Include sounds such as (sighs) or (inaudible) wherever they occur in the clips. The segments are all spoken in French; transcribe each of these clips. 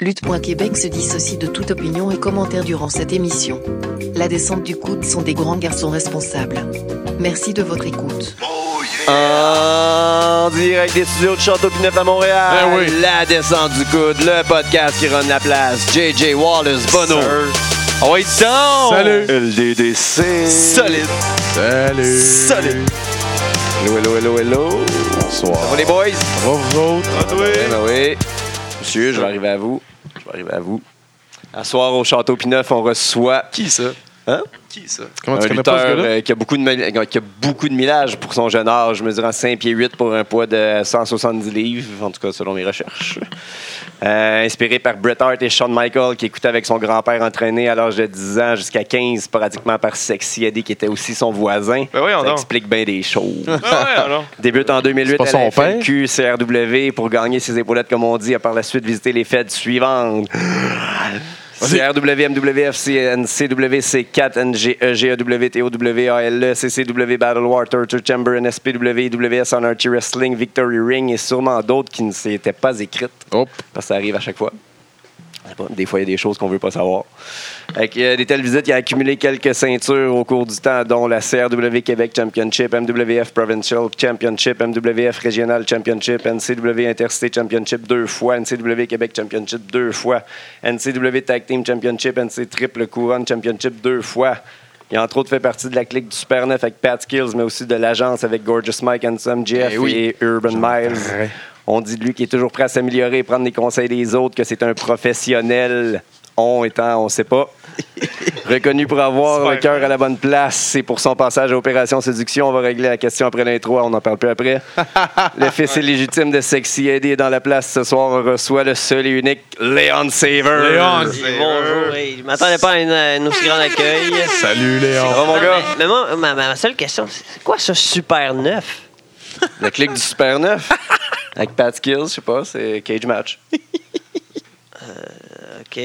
Lutte.Québec se dissocie de toute opinion et commentaire durant cette émission. La descente du coude sont des grands garçons responsables. Merci de votre écoute. En direct des studios de Château Pinot à Montréal, Ben oui. la descente du coude, le podcast qui run la place, JJ Wallace, Bono. Oh, oui, donc! Salut. LDDC. Solide. Salut! Solide. Hello, hello, hello, hello. Bonsoir. Ça va les boys? Ça va vous autres? Ben, ben oui. Monsieur, je vais arriver à vous. Je vais arriver à vous. À soir au Château Pineuf, on reçoit Qui ça? Hein? Qui ça? Comment un tu pas ce lutteur euh, qui, a beaucoup de, qui a beaucoup de millage pour son jeune âge, mesurant 5 pieds 8 pour un poids de 170 livres, en tout cas selon mes recherches. (laughs) Euh, inspiré par Bret Hart et Shawn Michael, qui écoutait avec son grand-père entraîné à l'âge de 10 ans jusqu'à 15, pratiquement par Sexy Eddie, qui était aussi son voisin. Ben Ça explique bien des choses. Ouais, alors. (laughs) Débute en 2008 C'est pas à la FLQ, CRW pour gagner ses épaulettes, comme on dit, a par la suite visité les fêtes suivantes. CRW, MWF, NCW, C4, NG, EGEW, TOW, ALE, CCW, Battle War, Torture Chamber, NSPW, WS, Anarchy Wrestling, Victory Ring et sûrement d'autres qui ne s'étaient pas écrites. Hop. Parce que ça arrive à chaque fois. Des fois, il y a des choses qu'on veut pas savoir. Avec euh, des telles visites, il a accumulé quelques ceintures au cours du temps, dont la CRW Québec Championship, MWF Provincial Championship, MWF Regional Championship, NCW Interstate Championship deux fois, NCW Québec Championship deux fois, NCW Tag Team Championship, NC Triple Couronne Championship deux fois. Il a entre autres fait partie de la clique du Super 9 avec Pat Skills, mais aussi de l'agence avec Gorgeous Mike, Handsome Jeff Eh oui. et Urban Miles. On dit de lui qu'il est toujours prêt à s'améliorer et prendre les conseils des autres, que c'est un professionnel. On étant, on sait pas. (laughs) Reconnu pour avoir le cœur à la bonne place. C'est pour son passage à Opération Séduction. On va régler la question après l'intro. On en parle plus après. (laughs) le fils illégitime de Sexy Eddie est dans la place ce soir. On reçoit le seul et unique Léon Saver. Léon. Bonjour. hey, je m'attendais pas à une aussi grande accueil. Salut Léon. Va, mon gars? Mais, mais moi, ma, ma seule question, c'est quoi ce super neuf? Le clic du Super 9. (laughs) Avec Pat Skills, je sais pas, c'est Cage Match. (laughs) OK.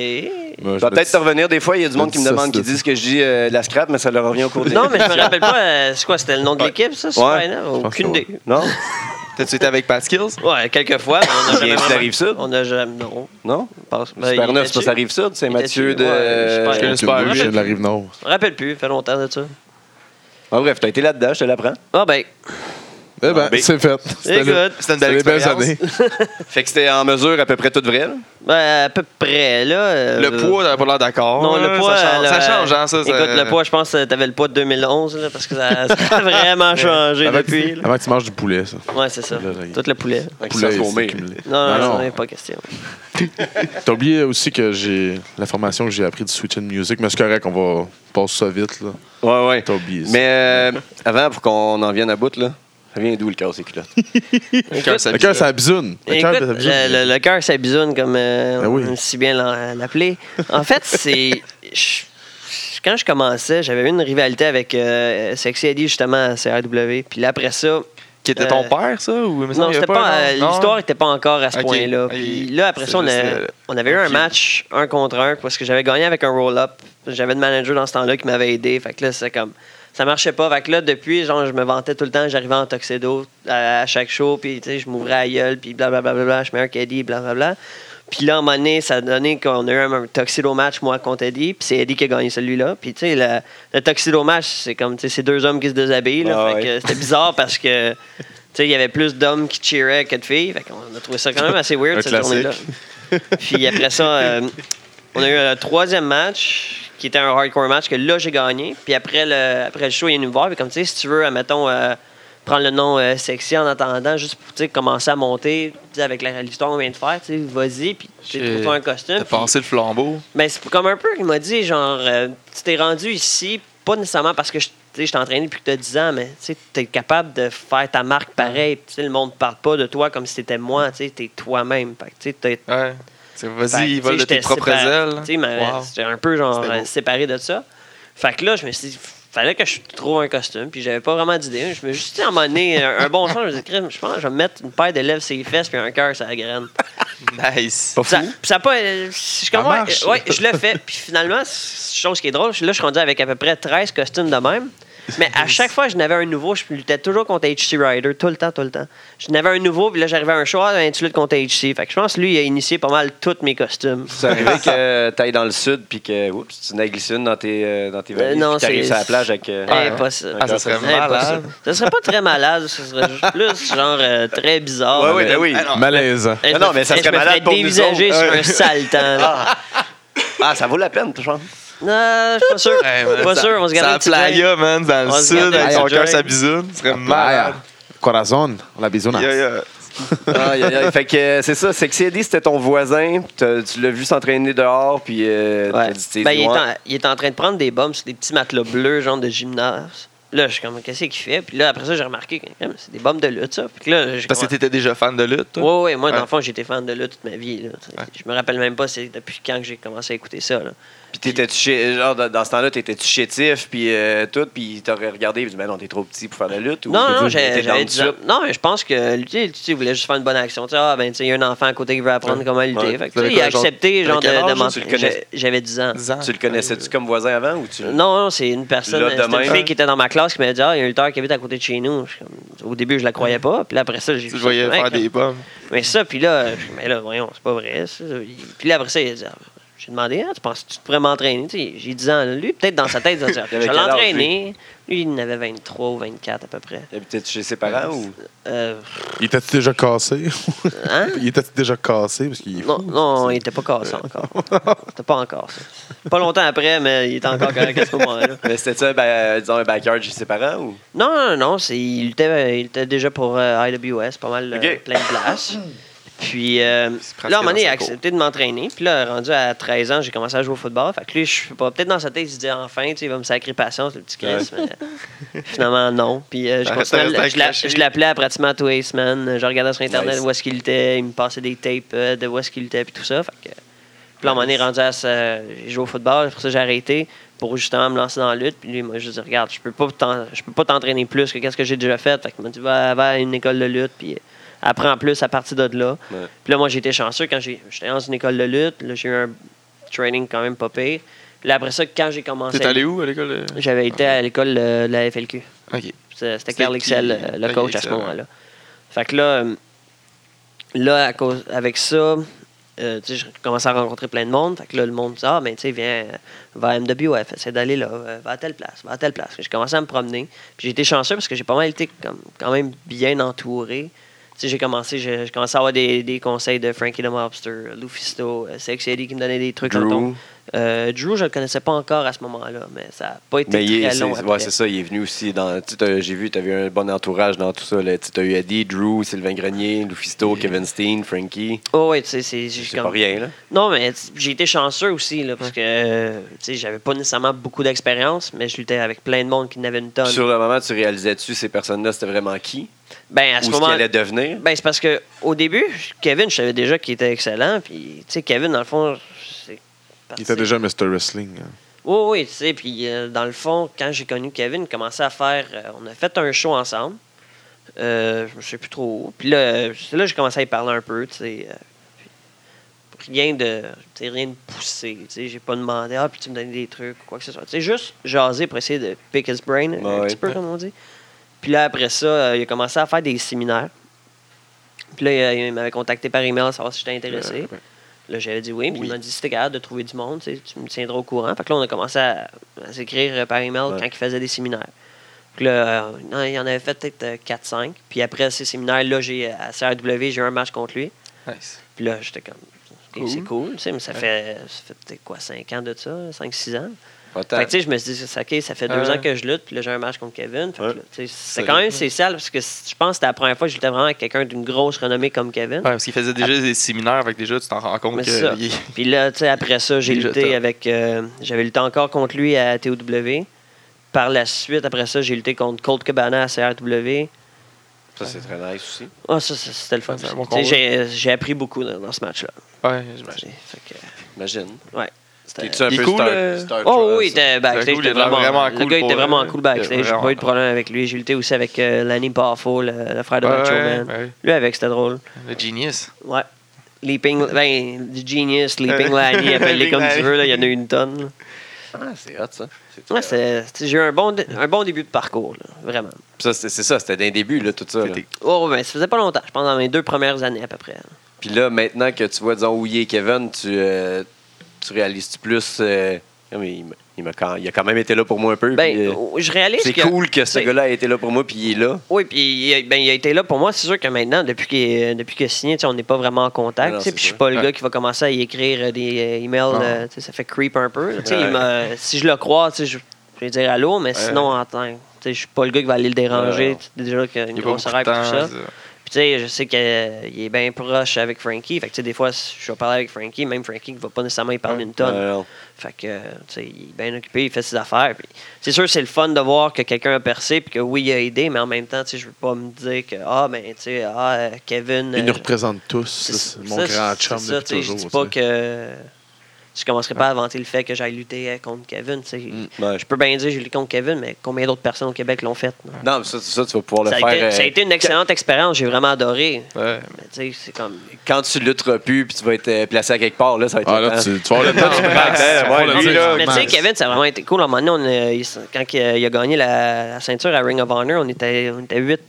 Moi, Ça va je peut-être te revenir. Des fois, il y a du monde qui me demande, qui disent que je dis euh, de la scrap, mais ça leur revient au cours des Non, mais je me (laughs) rappelle pas, euh, c'est quoi, c'était le nom de l'équipe, ça? Super Ouais. Aucune idée. Non? (laughs) T'as-tu été avec Pat Skills? Ouais, quelques fois, mais on a jamais. Vraiment- d'Arrive-Sud? On a jamais. Non. Non? Passe. Ben, Super il 9, c'est pas ça rive sud, c'est Mathieu de. Ouais, je. Je connais Aucune Super idée, huit. je viens de la rive nord. Je me rappelle plus, fait longtemps de ça. Ah, bref, t'as été là-dedans, je te l'apprends. Ah, ben, Eh ben, mais- c'est fait. C'était C'était une C'était belle des belles expérience. années. (laughs) Fait que c'était en mesure à peu près tout vrai. là? ben, à peu près, là. euh, Le poids, t'avais pas l'air d'accord. Non, le là, poids. Ça change, le- ça change, hein, ça. Écoute, ça- le poids, je pense que t'avais le poids de 2011, là, parce que ça, ça a (laughs) vraiment changé Avant, depuis. là. avant que tu manges du poulet, ça. Ouais, c'est ça. Tout le poulet. Fait que Poulet, ça se c'est vomit. Non, accumulé. non, Non, ça non. n'est pas question. (laughs) T'as oublié aussi que j'ai la formation que j'ai appris du Switch and Music, mais c'est correct, on va passer ça vite. là. Ouais, ouais. T'as oublié ça. Mais euh, avant, pour qu'on en vienne à bout, là, ça vient d'où le chaos et culottes? Le cœur, ça Le cœur, c'est bisoune. Le cœur, c'est bisoune. le, le- le cœur, ça bisoune, comme euh, Ben oui. on aime si bien l'appeler. En fait, c'est. Quand je commençais, j'avais eu une rivalité avec euh, Sexy Eddie, justement, à CRW. Puis là, après ça, Qui était ton Euh, père, ça? Ou, non, c'était pas, euh, l'histoire n'était pas encore à ce point-là. Puis là, après C'est ça, on, a- on avait eu un match un contre un parce que j'avais gagné avec un roll-up. J'avais de manager dans ce temps-là qui m'avait aidé. Fait que là, c'est comme. Ça marchait pas. Fait que là, depuis, genre, je me vantais tout le temps. J'arrivais en tuxedo à, à chaque show. Puis, tu sais, je m'ouvrais à gueule. Puis, blablabla. Je mets un caddie, blablabla. Puis là, à un moment donné, ça a donné qu'on a eu un, un tuxedo match, moi, contre Eddie. Puis c'est Eddie qui a gagné celui-là. Puis, tu sais, le, le tuxedo match, c'est comme, tu sais, c'est deux hommes qui se déshabillent. là. Ah fait ouais. que c'était bizarre parce que, il y avait plus d'hommes qui cheeraient que de filles. Fait qu'on a trouvé ça quand même assez weird, cette journée-là. Puis après ça, euh, on a eu un troisième match qui était un hardcore match que là, j'ai gagné. Puis après le, après le show, il est venu me voir. Puis comme tu sais, si tu veux, mettons, prendre le nom euh, sexy en attendant, juste pour commencer à monter avec la- l'histoire qu'on vient de faire, vas-y, puis trouve-toi un costume. T'as passé le flambeau. ben, c'est comme un peu, il m'a dit, genre, euh, tu t'es rendu ici, pas nécessairement parce que je tu sais, je t'ai entraîné depuis que tu as 10 ans, mais tu es capable de faire ta marque pareil. Tu sais, le monde ne parle pas de toi comme si t'étais moi, tu es toi-même. Fait que, Vas-y, que, vole de tes propres ailes. Tu sais, mais Wow. J'étais un peu genre séparé de ça. Fait que là, je me suis dit, fallait que je trouve un costume, puis j'avais pas vraiment d'idée. Je me suis dit, à un moment donné, un, un bon sens, je me suis dit, je pense que je vais me mettre une paire de lèvres sur les fesses, puis un cœur sur la graine. (laughs) Nice. Pas Ça, fou? ça pas. euh, Je, ouais, marche. euh, ouais, je le fais. Puis finalement, c'est- chose qui est drôle, là, je suis rendu avec à peu près 13 costumes de même. (laughs) Mais à chaque fois que je n'avais un nouveau, je luttais toujours contre HC Rider, tout le temps, tout le temps. Je n'avais un nouveau, puis là, j'arrivais à un show, ah, ben, tu luttes contre HC. Fait que je pense que lui, il a initié pas mal tous mes costumes. C'est arrivé (laughs) que t'ailles dans le sud puis que oups, tu n'as glissé une dans tes, euh, dans tes valises. non, puis t'arrives c'est- sur la plage avec. euh, Impossible. Ah, ça serait Impossible. malade. Ça serait pas très malade, ça serait juste plus genre euh, très bizarre. Ouais, ouais, ben oui. Je Ah non, mais ça serait je malade pour nous dévisager autres. sur un sale temps. Ah, ça vaut la peine, je pense. Non, je suis pas sûr. Ouais, man, pas ça- sûr, on se garde ça un a petit playa, man, dans On le sud, avec son cœur sa bisoune. Ce serait malade. Corazon, la bisounasse. Yeah, yeah. (laughs) Fait que euh, c'est ça, c'est que CD, c'était ton voisin, tu l'as vu s'entraîner dehors, puis euh, Ouais. t'as dit, Ben, il, est ouais. en, il est en train de prendre des bombes sur des petits matelas bleus, genre de gymnase. Là, je suis comme, qu'est-ce qu'il fait? Puis là, après ça, j'ai remarqué que crème, c'est des bombes de lutte, ça. Puis là, j'ai Parce que t'étais déjà fan de lutte, toi? Ouais, ouais, moi, dans Ouais. le fond, j'étais fan de lutte toute ma vie. Là. Je me rappelle même pas c'est depuis quand que j'ai commencé à écouter ça. Là. Puis t'étais-tu chez- genre dans, dans ce temps-là, t'étais-tu chétif, puis euh, tout, puis t'aurais regardé, puis tu dis, ben non, t'es trop petit pour faire de la lutte, ou Non, non, j'ai- dans j'avais le 10 ans. sud? Non, mais je pense que lui, tu voulait juste faire une bonne action. Tu sais, ah, ben, tu sais, il y a un enfant à côté qui veut apprendre Ouais. comment lutter. Ouais. Fait que, il a genre- accepté, genre, de, m'entraîner. J'avais 10 ans. 10 ans. Tu le connaissais-tu comme voisin avant, ou tu... Non, non, c'est une personne, c'était une fille qui était dans ma classe qui m'a dit Ah, il y a un lutteur qui habite à côté de chez nous. Au début, je la croyais pas. Puis après ça, j'ai Tu voyais faire des bombes. Mais ça, puis là, je- mais là, voyons, c'est pas vrai. Puis là, après ça, il a dit ah, J'ai demandé, ah, tu penses que tu pourrais m'entraîner? Tu sais, J'ai 10 ans. Lui, peut-être dans sa tête, il va dire (laughs) Je l'entraîner. Lui, il en avait 23 ou 24 à peu près. Il habitait chez ses parents, ou... Euh, Il était déjà cassé? hein? (laughs) il était déjà cassé? Parce qu'il Non, fou, non, ça. il était pas cassé encore. (laughs) C'était pas encore ça. Pas longtemps après, mais il était encore correct à ce moment-là. Mais c'était-tu un, ba- disons, un backyard chez ses parents, ou... Non, non, non, c'est, il, était, il était déjà pour euh, IWS, pas mal euh, plein de places. (coughs) Puis euh, là, à un moment donné, il a accepté de m'entraîner. Puis là, rendu à 13 ans, j'ai commencé à jouer au football. Fait que lui, je sais pas, peut-être dans sa tête, il se dit enfin, tu sais, il va me sacrer patience, le petit Chris. Mais finalement, non. Puis euh, je, je, l'appelais à pratiquement tous les semaines. Je regardais sur Internet Nice. où est-ce qu'il était. Il me passait des tapes euh, de où est-ce qu'il était, puis tout ça. Fait que, puis là, à un moment donné, rendu à ça, j'ai joué au football. Pour ça, j'ai arrêté pour justement me lancer dans la lutte. Puis lui, moi, je dis, regarde, je peux pas je peux pas t'entraîner plus que qu'est-ce que j'ai déjà fait. Fait qu'il m'a dit, va, va à une école de lutte, puis apprends plus à partir de là. Ouais. Puis là, moi, j'ai été chanceux quand j'ai- j'étais dans une école de lutte. Là, j'ai eu un training quand même pas pire. Puis là, après ça, quand j'ai commencé. T'es allé où à l'école? J'avais été à l'école de la FLQ. Ok. C'était Carl Excel, qui? euh, le coach à ce moment-là. Fait que là, euh, là à cause, avec ça, euh, tu sais, je commençais à rencontrer plein de monde. Fait que là, le monde dit Ah, ben, tu sais, viens, va à MWF, essaie d'aller là, euh, va à telle place, va à telle place. J'ai commencé à me promener. Puis j'ai été chanceux parce que j'ai pas mal été comme, quand même bien entouré. J'ai commencé, j'ai j'ai commencé à avoir des, des conseils de Frankie the Mobster, Lufisto, euh, Sexy Eddie qui me donnait des trucs. Drew. Euh, Drew, je le connaissais pas encore à ce moment-là, mais ça n'a pas été Mais est, très c'est, long ouais, c'est ça, il est venu aussi dans. J'ai vu, tu avais un bon entourage dans tout ça. Tu as eu Eddie, Drew, Sylvain Grenier, Lufisto, Kevin Steen, Frankie. Oh, ouais, tu sais, c'est pas rien, là. Non, mais j'ai été chanceux aussi, là, parce que euh, tu sais, j'avais pas nécessairement beaucoup d'expérience, mais je luttais avec plein de monde qui n'avait une tonne. Sur le moment, tu réalisais-tu ces personnes-là, c'était vraiment qui? Ben, à Ou ce ce moment qu'ils allaient devenir? Ben, c'est parce que au début, Kevin, je savais déjà qu'il était excellent. Puis, tu sais, Kevin, dans le fond, c'est. Il était déjà Mr. Wrestling. hein. Oui, oui, tu sais. Puis, euh, dans le fond, quand j'ai connu Kevin, il commençait à faire. euh, on a fait un show ensemble. Euh, je ne sais plus trop où. Puis là, là j'ai commencé à y parler un peu, tu sais. euh, rien de. rien de poussé. Tu sais, j'ai pas demandé, ah, puis tu me donnes des trucs ou quoi que ce soit. Tu sais, juste jaser pour essayer de pick his brain, un Ouais. petit peu, comme on dit. Puis là, après ça, euh, il a commencé à faire des séminaires. Puis là, il, il m'avait contacté par email, savoir si j'étais intéressé. Ouais. Là, j'avais dit oui. Puis Oui. il m'a dit si t'es capable de trouver du monde, tu me tiendras au courant. Fait que là, on a commencé à, à s'écrire euh, par email Ouais. quand il faisait des séminaires. Puis là, euh, non, il en avait fait peut-être euh, 4-5. Puis après ces séminaires-là, j'ai à CRW, j'ai eu un match contre lui. Nice. Puis là, j'étais comme. Cool. C'est cool, mais ça fait, ça fait peut-être quoi, 5 ans de ça, 5-6 ans? Pas tant. Fait que, tu sais, je me suis dit, c'est OK, ça fait deux Ouais. ans que je lutte, puis là, j'ai un match contre Kevin. Fait que Ouais. là, tu sais, c'est quand même spécial parce que je pense que c'était la première fois que je luttais vraiment avec quelqu'un d'une grosse renommée comme Kevin. Ouais, parce qu'il faisait déjà des séminaires, avec déjà, tu t'en rends compte Mais que. c'est ça. il est- (laughs) Puis là, tu sais, après ça, j'ai lutté avec. euh, J'avais lutté encore contre lui à TOW. Par la suite, après ça, j'ai lutté contre Colt Cabana à CRW. Ça, c'est très nice aussi. Ah, ça, ça, c'était le fun. C'est bon. J'ai appris beaucoup dans, dans ce match-là. Ouais, j'imagine. Imagine. ouais. C'était- T'es-tu un Il est peu cool, Star, euh? Star Oh oui, était backstage. cool, était était vraiment, vraiment le cool gars était vraiment euh, cool backstage. J'ai vraiment pas eu de problème avec lui. J'ai lutté aussi avec euh, Lanny Powerful, le, le frère de Ouais, Macho ouais, Man. ouais. Lui, avec, c'était drôle. Le genius. Ouais. Leaping, ben, du Genius, Leaping Lanny, (laughs) appelle-les comme tu veux, là, il y en a une tonne. là. Ah, c'est hot, ça. C'est Ouais, j'ai eu un bon, un bon début de parcours, là, vraiment. c'est ça, c'était d'un début, là, tout ça. là. Oh, ben, ça faisait pas longtemps. Je pense dans mes deux premières années à peu près. Puis là, maintenant que tu vois, disons, où il est Kevin, tu, euh, tu réalises-tu plus. euh, ah, mais il, m'a quand, il a quand même été là pour moi un peu. Ben, puis, euh, je réalise c'est que. cool que ce gars-là ait été là pour moi, puis il est là. Oui, puis il, a- ben, il a été là pour moi. C'est sûr que maintenant, depuis qu'il est, depuis qu'il a signé, on n'est pas vraiment en contact. Non, Puis je suis pas le Ouais. gars qui va commencer à y écrire euh, des euh, emails. Euh, sais, ça fait creep un peu. Il si je le crois, je, vais dire allô, mais sinon, en tant je suis pas le gars qui va aller le déranger. Déjà qu'il y a Il une a grosse pour temps. ça. Sais, je sais qu'il est bien proche avec Frankie. Fait que tu sais, des fois, je vais parler avec Frankie, même Frankie ne va pas nécessairement y parler une tonne. Ouais. Fait que, tu sais, il est bien occupé, il fait ses affaires. Puis c'est sûr, c'est le fun de voir que quelqu'un a percé, puis que oui, il a aidé, mais en même temps, tu sais, je veux pas me dire que, ah, ben, tu sais, ah, euh, Kevin. Euh, nous tous. c'est- ça, C'est mon grand chum ça, toujours. Je dis tu pas sais. que. Je commencerai pas à vanter le fait que j'aille lutter euh, contre Kevin. Ouais. Je peux bien dire que j'ai lutté contre Kevin, mais combien d'autres personnes au Québec l'ont fait? Non, mais ça, ça, tu vas pouvoir le Ça faire. été, ça a euh, été une excellente expérience, j'ai vraiment adoré. Ouais. Mais tu sais, c'est comme. Quand tu lutteras plus, puis tu vas être euh, placé à quelque part, là, ça va être. Ah, là, tu, tu vas avoir le temps Mais tu sais. Kevin, ça a vraiment été cool. À un moment donné, on a- il- quand il a, gagné la, la ceinture à Ring of Honor, on était, on était 8,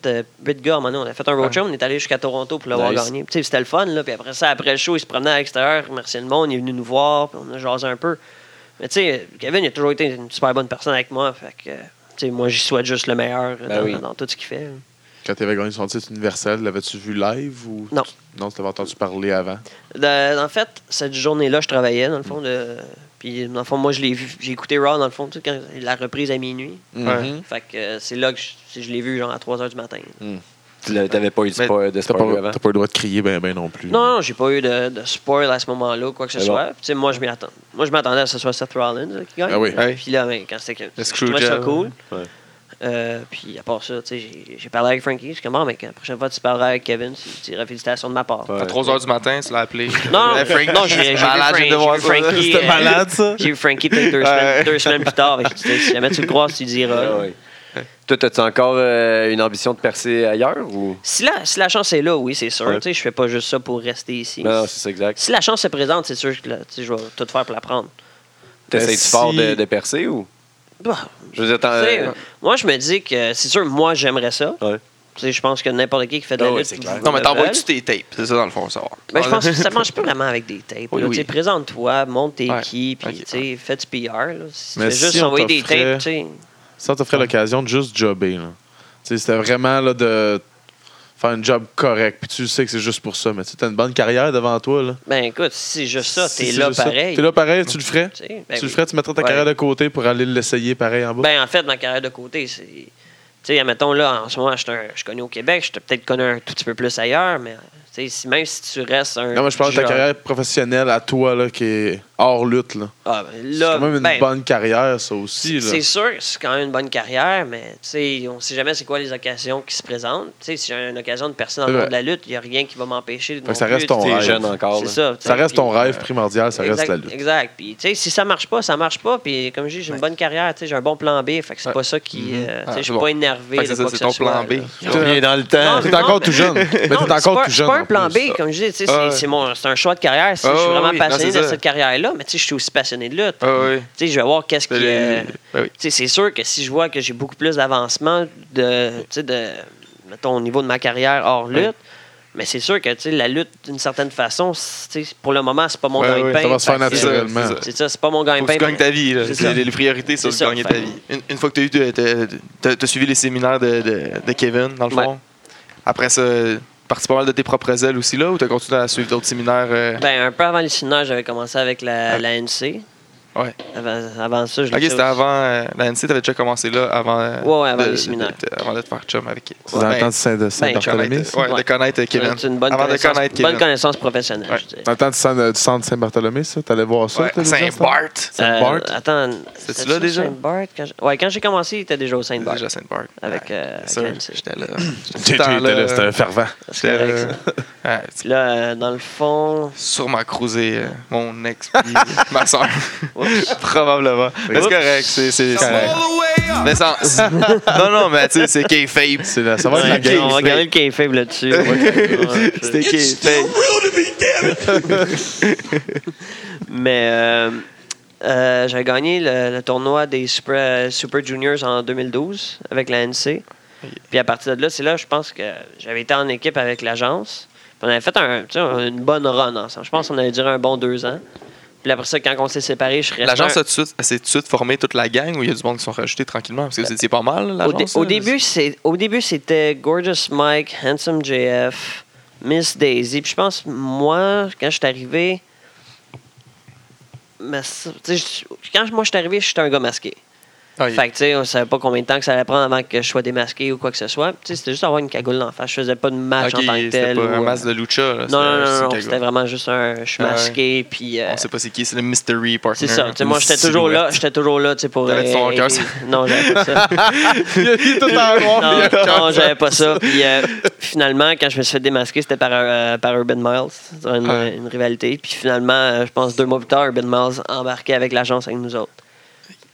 gars. À un moment donné, on a fait un roadshow, on est allé jusqu'à Toronto pour l'avoir Nice. gagné. C'était le fun. Là. Puis après ça, après le show, il se promenait à l'extérieur, remerciait le monde, il est venu nous voir, puis on a jasé un peu. Mais tu sais, Kevin, il a toujours été une super bonne personne avec moi. Fait que, tu sais, moi, j'y souhaite juste le meilleur Ben dans, oui. dans tout ce qu'il fait. Quand tu avais gagné son titre universel, l'avais-tu vu live ou. Non. Non, tu t'avais entendu parler avant? De- en fait, cette journée-là, je travaillais, dans le fond. De, puis, dans le fond, moi, je l'ai vu. J'ai écouté Raw, dans le fond, tu sais, quand la reprise à minuit. Mhm. Fait que euh, c'est là que je, je l'ai vu, genre, à 3 h du matin. Tu l'as- T'avais pas eu de spoil, de T'as spoiler pas, avant. t'as pas le droit de crier ben ben non plus. Non, non, j'ai pas eu de, de spoil à ce moment-là, ou quoi que ce soit. Puis, moi, je m'y attends. Moi, je m'attendais à ce que ce soit Seth Rollins là, qui gagne. Ah oui. Ouais. Puis là, ben, quand c'était que. Le Je trouvais ça Screwjob. cool. Ouais. Euh, puis à part ça, tu sais, j'ai- parlé avec Frankie. Je suis comme, Ah, mais quand la prochaine fois que tu parleras avec Kevin, tu diras félicitations de ma part. Ouais. À 3 h du matin, tu l'as appelé. Non, non, j'ai vu, Frank-. Frankie. C'était euh, malade, ça. J'ai vu Frankie peut-être deux, Ouais. semaines, deux semaines plus tard. Si jamais tu le crois, tu diras. Ah, ouais. (laughs) Toi, as-tu encore euh, une ambition de percer ailleurs ou? Si, la, si la chance est là, oui, c'est sûr. Ouais. Je fais pas juste ça pour rester ici. Non, c'est ça, exact. si la chance se présente, c'est sûr que je vais tout faire pour la prendre. T'essayes-tu si- fort de, de percer ou? Bah, Je veux dire, Moi, je me dis que c'est sûr, moi, j'aimerais ça. Ouais. Je pense que n'importe qui qui fait de la ouais, lutte. c'est. Non, mais t'envoies-tu tes tapes? C'est ça, dans le fond, savoir. Ben, je pense (laughs) que ça marche pas vraiment avec des tapes. Oui, Présente-toi, monte tes Ouais. qui, puis fais du PR. Là. Si Mais tu fais juste envoyer des tapes, tu sais. Ça t'offrait l'occasion de juste jobber. là. Tu sais, C'était vraiment là, de faire un job correct. Puis tu sais que c'est juste pour ça. Mais tu as une bonne carrière devant toi. Là. Ben écoute, si c'est juste ça, Si t'es c'est là juste ça, pareil. T'es là pareil, tu le ferais? Tu sais, ben tu le oui. ferais, tu mettrais ta Ouais. carrière de côté pour aller l'essayer pareil en bas? Ben, en fait, ma carrière de côté, c'est. Tu sais, admettons, là, en ce moment, je suis connu au Québec, je suis peut-être connu un tout petit peu plus ailleurs, mais tu sais, si, même si tu restes un. non, mais je parle de ta carrière professionnelle à toi là, qui est hors lutte. Là. Ah, ben, C'est là, quand même une ben, bonne carrière, ça aussi. Là. C'est sûr, c'est quand même une bonne carrière, mais tu sais, on sait jamais c'est quoi les occasions qui se présentent. Tu sais, si j'ai une occasion de percer dans le C'est monde de la lutte, il n'y a rien qui va m'empêcher de. Fait que non ça reste ton rêve. jeune encore. C'est ça. Ça reste ton rêve primordial, ça reste la lutte. Exact. Puis, tu sais, si ça marche pas, ça marche pas. Puis, comme je dis, j'ai une bonne carrière, tu sais, j'ai un bon plan B. Fait que c'est Ouais. pas ça qui. euh, tu sais, Ah, je suis c'est bon. pas énervé. C'est ça, ton plan B. là. Il revient dans le temps. T'es encore tout jeune. Mais t'es encore pas- tout jeune. C'est pas un plan. B, comme je dis. tu C'est un choix de carrière. Si je suis vraiment passionné de cette carrière-là, mais tu sais, je suis aussi passionné de lutte. Tu je vais voir qu'est-ce qui. Les- euh, Ben tu c'est sûr que si je vois que j'ai beaucoup plus d'avancement de, tu sais, de, mettons, au niveau de ma carrière hors lutte, mais c'est sûr que tu sais, la lutte, d'une certaine façon, pour le moment, c'est pas mon Ouais, ouais, gagne-pain. Ça va se faire naturellement. c'est ça. C'est pas mon gagne-pain. tu gagnes ta vie. là. Ça. Les, les priorités, c'est de gagner ta vie. Une, une fois que tu as de- t'as suivi les séminaires de, de, de Kevin, dans le Ouais. fond. Après ça, parti pas mal de tes propres ailes aussi, là, ou tu as continué à suivre d'autres séminaires? euh? Ben, un peu avant les séminaires, j'avais commencé avec la, la NC. Ouais. Avant, avant ça, je Ok, l'ai c'était avant euh, la NC, t'avais déjà commencé là avant, euh, Ouais, ouais, avant de, les séminaires. de- avant de te faire chum avec. Le temps de Saint- de de Saint-Barthélemy, connaître, ça? ouais, de Ouais. connaître euh, Kevin. C'est une bonne avant de connaissance, connaître bonne Kevin. connaissance professionnelle, Ouais. je dirais. Dans le temps du centre, du centre Saint-Barthélemy, ça? T'allais voir ça? Ouais, déjà, ça? Saint-Bart. Saint-Bart? Euh, attends, C'était-tu c'était-tu là déjà? Saint-Bart? Quand j'ai- Ouais, quand j'ai commencé, il était déjà au Saint-Bart. Déjà Saint-Bart. Avec, euh, NC. j'étais là. (clears throat) J'étais là, c'était un fervent. C'est correct, ça. Ouais, Puis là, euh, dans le fond, sûrement cruisé euh, mon ex puis (laughs) ma soeur. (laughs) Probablement. Mais c'est correct, c'est c'est correct. Mais sans... (laughs) non, non, mais tu sais, c'est kayfabe. C'est la- Ouais, on va garder le kayfabe là-dessus. Ouais, (laughs) C'était kayfabe. Mais, euh, Euh, j'avais gagné le, le tournoi des Super, Super Juniors en 2012 avec la NC. Puis à partir de là, c'est là, je pense que j'avais été en équipe avec l'agence. Puis On avait fait un, une bonne run ensemble. Je pense qu'on avait duré un bon deux ans. Puis après ça, quand on s'est séparés, je suis resté. L'agence un- a tout de suite- s'est tout de suite formé toute la gang ou il y a du monde qui sont rajoutés tranquillement? Parce que étiez pas mal, Au, l'agence. au là? début, c'est, au début, c'était Gorgeous Mike, Handsome JF, Miss Daisy. Puis je pense, moi, quand je suis arrivé. mais quand moi je suis arrivé, j'étais un gars masqué. Ah, Fait que, tu sais, on savait pas combien de temps que ça allait prendre avant que je sois démasqué ou quoi que ce soit. Tu sais, c'était juste avoir une cagoule en face. Je faisais pas de match en tant que c'était tel. pas ou, un euh, masque de lucha. là, Non, non, non, non, c'était vraiment juste un. Je suis Ah masqué, puis. euh, On sait pas c'est qui, c'est le mystery partner. c'est ça. Tu sais, Une moi, j'étais toujours là. J'étais toujours là, tu sais, pour. T'avais ton aider- cœur. Non, j'avais pas ça. (laughs) Il est tout en non, non, j'avais pas ça. Puis euh, finalement, quand je me suis fait démasquer, c'était par, euh, par Urban Miles. C'était une, une rivalité. Puis finalement, euh, je pense deux mois plus tard, Urban Miles embarquait avec l'agence avec nous autres.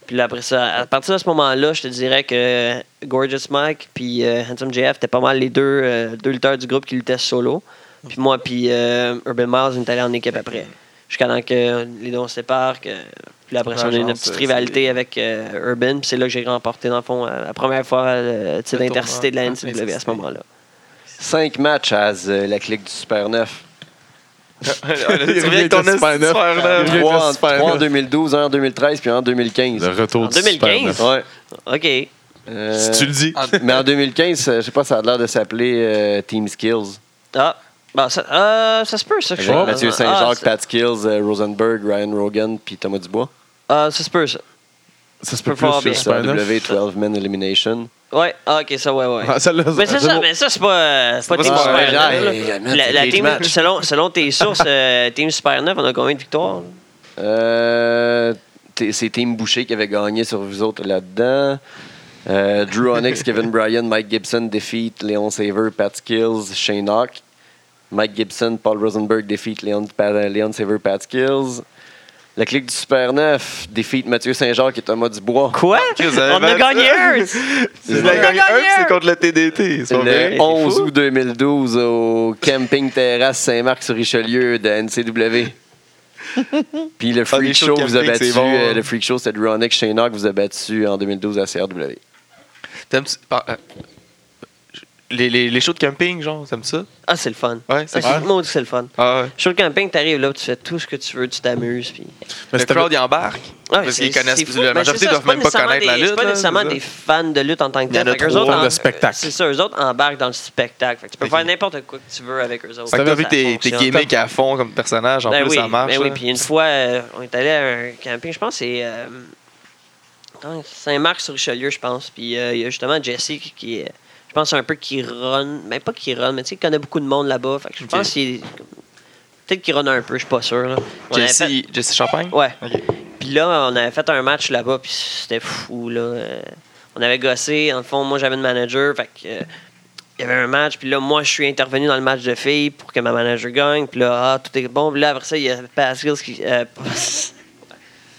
Puis là, après ça, à partir de ce moment-là, je te dirais que Gorgeous Mike puis euh, Handsome JF étaient pas mal les deux, euh, deux lutteurs du groupe qui luttaient solo. Puis moi, puis euh, Urban Miles, on est allés en équipe après. Jusqu'à temps que les deux on se séparent. Que, puis après ça, on a eu une petite rivalité avec Urban. Puis c'est là que j'ai remporté, dans le fond, la première fois le titre d'intercité de la tournoi. NCW à ce moment-là. Cinq matchs à la clique du Super 9. Tu reviens avec ton Il revient avec le Super esti neuf. Super neuf. Il revient avec Trois, le en, Super trois en neuf. 2012, un en 2013, puis un en 2015. Le retour En du Super 2015? neuf. Ouais. OK. Euh, Si tu le dis. Mais en 2015, euh, je sais pas, ça a l'air de s'appeler euh, Team Skills. Ah, bon, ça, euh, ça se peut, ça. que je- Mathieu Ah, Saint-Jacques, ça- Pat Skills, euh, Rosenberg, Ryan Rogan, puis Thomas Dubois. Ah, ça se peut, ça. Ça se peut plus sur. W 12 Man Elimination. Ouais, ah, OK, ça, ouais, ouais. Ah, Mais ça, bon. mais ça, c'est pas, euh, c'est pas pas Team super Super Ah, 9. là. hey, man, La, team, selon, selon tes sources, euh, Team Super 9, on a combien de victoires? Euh, c'est Team Boucher qui avait gagné sur vous autres là-dedans. Euh, Drew (laughs) Onyx, Kevin Bryan, Mike Gibson defeat Leon Saver, Pat Skills, Shane Hawk. Mike Gibson, Paul Rosenberg defeat Leon, Pa- Leon Saver, Pat Skills. La clique du Super 9 defeat Mathieu Saint-Jacques et Thomas Dubois. Quoi? Avez (laughs) On a gagné un! On a gagné un, c'est contre le TDT. Vrai? Le c'est 11 fou. août 2012 au Camping Terrasse Saint-Marc-sur-Richelieu de NCW. (laughs) Puis le Ah, Freak Show vous a battu. bon, euh, le Freak Show, c'était Shane Hawk vous a battu en 2012 à CRW. T'aimes-tu- les, les, les shows de camping, genre, t'aimes ça? Ah, c'est le fun. Ouais, c'est Ah, c'est moi c'est le fun. Ah ouais. Sur le camping, t'arrives là, tu fais tout ce que tu veux, tu t'amuses. Puis... Mais Le crowd, il embarque. Ouais, Parce c'est- qu'ils connaissent- fou. la Ben, majorité ça, doivent même pas nécessairement connaître la des- lutte, C'est pas nécessairement des fans de lutte en tant que Il y en tel. en- de spectacle. C'est ça, eux autres embarquent dans le spectacle. Fait que tu peux faire n'importe quoi que tu veux avec eux autres. Fait que t'as vu Ça tes, tes fonctionne. gimmicks à fond comme personnage, en Ben plus, oui, ça marche. ben oui, puis une fois, euh, on est allé à un camping, je pense que c'est euh, attends, Saint-Marc-sur-Richelieu, je pense. Puis euh, il y a justement Jesse qui, qui est, je pense, un peu qui run, mais pas qui run, mais tu sais, il connaît beaucoup de monde là-bas. Fait que je pense qu'il peut-être qu'il run un peu, je suis pas sûr. Là. Jesse, fait- Jesse Champagne? Ouais. Ok. Puis là, on avait fait un match là-bas, puis c'était fou, là. Euh, on avait gossé. En fond, moi, j'avais une manager, fait que... euh, il y avait un match, puis là, moi, je suis intervenu dans le match de filles pour que ma manager gagne. Puis là, ah, tout est bon. Puis là, après ça, il y a Pascal qui... Euh, (laughs)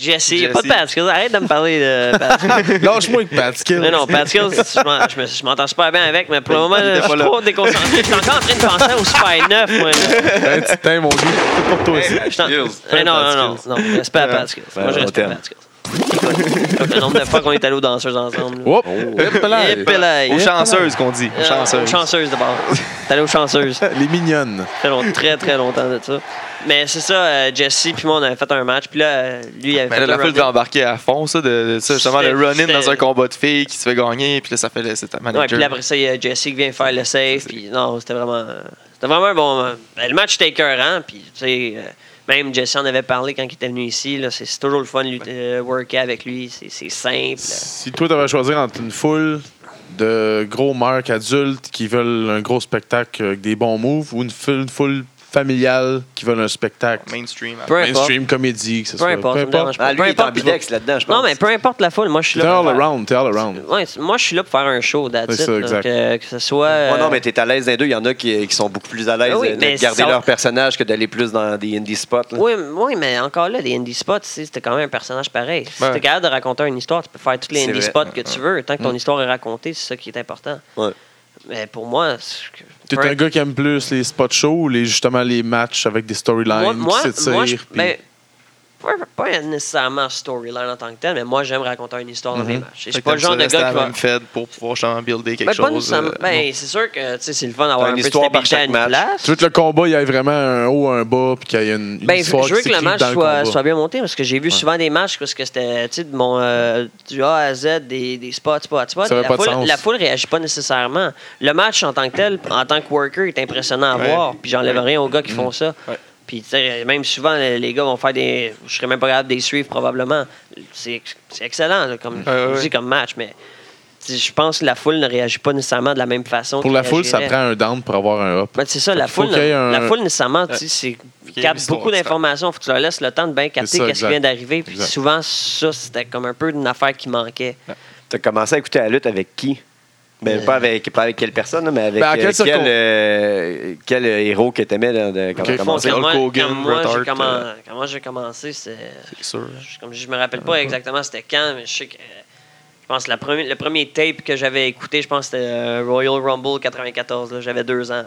Jesse, a pas de Jesse. Pascal. Arrête de me parler de (laughs) Pascal. Lâche-moi avec Pat Skill. non, non, je m'en- je me- je m'entends super bien avec, mais pour le moment, je suis trop déconcentré. Je suis encore en train de penser au Super 9, moi. petit teint, mon gars. Tout pour toi aussi. Eh, non, non, non, non, respect à Pascal. Ben, Moi, je respecte t'aime. Pascal. Le nombre de fois qu'on est allé aux danseuses ensemble. Hop! Là, Aux chanceuses qu'on dit. Aux Euh, chanceuses. aux chanceuses d'abord. (laughs) T'es allé aux chanceuses. Ça Les mignonnes. fait long- très très longtemps de ça. Mais c'est ça, euh, Jesse puis moi on avait fait un match. Puis là, euh, lui il avait Mais fait là, la foule devait embarquer à fond, ça, de, de ça justement, le run-in dans un combat de filles qui se fait gagner, puis là, ça fait le, c'est ta Ouais, manager. puis là, après ça, il y a Jesse qui vient faire le save. Puis non, c'était vraiment, c'était vraiment un bon. ben, le match était écœurant. Puis tu sais, euh, même Jesse en avait parlé quand il était venu ici. là, C'est c'est toujours le fun de euh, worker avec lui. C'est c'est simple. Si toi, tu avais choisi entre une foule de gros marques adultes qui veulent un gros spectacle avec des bons moves ou une foule, une foule familiale qui veulent un spectacle mainstream. Peu importe. mainstream, comédie, que ce Peu soit. importe, ça me dérange pas. Ah, lui, Peu il est importe. là-dedans, je pense. Non, mais peu importe la foule, moi je suis T'es là. all pour faire- around, t'es all around. Ouais, moi je suis là pour faire un show, that's it, ça, exact. que, que ce soit. Ouais, non, euh, mais t'es à l'aise les deux. Il y en a qui, qui sont beaucoup plus à l'aise Ah oui, de- garder ça- leur personnage que d'aller plus dans des indie spots. là. Oui, oui, mais encore là, des indie spots, c'était quand même un personnage pareil. Si Ouais. t'es capable de raconter une histoire, tu peux faire tous les indie spots que tu veux. Tant que ton Mm. histoire est racontée, c'est ça qui est important. Ouais. Mais pour moi, T'es peu- un gars qui aime plus les spots shows ou les, justement les matchs avec des storylines moi, qui s'étirent? moi, ben, pas, pas nécessairement storyline en tant que tel, mais moi, j'aime raconter une histoire dans mes Mhm. matchs. Je suis pas le genre de gars qui va. même fed pour pouvoir justement builder quelque Ben, chose. euh, ben, c'est sûr que tu sais, c'est le fun d'avoir une histoire par chaque une match. place. Tu veux que le combat, il y ait vraiment un haut, un bas, puis qu'il y ait une, une Ben, histoire je veux que le match soit, bien monté parce que j'ai vu souvent des matchs parce que c'était tu sais, de mon, euh, du A à Z, des, des spots, spots, spots. La pas de foule, sens. la foule réagit pas nécessairement. Le match en tant que tel, en tant que worker, est impressionnant à voir. Puis j'enlève rien aux gars qui font ça. Ouais. Puis tu même souvent, les gars vont faire des. Je serais même pas capable de les suivre probablement. C'est c'est excellent là, comme, Ouais, ouais, je dis ouais. comme match, mais tu je pense que la foule ne réagit pas nécessairement de la même façon. Pour la foule, ça prend un down pour avoir un up. Ben, c'est ça, la foule, un- la foule nécessairement, tu sais, c'est capte beaucoup tu d'informations. Faut que tu leur laisses le temps de bien capter qu'est-ce qui exact. vient d'arriver. Puis souvent, ça, c'était comme un peu une affaire qui manquait. T'as commencé à écouter la lutte avec qui? Ben, Euh. pas, avec, pas avec quelle personne, mais avec Ben, à euh, quel quel, euh, quel héros que t'aimais là, de- quand Ok. t'as Bon, commencé? quand, Hulk moi, Hogan, quand moi, j'ai Hart, commen- euh, quand moi, j'ai commencé, c'est. C'est sûr. je- Comme je me rappelle pas exactement c'était quand, mais je sais que. Je pense que la première- le premier tape que j'avais écouté, je pense que c'était euh, Royal Rumble 94. là. J'avais deux ans.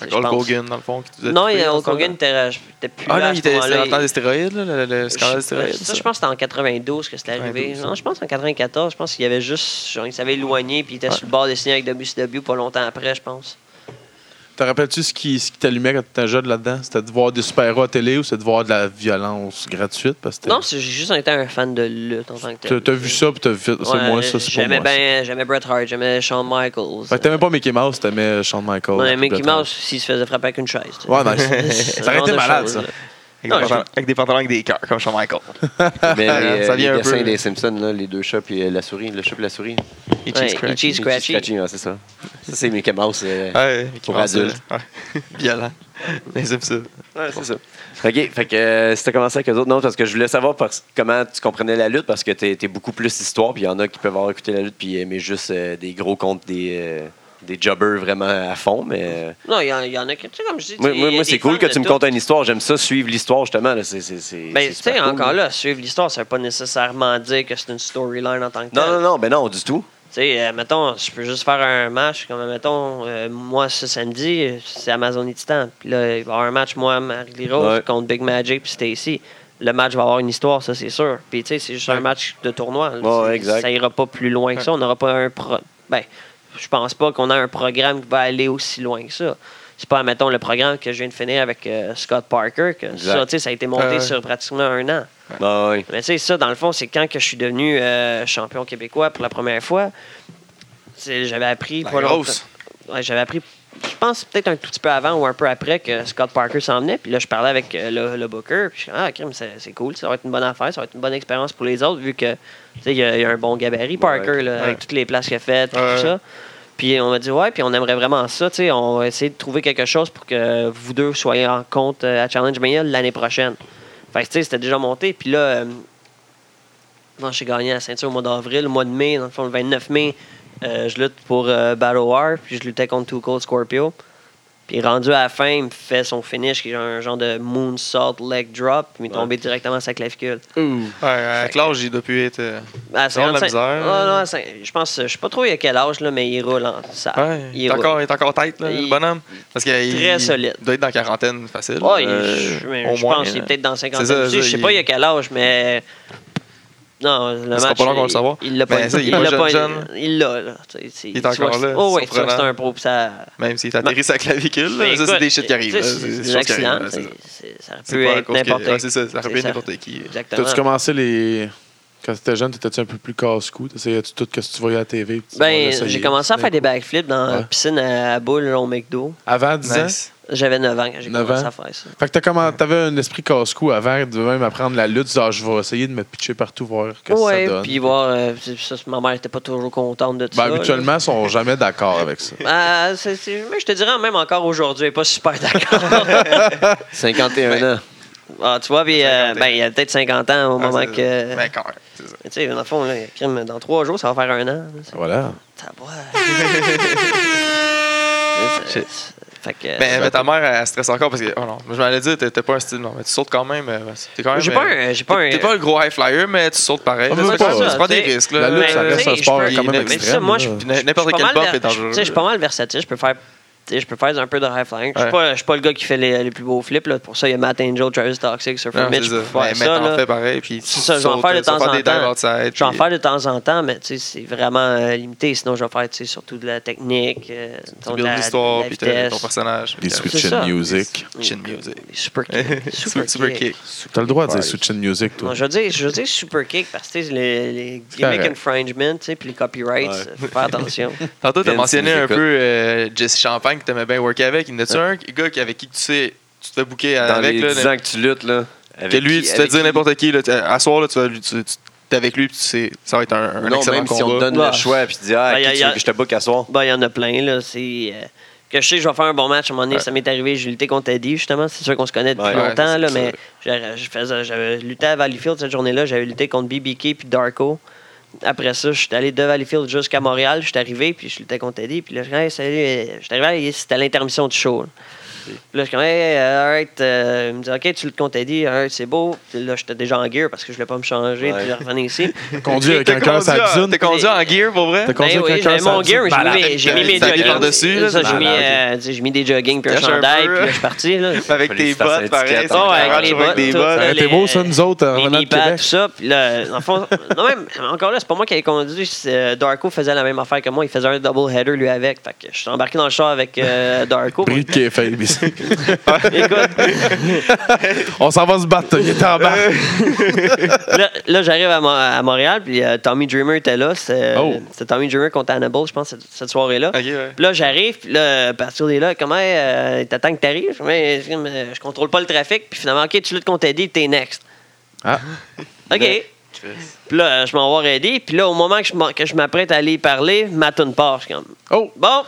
Fait que Hulk. Hogan, dans le fond, qui Non, Hulk Hogan était plus Ah là non, il était dans le temps des stéroïdes, là, le, le scandale des stéroïdes. ça, je pense que c'était en 92 que c'était arrivé. 92, Non, je pense en 94. Je pense qu'il y avait juste. Genre, il s'avait éloigné puis il était Ouais. sur le bord de signer avec WCW pas longtemps après, je pense. Te rappelles-tu ce qui, ce qui t'allumait quand t'étais jeune là-dedans? C'était de voir des super-héros à télé ou c'était de voir de la violence gratuite? Parce que Non, c'est- j'ai juste été un fan de lutte en tant que t'as tel. t'as vu ça, puis t'as vu c'est moi, ça, c'est pour J'aimais bien, j'aimais Bret Hart, j'aimais Shawn Michaels. Fait que t'aimais pas Mickey Mouse, t'aimais Shawn Michaels. Ouais, Mickey Bret. Mouse, s'il se faisait frapper avec une chaise. Ouais, nice. Ce (laughs) ça aurait été de malade, ça. là. Avec, Non, des pantalons, avec des pantalons avec des cœurs, comme Shawn Michaels. (laughs) Mais Ça euh, vient les un peu- des Simpsons, là, les deux chats puis euh, la souris, le chat et la souris. Et Ouais, cheese et scratchy. cheese scratchy. Scratchy, ouais, c'est ça. Ça, c'est Mickey Mouse. euh, Ouais, Mickey Pour Mouse, adultes. euh, ouais. (laughs) Violent. Les Simpsons. Ouais, c'est ça. OK, fait que euh, si t'as commencé avec eux autres, non, parce que je voulais savoir parce- comment tu comprenais la lutte, parce que t'es es beaucoup plus histoire, puis il y en a qui peuvent avoir écouté la lutte, puis aimer juste euh, des gros contre des, euh, des jobbers vraiment à fond, mais... euh, Non, il y, en- il y en a qui, tu sais, comme je dis. moi, moi, c'est cool que tu me tout. contes une histoire. J'aime ça, suivre l'histoire, justement. là. C'est c'est- c'est- Ben, tu sais, cool. encore là, suivre l'histoire, ça veut pas nécessairement dire que c'est une storyline en tant que Non, telle. non, non, ben non, du tout. Tu sais, euh, mettons, je peux juste faire un match, comme, mettons, euh, moi, ce samedi, c'est Amazon Titan. Puis là, il va y avoir un match, moi, Marie Rose, Ouais. contre Big Magic puis Stacy. Le match va avoir une histoire, ça, c'est sûr. Puis, tu sais, c'est juste un match de tournoi. Ouais, exact. Ça ira pas plus loin que ça. On n'aura pas un... Pro... Ben, je pense pas qu'on a un programme qui va aller aussi loin que ça. C'est pas, mettons, le programme que je viens de finir avec euh, Scott Parker, que ça, ça a été monté ouais. sur pratiquement un an. Ben, oui. Mais tu sais, ça, dans le fond, c'est quand que je suis devenu euh, champion québécois pour la première fois. J'avais appris. La grosse. Ouais, j'avais appris, je pense peut-être un tout petit peu avant ou un peu après que Scott Parker s'en venait. Puis là, je parlais avec euh, le, le Booker. Puis je suis ah, crime, c'est cool. Ça va être une bonne affaire. Ça va être une bonne expérience pour les autres, vu que tu sais, il y, a y a un bon gabarit, Parker, là, avec toutes les places qu'il a faites, Ouais. tout ça. Puis on m'a dit, ouais, puis on aimerait vraiment ça. tu sais, On va essayer de trouver quelque chose pour que vous deux soyez en compte euh, à Challenge Mania l'année prochaine. Fait que, tu sais, c'était déjà monté. Puis là, euh, j'ai gagné la ceinture au mois d'avril. Le mois de mai, dans le fond, le 29 mai, euh, je lutte pour euh, Battle War. Puis je luttais contre Too Cold Scorpio. Puis rendu à la fin, il me fait son finish, qui est un genre de moonsault leg drop. Puis il m'est tombé directement sur la clavicule. Ouais, avec l'âge, j'ai depuis été. euh, À Ça va, la 55 misère. Non, à je pense, je sais pas trop à quel âge, là, mais il roule en ça. Ouais, il est, encore, il est encore tête, là, le Il- bonhomme. Parce qu'il Très solide. Il doit être dans la quarantaine facile. Il- Euh, je, mais au je moins, pense qu'il est là. peut-être dans 50 C'est ça, ans Je sais il- pas il a quel âge, mais. Non, le Ça match. sera pas long qu'on le savoir. Il l'a pas. Mais ça, il est l'a pas jeune. Il l'a, là. Il est encore là, Oh, oui, c'est tu vois que c'est surprenant. un pro. Ça... Même s'il atterrit sa clavicule, là, Mais ça, c'est des shit qui arrivent. C'est des qui accidents. ça. peut être n'importe ouais, c'est ça, ça peut être n'importe qui. Exactement. T'as-tu commencé les. Quand t'étais jeune, t'étais-tu un peu plus casse-cou? T'essayais-tu tout ce que tu voyais à la TV? Ben, j'ai commencé à faire des backflips dans la Ouais. piscine à boule au McDo. Avant 10 ans? J'avais 9 ans quand j'ai 9 commencé ans? à faire ça. Fait que t'as comment- t'avais un esprit casse-cou avant de même apprendre la lutte. Genre, je vais essayer de me pitcher partout, voir ce que ça donne. puis voir. euh, ça, ma mère était pas toujours contente de tout Ben, ça. habituellement, ils sont (laughs) jamais d'accord avec ça. Ah, mais je te dirais même encore aujourd'hui, elle est pas super d'accord. (laughs) 51 ans. ah, tu vois, puis, euh, 50 ans. ben, il y a peut-être 50 ans au Ah, moment que. Ben, Tu sais, dans le fond, là, crime, dans trois jours, ça va faire un an. là. Voilà. Shit. (laughs) fait que. Mais, mais ta mère, elle stresse encore parce que. Oh non, je m'allais dire, t'es pas un style. Non, mais tu sautes quand même. euh, T'es quand même. J'ai pas euh, un. J'ai pas un. T'es pas le gros high flyer, mais tu sautes pareil. Ah, pas Tu prends des tu sais. risques. là. La lutte, Ben, ça reste un sport peux- quand même extrême. moi, N'importe quel pas ver- est dangereux. Tu sais, je suis pas mal versatile. Je peux faire je peux faire un peu de high flying. Je suis pas, je suis pas le gars qui fait les, les plus beaux flips. Là. Pour ça, il y a Matt Angel, Travis Toxic, Surfer Non, Mitch. Je faire Mais ça. maintenant, on là. fait pareil. Puis C'est ça, je vais en faire de temps en temps. outside, Je vais en faire de temps en temps, mais tu sais, c'est vraiment euh, limité. Sinon, je vais faire tu sais, surtout de la technique, euh, de l'histoire, puis ton personnage. Des puis t'as- switch C'est ça. and music. Chin music. Les Super kick. (laughs) Super, super kick. T'as le droit de dire switch and music, toi. Non, je veux dire, je veux dire super kick parce que les, les gimmick infringement, tu sais, puis les copyrights, faut faire attention. Tantôt, t'as mentionné un peu euh, Jesse Champagne que t'aimais bien worker avec. Il y en a-tu un gars qui- avec qui tu sais, tu te fais Dans avec, les là, 10 ans que tu luttes, là. avec que lui, qui- tu te fais avec dire qui- n'importe qui. Là, à soir, là, tu vas lui- tu- tu- t'es avec lui, puis tu sais, ça va être un, un Non, excellent même si on te combat. donne Ouais. le choix, puis tu dis, ah, Ben, qui a- tu a- veux que je te book à soir. Bon, il y en a plein, là. C'est. euh, que je sais que je vais faire un bon match à un moment donné, Ouais. ça m'est arrivé, j'ai lutté contre Eddie, justement. C'est sûr qu'on se connaît depuis Ouais, longtemps, c'est là, mais j'avais- je faisais- j'avais lutté à Valleyfield cette journée-là, j'avais lutté contre BBK puis Darko. Après ça, je suis allé de Valleyfield jusqu'à Montréal, je suis arrivé, puis je luttais contre Eddie, puis là, je suis je suis arrivé, c'était l'intermission du show. Puis là, je suis comme, hey, euh, alright, euh, il me dit, OK, tu contre Eddie, alright, c'est beau. Puis là, j'étais déjà en gear parce que je voulais pas me changer, Ouais. puis revenir ici. (laughs) Conduit avec T'as un cœur en- dune. t'as conduit en gear pour vrai? T'as conduit Ben avec un cœur j'avais mon gear, j'ai mis mes, jogging. par-dessus, Ça, j'ai mis, euh, j'ai mis des jogging puis un chandail, puis là, je suis parti. Là. (laughs) Avec tes bottes, pareil. ça, arrache avec les bottes, des tout, bottes. ça, Ça beau, ça, nous autres, en venant de Québec. tout ça. Puis là, le fond, non, même, encore là, c'est pas moi qui ai conduit. euh, Darko faisait la même affaire que moi. Il faisait un double header, lui, avec. Fait que je suis embarqué dans le char avec euh, Darko. Bris de kayfabe (laughs) (laughs) Écoute, On s'en va se battre, il est en bas. (laughs) là, là, j'arrive à, Mo- à Montréal, puis euh, Tommy Dreamer était là. C'était Oh. c'était Tommy Dreamer contre Hannibal, je pense, cette, cette soirée-là. Ok, ouais. Puis là, j'arrive, puis là, Pascal est là. Comment euh, t'attends que t'arrives? Mais, je, mais je contrôle pas le trafic. Puis finalement, OK, tu luttes contre Eddie, t'es next. Ah. (laughs) OK. Puis là, je m'en vais Eddie. Puis là, au moment que je m'en- que je m'apprête à aller y parler, ma tune part. Je suis comme, Oh! bon,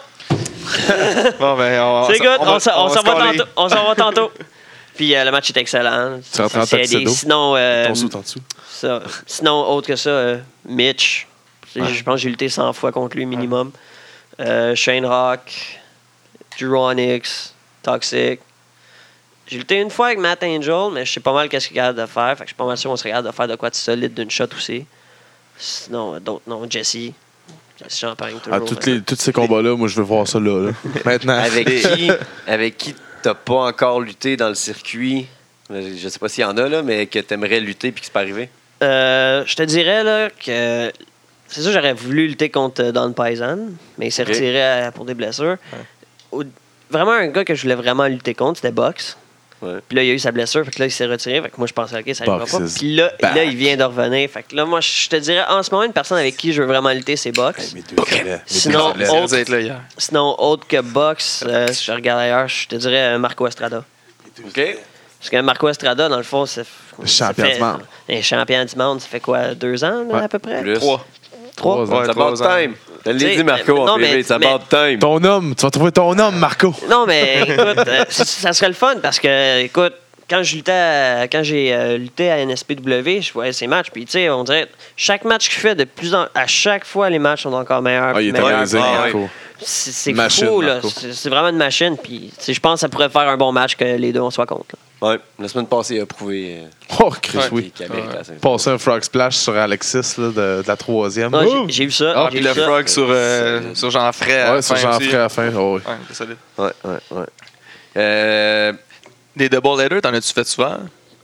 (laughs) Bon, ben, on c'est good, on, s'en- on va s'en se va coller. tantôt. On s'en va tantôt. (laughs) Puis euh, le match est excellent. Tu rentres en C'est. Sinon, euh, Ton sous en dessous. ça, sinon, autre que ça, euh, Mitch. Je pense que j'ai lutté 100 fois contre lui minimum. Euh, Shane Rock, Drew Onyx, Toxic. J'ai lutté une fois avec Matt Angel, mais je sais pas mal qu'est-ce qu'il capable de faire. Fait que je suis pas mal sûr qu'on serait capable de faire de quoi de solide d'une shot aussi. Sinon, d'autres non. Jesse. Champagne, À toujours. toutes les, tous ces combats-là, moi, je veux voir ça là. là. (laughs) Maintenant. Avec qui avec qui t'as pas encore lutté dans le circuit? Je sais pas s'il y en a, là, mais que t'aimerais lutter puis que c'est pas arrivé? Euh, je te dirais là, que c'est sûr j'aurais voulu lutter contre euh, Don Paisan, mais il s'est retiré à- pour des blessures. Au- vraiment un gars que je voulais vraiment lutter contre, c'était Box. Ouais. Puis là, il a eu sa blessure, fait que là, il s'est retiré. Fait que moi, je pensais, OK, ça Box pas. is Puis là, back. là, il vient de revenir. Fait que là, moi, je te dirais, en ce moment, une personne avec qui je veux vraiment lutter, c'est Box. Sinon, autre-. Sinon, autre que Box, euh, si je regarde ailleurs, je te dirais euh, Marco Estrada. OK? Parce que Marco Estrada, dans le fond, c'est. Le champion du monde. Un champion du monde, ça fait quoi, deux ans, là, Ouais. à peu près? Plus. Trois. Trois. Trois ans. Ouais, Ça trois ans. time. Je l'ai dit, Marco, non, en mais- ça mais- bat time. Ton homme, tu vas trouver ton homme, Marco. Non, mais écoute, euh, ça, serait le fun parce que, écoute, quand je luttais à- quand j'ai euh, lutté à NSPW, je voyais ces matchs, puis tu sais, on dirait, chaque match qu'il fait, de plus en à chaque fois, les matchs sont encore meilleurs. Ah, il est organisé. C'est fou, là. C'est vraiment une machine, puis tu sais, je pense que ça pourrait faire un bon match que les deux on soit contre. là. Ouais, la semaine passée, il a prouvé Oh, Chris, Ouais. euh, oui. qu'il mérite la ceinture. Passer un frog splash sur Alexis là, de, de la troisième. Non, Oh! j'ai- J'ai vu ça. Ah, j'ai puis le ça. frog sur, euh, sur Jean Fray. à Ouais, fin Jean aussi. Frey à la fin. Oh, oui. Ouais, c'est solide. Ouais, ouais, ouais. Euh, Des double headers, t'en as-tu fait souvent?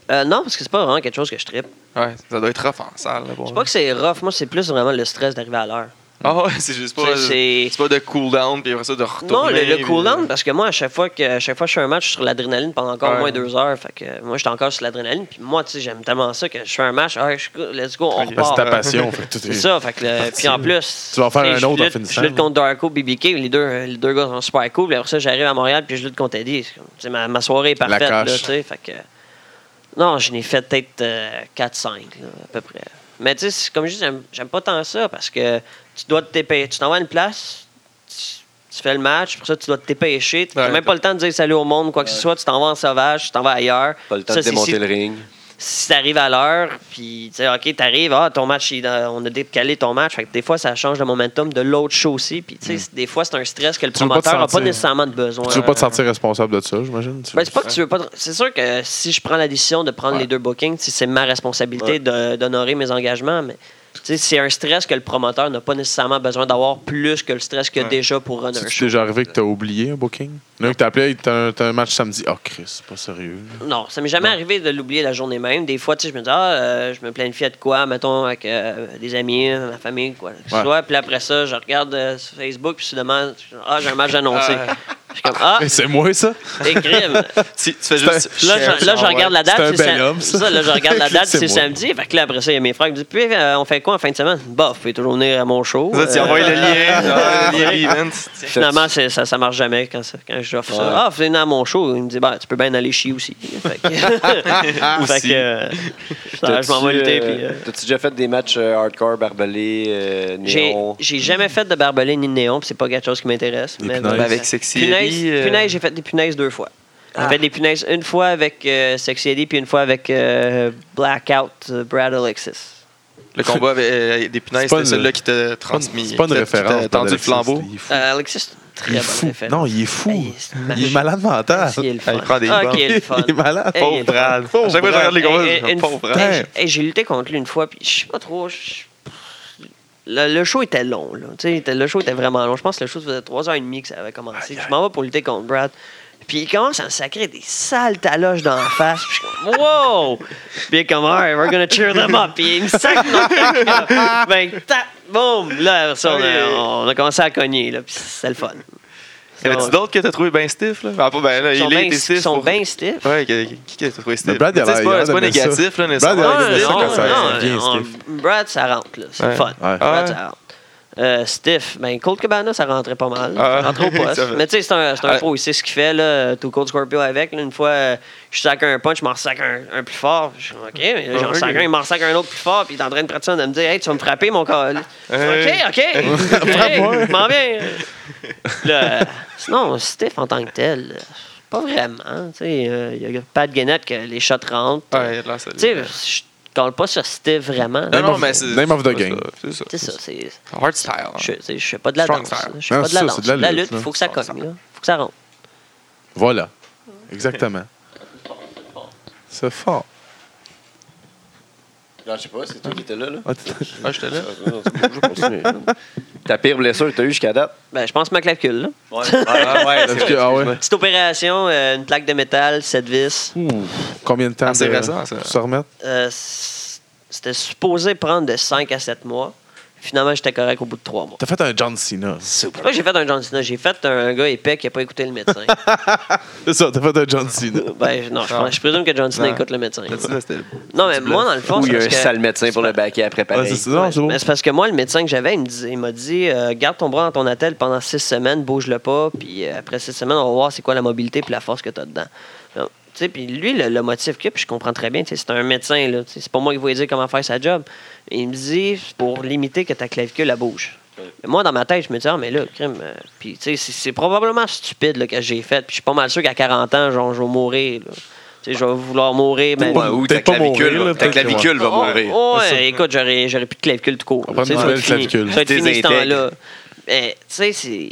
Euh, non, parce que c'est pas vraiment quelque chose que je trippe. Ouais, ça doit être rough en salle. là, pour C'est pas que c'est rough, moi, c'est plus vraiment le stress d'arriver à l'heure. Ah ouais, c'est juste pas, C'est- pas de cool-down, puis après ça, de retourner. Non, le, le puis- cooldown, parce que moi, à chaque fois que, à chaque fois que je fais un match, je suis sur l'adrénaline pendant encore Ouais. moins deux heures. Fait que moi, j'étais encore sur l'adrénaline. Puis moi, tu sais, j'aime tellement ça que je fais un match. Ah, je- let's go, on. Ben, c'est repart. ta passion. (laughs) C'est ça. Fait que, le- puis en plus. Tu vas en faire un autre en lutte- finissant, Je lutte contre Darko, BBK. Les deux, les deux gars sont super cool. Puis après ça, j'arrive à Montréal, puis je lutte contre Eddie. C'est comme- tu sais, ma, ma soirée est parfaite. Là, tu sais, fait que, non, je n'ai fait peut-être euh, 4-5, là, à peu près. Mais tu sais, comme je dis, j'aime pas tant ça parce que tu dois te dépêcher. Tu t'en vas à une place, tu, tu fais le match, pour ça, tu dois te dépêcher. Tu n'as Ouais, même pas le temps de dire salut au monde, quoi que ce soit. Tu t'en vas en sauvage, tu t'en vas ailleurs. pas le temps Ça, de démonter si- le ring. si t'arrives à l'heure, puis tu sais, OK, t'arrives, ah, ton match, il- on a décalé ton match. Fait que des fois, ça change le momentum de l'autre show aussi. Puis tu sais, des fois, c'est un stress que le pas promoteur n'a pas sentir- nécessairement de besoin. Tu veux pas te sentir responsable de ça, j'imagine? Ben, c'est pas que tu veux pas. te- C'est sûr que si je prends la décision de prendre Ouais. les deux bookings, c'est ma responsabilité d'honorer mes engagements, mais c'est un stress que le promoteur n'a pas nécessairement besoin d'avoir plus que le stress qu'il a Ouais. déjà pour runner un C'est déjà arrivé que t'as oublié un booking? Là, que t'as appelé, t'as un, t'as un match samedi. Oh, Chris, c'est pas sérieux. Non, ça m'est jamais arrivé de l'oublier la journée même. Des fois, tu sais, je me dis, ah, euh, je me planifie de quoi, mettons, avec euh, des amis, ma famille, quoi. que ce Ouais. soit. Puis après ça, je regarde euh, sur Facebook, puis soudainement, je- ah, j'ai un match annoncé. Je suis comme, ah, Mais c'est moi, ça? et crime. (laughs) Tu, tu fais juste. Là, je, là, je regarde la date. C'est un c'est bel homme, ça. ça, là, je regarde la (laughs) date, C'est c'est samedi. Fait que là, après ça, il y a mes frères qui me disent, puis, euh, on fait quoi en fin de semaine? Bof, vous pouvez toujours venir à mon show. Tu Euh, envoies le lien. le. (laughs) Finalement, ça, ça marche jamais quand, quand j'offre ça. Ah, venez à mon show. Il me dit, bah, tu peux bien aller chier aussi. Fait que, (laughs) (laughs) fait que, euh, ça, je m'en vais lutter. T'as-tu, euh, déjà fait des matchs euh, hardcore, barbelés, euh, néon? j'ai jamais fait de barbelé ni de néon, puis c'est pas quelque chose qui m'intéresse. Mais- punaises? Avec Sexy Punaise, euh, punaise, j'ai fait des punaises deux fois. J'ai fait des punaises une fois avec Sexy Eddie, puis une fois avec Blackout Brad Alexis. Le combat avec euh, des punaises, C'est celui-là qui t'a transmis. C'est pas une référence. qui tendu le Alexis, flambeau? Il. Euh, Alexis, c'est une Il très est bonne fou. référence. Non, il est fou. Hey, Il est malade mental. Il est le Ah, il prend des Ah, bombes. qui est le fun. Il est malade. Hey, il Pauvre. Brad. À chaque fois que je regarde les combats, je hey, me dis, pauvre Brad. J'ai lutté contre lui une fois, puis je sais pas trop. Le, le show était long. Là. Le show était vraiment long. Je pense que le show faisait 3h30 que ça avait commencé. Je m'en vais pour lutter contre Brad. Puis il commence à me sacrer des sales taloches dans la face. Puis je suis comme, wow! Puis il est comme, alright, we're gonna cheer them up. Puis il me sacre. Ben, tap, boum! Là, ça, on, a, on a commencé à cogner. Là, puis c'est le fun. Y avait-tu d'autres que t'as trouvé bien stiff? Là? Ah, pas ben, là, Ils sont il été stiff. sont pour- bien stiff. Ouais, qui, que t'as trouvé stiff? Brad, c'est pas, négatif, là, nécessairement. Brad, ça rentre, là. C'est fun. Ouais. Brad, ça rentre. Euh, Stiff, ben Cold Cabana, ça rentrait pas mal. Ah. (laughs) Ça rentrait au poste. Mais tu sais, c'est un, c'est un Ah. pro, il sait ce qu'il fait, là. Tout Cold Scorpio avec. là. une fois, euh, je sac un punch, je m'en sac un, un plus fort. Je suis OK, mais là, j'en Ah, sac ok. un, il m'en sac un autre plus fort, puis il est en train de pratiquer de me dire, hey, tu vas me frapper, mon corps. OK, (laughs) Hey. OK. hey, m'en viens. (laughs) Là, sinon, Stiff en tant que tel, euh, pas vraiment. Tu sais, euh, il y a pas de Guénette que les shots rentrent. Ouais, là, ça. Je parle pas sur Steve vraiment. Non, Name non, of- mais c'est. name of the game. ça, C'est ça. C'est ça, c'est. Hard style. hein. Je, je fais pas de la Strong danse. Je fais pas de la danse. la lutte, il faut que ça Strong cogne. là. faut que ça rentre. Voilà. Exactement. C'est fort. Non, je sais pas, c'est toi qui étais là. là. Ah, Ah, j'étais là. (laughs) Ta pire blessure que t'as eu jusqu'à date? Ben, je pense ma clavicule. Là. Ouais, (laughs) ah, ouais, ah ouais. Petite opération, euh, une plaque de métal, 7 vis. Ouh, Combien de temps Ah, c'est de- récent, ça. se remettre? Euh, C'était supposé prendre de 5 à 7 mois. Finalement, j'étais correct au bout de 3 mois. T'as fait un John Cena. C'est pas que j'ai fait un John Cena, j'ai fait un gars épais qui n'a pas écouté le médecin. (laughs) C'est ça, t'as fait un John Cena. ben, non, je, présume que John Cena écoute le médecin. T'as Non, mais moi, dans le fond, Ou c'est il y a un parce que- sale médecin pour le baquer après pareil. c'est ça, non, c'est bon. Mais c'est parce que moi, le médecin que j'avais, il m'a dit euh, garde ton bras dans ton attel pendant six semaines, bouge-le pas, puis euh, après six semaines, on va voir c'est quoi la mobilité puis la force que tu as dedans. Puis lui, le, le motif qu'il a, puis je comprends très bien, tu sais, c'est un médecin, là, c'est pas moi qui vais lui dire comment faire sa job. Il me dit c'est pour limiter que ta clavicule la bouge. Mais moi, dans ma tête, je me dis, ah, mais là, crime. euh, puis, tu sais, c'est- c'est probablement stupide là, que j'ai fait. Puis, je suis pas mal sûr qu'à 40 ans, genre, je vais mourir. là. Tu sais, je vais vouloir mourir. mais- Ouais, ou ta clavicule, mourir, là, ta clavicule va mourir. oh, ça. ouais, écoute, j'aurais, j'aurais plus de clavicule tout court. Prendre ça va une être fini. clavicule. Ça va être fini ce temps-là. Mais, tu sais, c'est.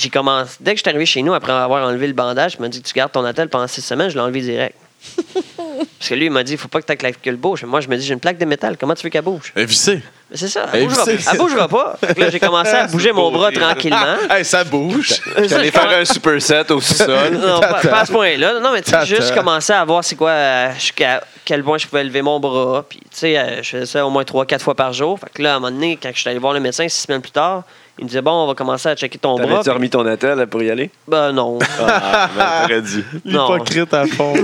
J'ai commencé. Dès que je suis arrivé chez nous, après avoir enlevé le bandage, il m'a dit Tu gardes ton attel pendant six semaines, je l'ai enlevé direct. (laughs) Parce que lui, il m'a dit Il faut pas que ta clavicule bouge. Mais moi, je me dis J'ai une plaque de métal, comment tu veux qu'elle bouge? Elle est vissée. Mais c'est ça, Eh, elle bougera, elle bougera pas. (laughs) Fait que là, j'ai commencé à bouger mon bras tranquillement. (laughs) Hey, ça bouge. Allé faire un superset au sous-sol. Non, pas, pas à ce point-là. Non, mais tu sais, juste commencer à voir c'est quoi, euh, jusqu'à quel point je pouvais lever mon bras. Puis, tu sais, euh, je faisais ça au moins 3-4 fois par jour. Fait que là, à un moment donné, quand je suis allé voir le médecin six semaines plus tard, il me disait Bon, on va commencer à checker ton bras. T'avais-tu remis ton attel pour y aller? ben non. Ah, ben, t'aurais dû. (laughs) Non. Hypocrite à fond. Non,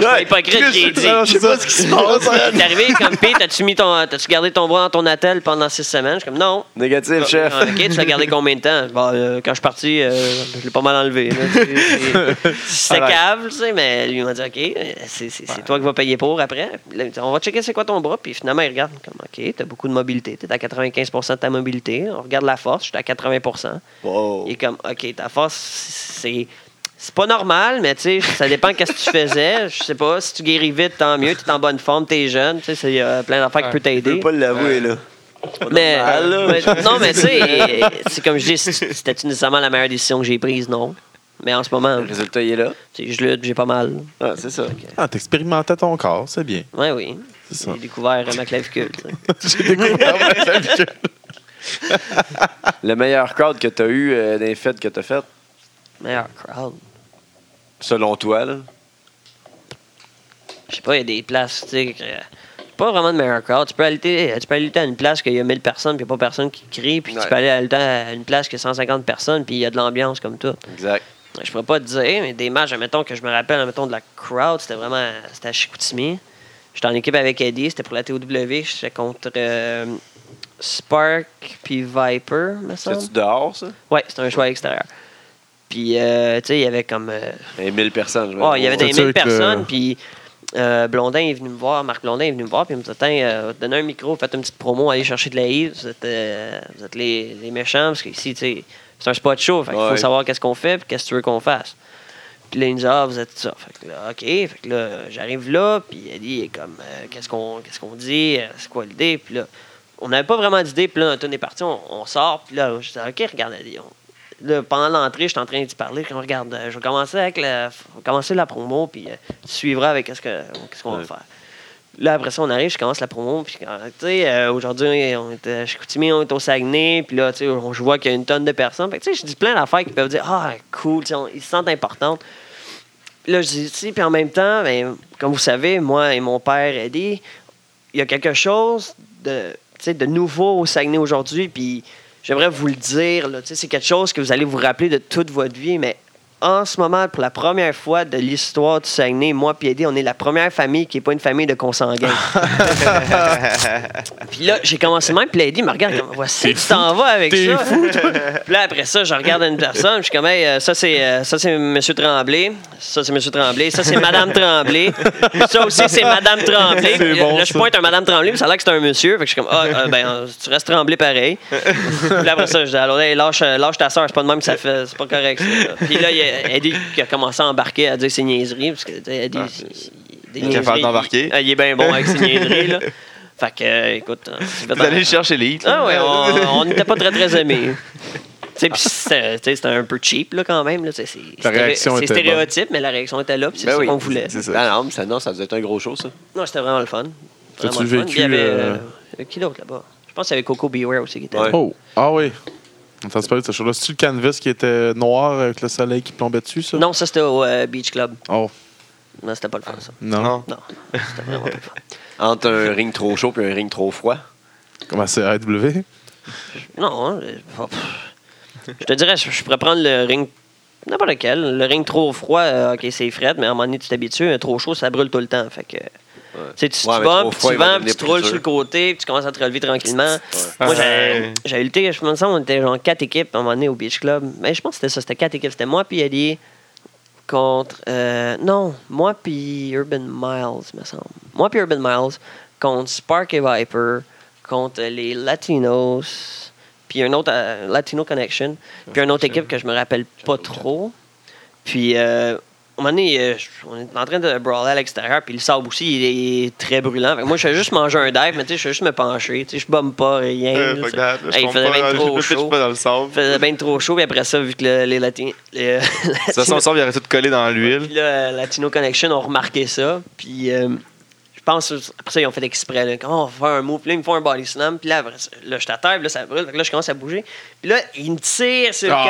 je suis pas hypocrite, j'ai dit. Je sais pas ce qui se passe. Est arrivé comme Pete, t'as-tu mis ton, t'as-tu gardé ton bras dans ton attel pendant six semaines? Je suis comme non. Négatif, chef. Ah, ok, tu l'as gardé combien de temps? Bon, euh, quand je suis parti, euh, je l'ai pas mal enlevé. c'est- (laughs) C'était cave, tu sais, mais lui il m'a dit OK, c'est c'est- c'est toi qui vas payer pour après. On va checker c'est quoi ton bras. Puis finalement, il regarde comme OK, t'as beaucoup de mobilité. T'es à 95% de ta mobilité. On regarde la force, je suis à 80 Wow. Il est comme OK, ta force, c'est. C'est pas normal, mais tu sais, ça dépend qu'est-ce que tu faisais. (laughs) Je sais pas, si tu guéris vite, tant mieux. Tu es en bonne forme, tu es jeune. Tu sais, c'est, il y a plein d'affaires qui peuvent Je t'aider. peux pas l'avouer, là. Mais, normal, là. mais- (laughs) non, mais tu sais, (laughs) c'est comme je dis, c'était-tu nécessairement la meilleure décision que j'ai prise? Non. Mais en ce moment, Le résultat, il est là. tu sais, je lutte, j'ai pas mal. Ah, c'est ça. Ah, t'expérimentais ton corps, c'est bien. Ouais, oui. C'est ça. J'ai découvert ma clavicule. J'ai découvert ma clavicule. (laughs) Le meilleur crowd que tu as eu euh, dans les fêtes que tu as faites, Meilleur crowd. selon toi, là? Je sais pas, il y a des places, tu sais, que- pas vraiment de meilleur crowd. Tu peux aller, tu peux aller à une place qu'il y a 1000 personnes, puis il n'y a pas personne qui crie, puis Ouais. tu peux aller à une place qui a 150 personnes, puis il y a de l'ambiance comme tout. Exact. Je pourrais pas te dire, mais des matchs, admettons, que je me rappelle, admettons, de la crowd, c'était vraiment. C'était à Chicoutimi. J'étais en équipe avec Eddie, c'était pour la TOW, j'étais contre euh, Spark puis Viper, me semble. C'est-tu dehors, ça? Ouais, c'était un choix extérieur. Puis, euh, tu sais, il y avait comme. euh, Et 1000 personnes. je Oh, il y avait des C'est 1000 sûr que- personnes, puis euh, Blondin est venu me voir, Marc Blondin est venu me voir, puis il me dit Tiens, euh, donnez un micro, faites une petite promo, allez chercher de la Yves, vous êtes, euh, vous êtes les, les méchants, parce qu'ici, tu sais, c'est un spot show, fait qu'il faut Ouais. savoir qu'est-ce qu'on fait, puis qu'est-ce que tu veux qu'on fasse. Puis là, il me dit Ah, vous êtes ça. Fait que là, OK, fait que là, j'arrive là, puis il dit il est comme euh, Qu'est-ce qu'on qu'est-ce qu'on dit, c'est quoi l'idée, puis là, on n'avait pas vraiment d'idée, puis là, tourne est parti, on, on sort, puis là, je dis OK, regarde, on- Là, pendant l'entrée, j'étais en train d'y parler. Je dis, regarde, euh, je vais commencer avec la, on commencer la promo, puis euh, tu suivras avec qu'est-ce qu'on Ouais. va faire. Là, après ça, on arrive, je commence la promo, puis euh, tu sais, euh, aujourd'hui, on était à Chicoutimi, on est au Saguenay, puis là, tu sais, on- je vois qu'il y a une tonne de personnes. Fait que, tu sais, je dis plein d'affaires qui peuvent dire, ah, cool, tu sais, on- ils se sentent importantes. Puis là, je dis, tu puis en même temps, ben, comme vous savez, moi et mon père, Eddie, il y a quelque chose de, de nouveau au Saguenay aujourd'hui, puis j'aimerais vous le dire, c'est quelque chose que vous allez vous rappeler de toute votre vie, mais en ce moment, pour la première fois de l'histoire du Saguenay, moi et Eddie, on est la première famille qui n'est pas une famille de consanguins. (laughs) puis là, j'ai commencé même, puis Eddie me regarde comme, voici, tu t'en vas avec T'es ça. fou, Puis là, après ça, je regarde une personne, je suis comme, hey, euh, ça, c'est euh, ça, c'est M. Tremblay. Ça, c'est M. Tremblay. Ça, c'est Mme Tremblay. Ça aussi, c'est Mme Tremblay. C'est Puis bon, là, je pointe un Mme Tremblay, puis ça a l'air que c'est un monsieur. Fait que je suis comme, ah, euh, ben, euh, tu restes Tremblay pareil. Puis là, après ça, je dis, alors, hey, lâche, lâche ta soeur, c'est pas de même que ça fait, c'est pas correct. ça. Puis là, il y a Eddie qui a commencé à embarquer, à dire ses niaiseries, parce que, tu sais, Eddie, Ah, il- il- des il est capable d'embarquer. Il, il est bien bon avec ses (laughs) niaiseries, là. Fait que, euh, écoute, euh, Vous allez le chercher l'élite. ah ouais, on n'était pas très très aimés. (laughs) C'était un peu cheap là, quand même. C'est stéréotype, mais la réaction était là, puis c'est Ben ça oui, qu'on voulait. C'est ça. Ah non, ça, non, ça être un gros show, ça. Non, c'était vraiment le fun. T'as-tu Vraiment le fun. vécu, Il y avait. euh, euh, qui d'autre là-bas? Je pense qu'il y avait Coco Beware aussi qui était Ouais. là. Oh, ah oui. On entend parler de ce show-là. C'est-tu le canvas qui était noir avec le soleil qui plombait dessus, ça? Non, ça c'était au euh, Beach Club. Oh, Non, c'était pas le fun, ça. non? Non. Non, c'était vraiment pas le fun. (laughs) Entre un ring trop chaud et un ring trop froid. Comment c'est AW? Non, hein, oh, je te dirais, je, je pourrais prendre le ring. N'importe lequel. Le ring trop froid, euh, ok, c'est frais, mais à un moment donné, tu t'habitues. Un Trop chaud, ça brûle tout le temps. Fait que. Tu sais, tu, Ouais, tu vends, puis tu roules sur le côté, puis tu commences à te relever tranquillement. Moi, Ouais. j'avais j'avais lutté, je me semble, on était genre quatre équipes à un moment donné au Beach Club. Mais je pense que c'était ça, c'était quatre équipes. C'était moi, puis Eddie, contre. euh, non, moi, puis Urban Miles, me semble. Moi, puis Urban Miles, contre Spark et Viper, contre les Latinos, puis un autre, euh, Latino Connection, puis une autre équipe que je me rappelle pas trop. Puis, euh, un moment donné, euh, on est en train de brawler à l'extérieur, puis le sable aussi, il est très brûlant. Moi, je fais juste manger un dive, mais tu sais, je fais juste me pencher. Tu sais, je bombe pas, rien. Euh, là, that. Hey, il faisait bien trop (laughs) chaud. pas dans le sable. Il faisait bien trop chaud, puis après ça, vu que le- les Latinos. Euh, De toute façon, le sable, il aurait tout collé dans l'huile. puis là, Latino Connection ont remarqué ça. Puis euh, pense, après ça, ils ont fait exprès. Là, Comment on va faire un move? Puis là, ils me font un body slam. Puis là, après là je suis à terre, puis là, ça brûle. Fait que là, je commence à bouger. Puis là, ils me tirent sur le Ah!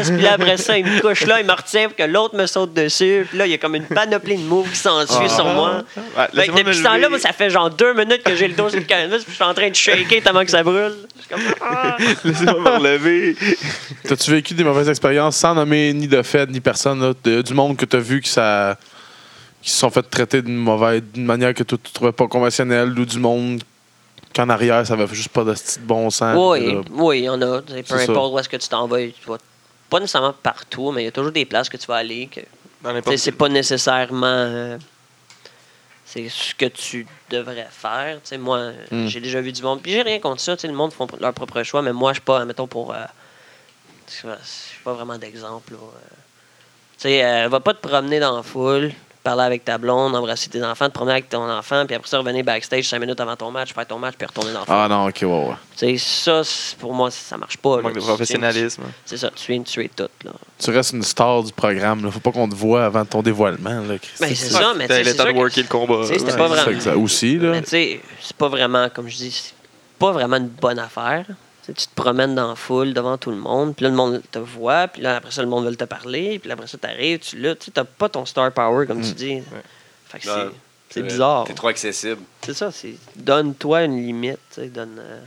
canvas. Puis là, après ça, ils me couchent là, ils me retiennent pour que l'autre me saute dessus. Puis là, il y a comme une panoplie de moves qui s'ensuit sur moi. Ouais, Fait que laissez-moi depuis ce temps-là, moi, ça fait genre deux minutes que j'ai le dos sur le canvas. Puis je suis en train de shaker tellement que ça brûle. Je suis comme. Ah! (laughs) Laissez-moi me relever. T'as-tu vécu des mauvaises expériences sans nommer ni de fait ni personne, là, de- du monde que t'as vu qui, ça, qui se sont fait traiter d'une mauvaise, d'une manière que toi, tu trouvais pas conventionnelle ou du monde qu'en arrière, ça avait juste pas de bon sens. Oui, là, oui, il y en a. Tu sais, Peu ça. importe où est-ce que tu t'en vas, tu vas- pas nécessairement partout, mais il y a toujours des places que tu vas aller que c'est pas nécessairement euh, c'est ce que tu devrais faire. Tu sais, moi, Mm. j'ai déjà vu du monde. Puis j'ai rien contre ça. tu sais, Le monde font leur propre choix, mais moi, je suis pas, mettons, pour. euh, je suis pas vraiment d'exemple. euh. Tu sais, euh, va pas te promener dans la foule. Parler avec ta blonde, embrasser tes enfants, te promener avec ton enfant, puis après ça, revenir backstage cinq minutes avant ton match, faire ton match, puis retourner dans le Ah non, ok, ouais, ouais. Tu sais, ça, pour moi, ça marche pas. là. Manque de professionnalisme. C'est ça, tu viens de tuer tout. Là. Tu restes une star du programme. Là. Faut pas qu'on te voit avant ton dévoilement. Là, Christy. Ben, c'est ça, mais tu sais, temps de worker le combat. c'était Ouais. pas vraiment- C'est ça aussi, là. Mais tu sais, c'est pas vraiment, comme je dis, c'est pas vraiment une bonne affaire. Tu te promènes dans la foule devant tout le monde, puis là, le monde te voit, puis là, après ça, le monde veut te parler, puis là, après ça, t'arrives, tu là, tu sais, t'as pas ton star power, comme tu dis. Fait que c'est- c'est bizarre. T'es trop accessible. C'est ça, c'est donne-toi une limite, tu sais, donne... euh,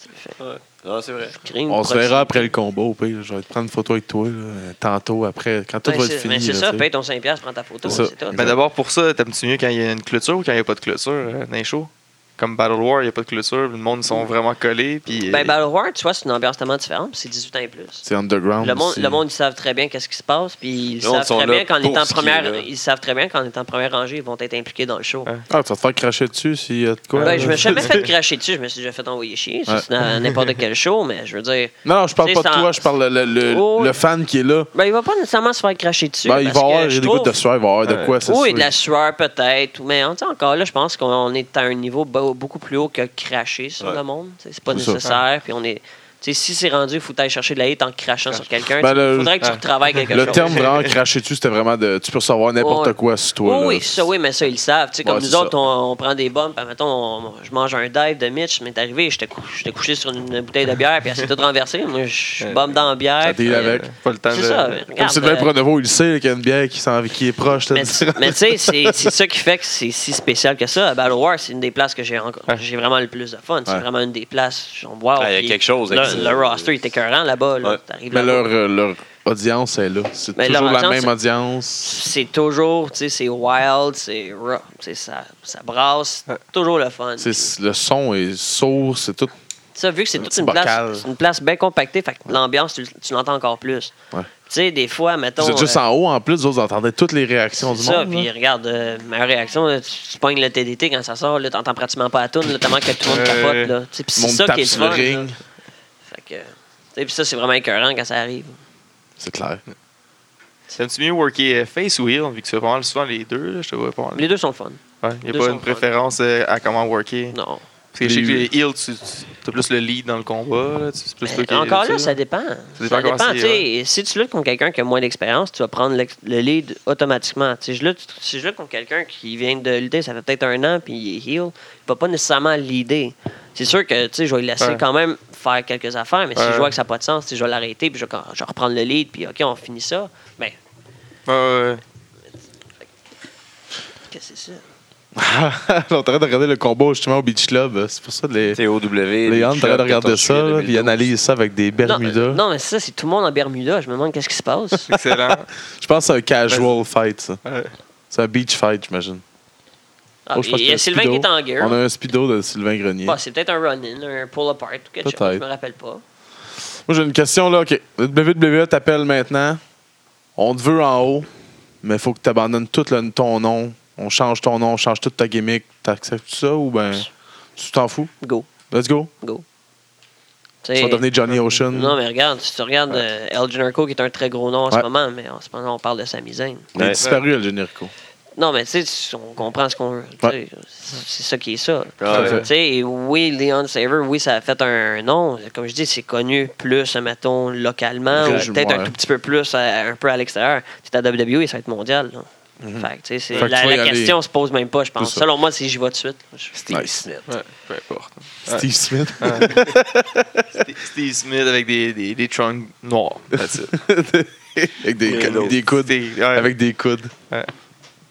tu fais- Non, c'est vrai. On se verra après le combat au pire. Je vais te prendre une photo avec toi là, tantôt après, quand tout Ben, va c'est- être fini. mais c'est là, ça, paye ton 5$, prends ta photo, C'est c'est tout. Mais d'abord, pour ça, t'aimes-tu mieux quand il y a une clôture ou quand il n'y a pas de clôture euh, dans les shows? Comme Battle War, il n'y a pas de clôture, le monde ils sont vraiment collés. Puis, Ben, Battle War, tu vois, c'est une ambiance tellement différente, puis c'est 18 ans et plus. C'est underground. Le monde, le monde, ils savent très bien qu'est-ce qui se passe, puis ils savent très bien qu'en étant première, ils savent très bien qu'en étant première rangée, ils vont être impliqués dans le show. Ah, tu vas te faire cracher dessus s'il y a de quoi. Ben, je me suis jamais (laughs) fait cracher dessus, je me suis déjà fait envoyer chier. C'est dans n'importe quel show, mais je veux dire, Non, non, je parle pas de toi, je parle le, le, Oh. le fan qui est là. ben, il va pas nécessairement se faire cracher dessus. Ben, il va avoir des gouttes de sueur, il va avoir de quoi, c'est Oui, de la sueur peut-être, mais encore là, je pense qu'on est à un niveau beau- beaucoup plus haut que cracher sur Ouais. le monde. C'est pas nécessaire, puis on est. Si c'est rendu, il faut aller chercher de la hate en crachant sur quelqu'un. Ben, le- Il faudrait que tu retravailles quelque Le chose. terme vraiment (laughs) cracher dessus, c'était vraiment de. Tu peux recevoir n'importe Ouais. quoi sur toi. Oui, là. ça, oui, mais ça, ils le savent. Comme Ouais, nous autres, on, on prend des bombes, puis mettons, on- je mange un dive de Mitch, mais t'es arrivé, j'étais cou- couché sur une bouteille de bière, puis elle s'est toute renversée. Moi, je bombe dans la bière. Ça puis, deal euh, avec. Pas le temps C'est de. ça. Comme regarde, Sylvain euh, Pronovo, il le sait qu'il y a une bière qui, est proche. mais, tu sais, (laughs) c'est ça qui fait que c'est si spécial que ça. À Battle War, c'est une des places que j'ai encore- Ouais. j'ai vraiment le plus de fun. C'est vraiment une des places. wow, Ah, il y a quelque chose avec. Le, roster est écœurant là-bas. Là. Ouais. T'arrives Mais là-bas. leur, euh, leur audience est là. C'est Mais toujours la audience, même audience. c'est toujours, tu sais, c'est wild, c'est raw, tu sais, ça, ça brasse, Ouais. toujours le fun. C'est- Le son est sourd, c'est tout. Ça, vu que c'est Un toute petit une bocal. place, c'est une place bien compactée, fait que l'ambiance, tu, tu l'entends encore plus. Ouais. Tu sais, des fois, mettons. Vous êtes juste euh, en haut en plus, vous autres, vous entendez toutes les réactions du ça, monde. puis là. regarde, euh, ma réaction, là, tu, tu pognes le TDT quand ça sort, là, t'entends pratiquement pas la toune, là, tellement que tout le monde capote, là. Tu sais, puis c'est monde ça tape qui est sur le le fun, ring. là. Fait que, tu sais, puis ça, c'est vraiment écœurant quand ça arrive. C'est clair. T'aimes-tu mieux worker euh, face ou heel, vu que tu fais pas mal souvent les deux, là, je te vois pas mal. Les deux sont fun. Ouais, y a deux pas une préférence euh, à comment worker? Non. Parce que je sais que Les- tu, tu as plus le lead dans le combat. Là, tu- c'est plus qui- encore là, ça dépend. dépend Ça dépend. sais, Si tu luttes contre quelqu'un qui a moins d'expérience, tu vas prendre le lead automatiquement. Je lutte, si je lutte contre quelqu'un qui vient de lutter, ça fait peut-être un an, puis il est heel, il va pas nécessairement leader. C'est sûr que tu sais, je vais le laisser Ouais. quand même faire quelques affaires, mais si je vois que ça n'a pas de sens, je vais l'arrêter, puis je vais, je vais reprendre le lead, puis OK, on finit ça. Ben, Ouais, ouais, ouais. qu'est-ce que c'est ça? (laughs) on est en train de regarder le combat justement au Beach Club. C'est pour ça que les, TOW. les gens en train de regarder ça, là, puis ils analysent ça avec des Non, Bermudas. non, mais c'est ça, c'est tout le monde en Bermuda. Je me demande qu'est-ce qui se passe. (laughs) Excellent. Je pense que c'est un casual fight, ça. Ouais. C'est un beach fight, j'imagine. Ah, Oh, je pense il y a Sylvain qui est en gear. On a un speedo de Sylvain Grenier. Bah, c'est peut-être un run-in, un pull-apart ou quelque chose. Peut-être. Je me rappelle pas. Moi, j'ai une question là. OK. Le WWE t'appelle maintenant. On te veut en haut, mais il faut que tu abandonnes tout le- ton nom. On change ton nom, on change toute ta gimmick. T'acceptes ça ou ben tu t'en fous? Go, Let's go. go. Tu vas devenir Johnny Ocean. Non, mais regarde, si tu regardes euh, El Generico, qui est un très gros nom en Ouais. ce moment, mais en ce moment, on parle de Sami Zayn. Il est Ouais. disparu, El Generico. Non, mais tu sais, on comprend ce qu'on sais, C'est ça qui est ça. Ouais. Tu sais, oui, Leon Saver, oui, ça a fait un nom. Comme je dis, c'est connu plus, mettons, localement, ou peut-être un ouais. tout petit peu plus, à- un peu à l'extérieur. C'est à WWE, ça va être mondial. là. Fait que, tu sais, c'est-. Fait que la, tu aller. question se pose même pas, je pense. Selon moi, si j'y vais tout de suite. Steve Nice. Smith. Ouais, peu importe. Steve Smith. (laughs) Steve- Steve Smith avec des, des, des trunks noirs. That's it. (laughs) avec des, coudes. Steve- ouais. Avec des coudes.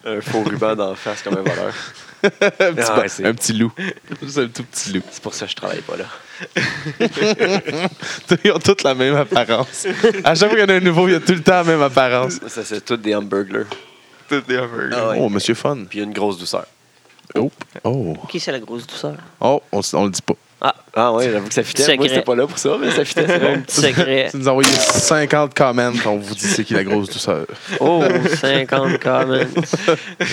Un faux ruban d'en face comme un voleur. (laughs) un, petit, Ah, un petit loup. Juste un tout petit loup. C'est pour ça que je travaille pas là. Ils ont toutes la même apparence. À chaque fois qu'il y en a un nouveau, il y a tout le temps la même apparence. Ça, c'est tous des hamburgers. Tout des hamburgers. Ah ouais. Oh, Monsieur Fun. Puis une grosse douceur. Oh. Oh. Qui c'est la grosse douceur? Oh, on, on le dit pas. Ah ouais, j'avoue que ça fitait. Secret. Moi, j'étais pas là pour ça, mais ça fitait. c'est Un (laughs) petit secret. Tu nous as envoyé 50 comments, on vous dit c'est qui la grosse douceur. Oh, 50 comments.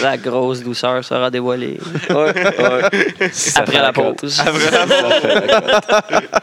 La grosse douceur sera dévoilée. Ouais, ouais. Ça Après la pause. Fait la cote. (laughs)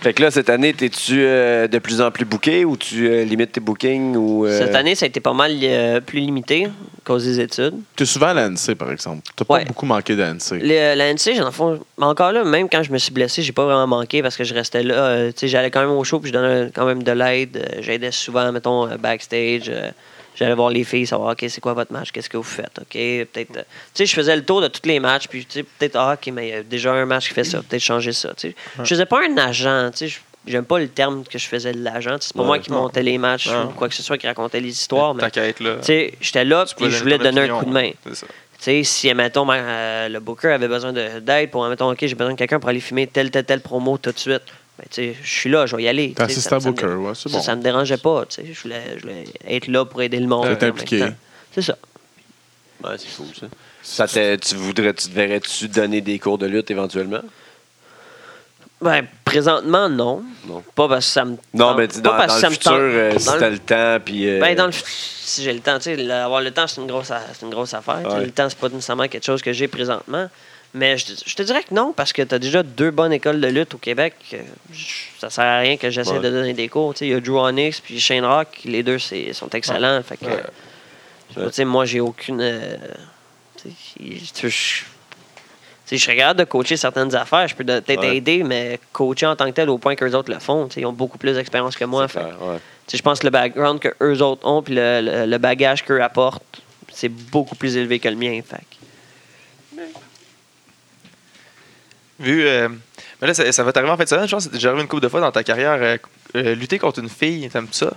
Fait que là, cette année, es-tu euh, de plus en plus booké ou tu euh, limites tes bookings? Ou, euh, Cette année, ça a été pas mal euh, plus limité à cause des études. Tu es souvent à l'ANC, par exemple. Tu pas Ouais. beaucoup manqué d'ANC. Le- La NC, j'en fond, mais encore là, même quand je me suis blessé, j'ai pas vraiment manqué parce que je restais là. euh, tu sais, j'allais quand même au show puis je donnais quand même de l'aide. euh, J'aidais souvent, mettons, euh, backstage. euh, J'allais voir les filles, savoir, OK, c'est quoi votre match, qu'est-ce que vous faites, OK, peut-être... euh, tu sais, je faisais le tour de tous les matchs, puis tu sais, peut-être, ah, OK, mais il y a déjà un match qui fait ça, peut-être changer ça, tu sais. Je faisais pas un agent, tu sais, je- j'aime pas le terme que je faisais de l'agent, c'est pas Ouais. moi qui montais les matchs Non. ou quoi que ce soit, qui racontait les histoires, mais, être là. tu sais, j'étais là, puis je voulais donner un coup de main. C'est ça. Tu sais, si, mettons, euh, le booker avait besoin de- d'aide pour, mettons, OK, j'ai besoin de quelqu'un pour aller filmer telle, telle, telle promo tout de suite, je suis là, je vais y aller. T'es assistant ça- ça me- booker, ouais, c'est bon. ça me dérangeait pas, tu sais, je voulais, je voulais être là pour aider le monde. T'es impliqué. C'est ça. Ouais, c'est cool, ça. Ça te- tu voudrais, tu te verrais-tu donner des cours de lutte éventuellement? Ben, présentement, non. Non. Pas parce que ça me Non, mais pas dans, parce le me futur, si t'as le temps, puis... euh, Ben, dans le si j'ai le temps, tu sais, avoir le temps, c'est une grosse, une grosse affaire. Ouais. Le temps, c'est pas nécessairement quelque chose que j'ai présentement. Mais je, te- je te dirais que non, parce que tu as déjà deux bonnes écoles de lutte au Québec. euh, je- Ça sert à rien que j'essaie Ouais. de donner des cours. Tu sais, Il y a Drew Onyx puis Shane Rock. Les deux c'est- sont excellents. Fait que, Ouais. je sais pas, tu sais, moi, j'ai aucune. euh, tu sais, je- serais capable de coacher certaines affaires. Je peux peut-être Ouais. aider, mais coacher en tant que tel au point qu'eux autres le font. tu sais, Ils ont beaucoup plus d'expérience que moi. fait ouais. tu sais, je pense que le background que eux autres ont puis le, le- le bagage qu'eux apportent, c'est beaucoup plus élevé que le mien. Fait. Vu. euh, mais là, ça, ça va t'arriver en fait de semaine. Je pense que c'est déjà arrivé une couple de fois dans ta carrière. euh, euh, lutter contre une fille, t'aimes ça?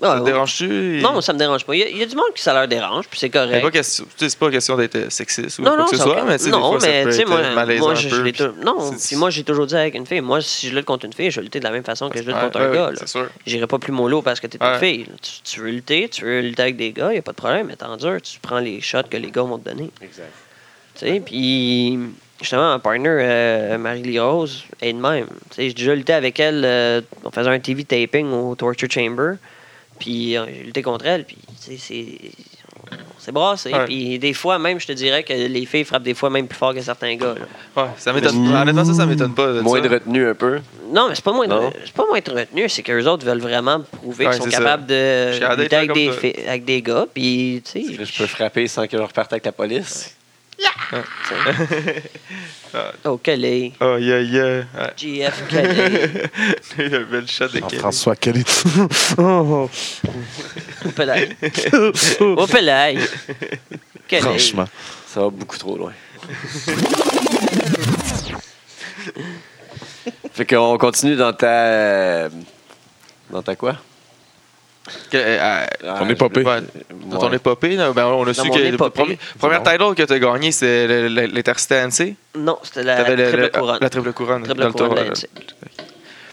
ça Ah, te ouais. dérange-tu? Non, ça me dérange pas. Il y, a, il y a du monde qui ça leur dérange, puis c'est correct. pas, question, tu sais, c'est pas question d'être sexiste ou non, quoi non, que ce soit, mais tu sais, des non, fois, ça mais peut tu sais, être moi, malaisant moi, un je, peu, je l'ai puis tou- non, c'est- puis moi, j'ai toujours dit avec une fille, moi, si je lutte contre une fille, je vais lutter de la même façon que je lutte Ouais, contre un ouais, gars. ouais, là. C'est sûr. J'irai pas plus mollo parce que t'es Ouais. une fille. là. Tu, tu veux lutter, tu veux lutter avec des gars, y a pas de problème, mais t'endures, tu prends les shots que les gars vont te donner. Exact. Tu sais, puis justement, ma partner, euh, Marie-Lee Rose, est de même. Tu sais, j'ai déjà lutté avec elle, euh, on faisait un TV taping au Torture Chamber, puis euh, j'ai lutté contre elle, puis tu sais, c'est... On s'est brassé. Ouais. Puis des fois, même, je te dirais que les filles frappent des fois même plus fort que certains gars. là. Ouais, ça m'étonne. Honnêtement, ça, ça m'étonne pas. de Moins de retenue un peu. Non, mais c'est pas moins de, c'est pas moins être retenu, c'est qu'eux autres veulent vraiment prouver Ouais, qu'ils sont c'est ça. capables de Je suis capable lutter avec des, filles- avec des gars, puis tu sais... Je peux frapper sans que je reparte avec la police. Oh, Kelly. Oh, yeah, yeah. Ouais. GF Kelly. (laughs) Il y a un bel shot de Kelly. Jean-François Kelly. (laughs) oh, Au pelaille. Au (laughs) pelaille. Kelly. franchement. Ça va beaucoup trop loin. fait qu'on continue dans ta... Dans ta quoi? Que- euh, On est pas ouais, Dans ton épopée, là, ben, on a su que le premier, première title que tu as gagné, c'est l'Intercité ANC. Non, c'était la triple le- couronne. La triple couronne. Triple dans le tour, NC.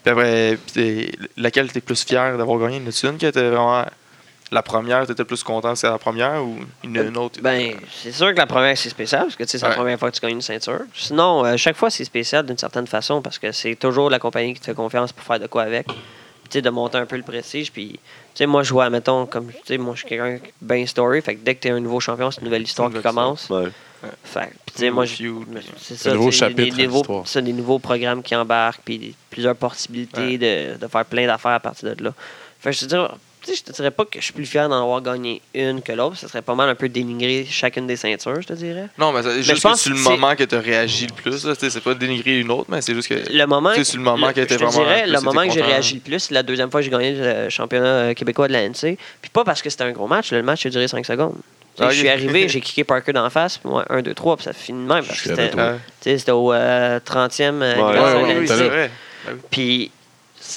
Puis après, t'es- laquelle tu es plus fier d'avoir gagné? Une une qui était vraiment la première, tu étais plus content que c'est la première ou une, une autre? Ben, c'est sûr que la première, c'est spécial, parce que c'est Ouais. la première fois que tu gagnes une ceinture. Sinon, euh, chaque fois, c'est spécial d'une certaine façon, parce que c'est toujours la compagnie qui te fait confiance pour faire de quoi avec. De monter un peu le prestige. Puis, tu sais, moi, je vois, mettons, comme, tu sais, moi, je suis quelqu'un bien story. Fait que dès que tu es un nouveau champion, c'est une nouvelle histoire qui commence. Ouais. Fait tu sais, moi, c'est ça. Des, nouveaux, ça, des nouveaux programmes qui embarquent, puis plusieurs possibilités de, de faire plein d'affaires à partir de là. Fait que je te sais, je te dirais pas que je suis plus fier d'en avoir gagné une que l'autre. Ce serait pas mal un peu dénigrer chacune des ceintures, je te dirais. Non, mais c'est je juste que pense c'est le que moment que tu as réagi le plus. Tu C'est pas dénigrer une autre, mais c'est juste que. Le moment, Tu sais, c'est le moment qui a été je te vraiment dirais, plus le moment que j'ai réagi le plus, c'est la deuxième fois que j'ai gagné le championnat euh, québécois de la NC. Puis pas parce que c'était un gros match, le match a duré 5 secondes. Tu Ah, je suis arrivé, (laughs) j'ai kické Parker d'en face, puis moi, 1, 2, 3, puis ça finit de même. Que c'était tu au euh, 30e euh, vrai. Puis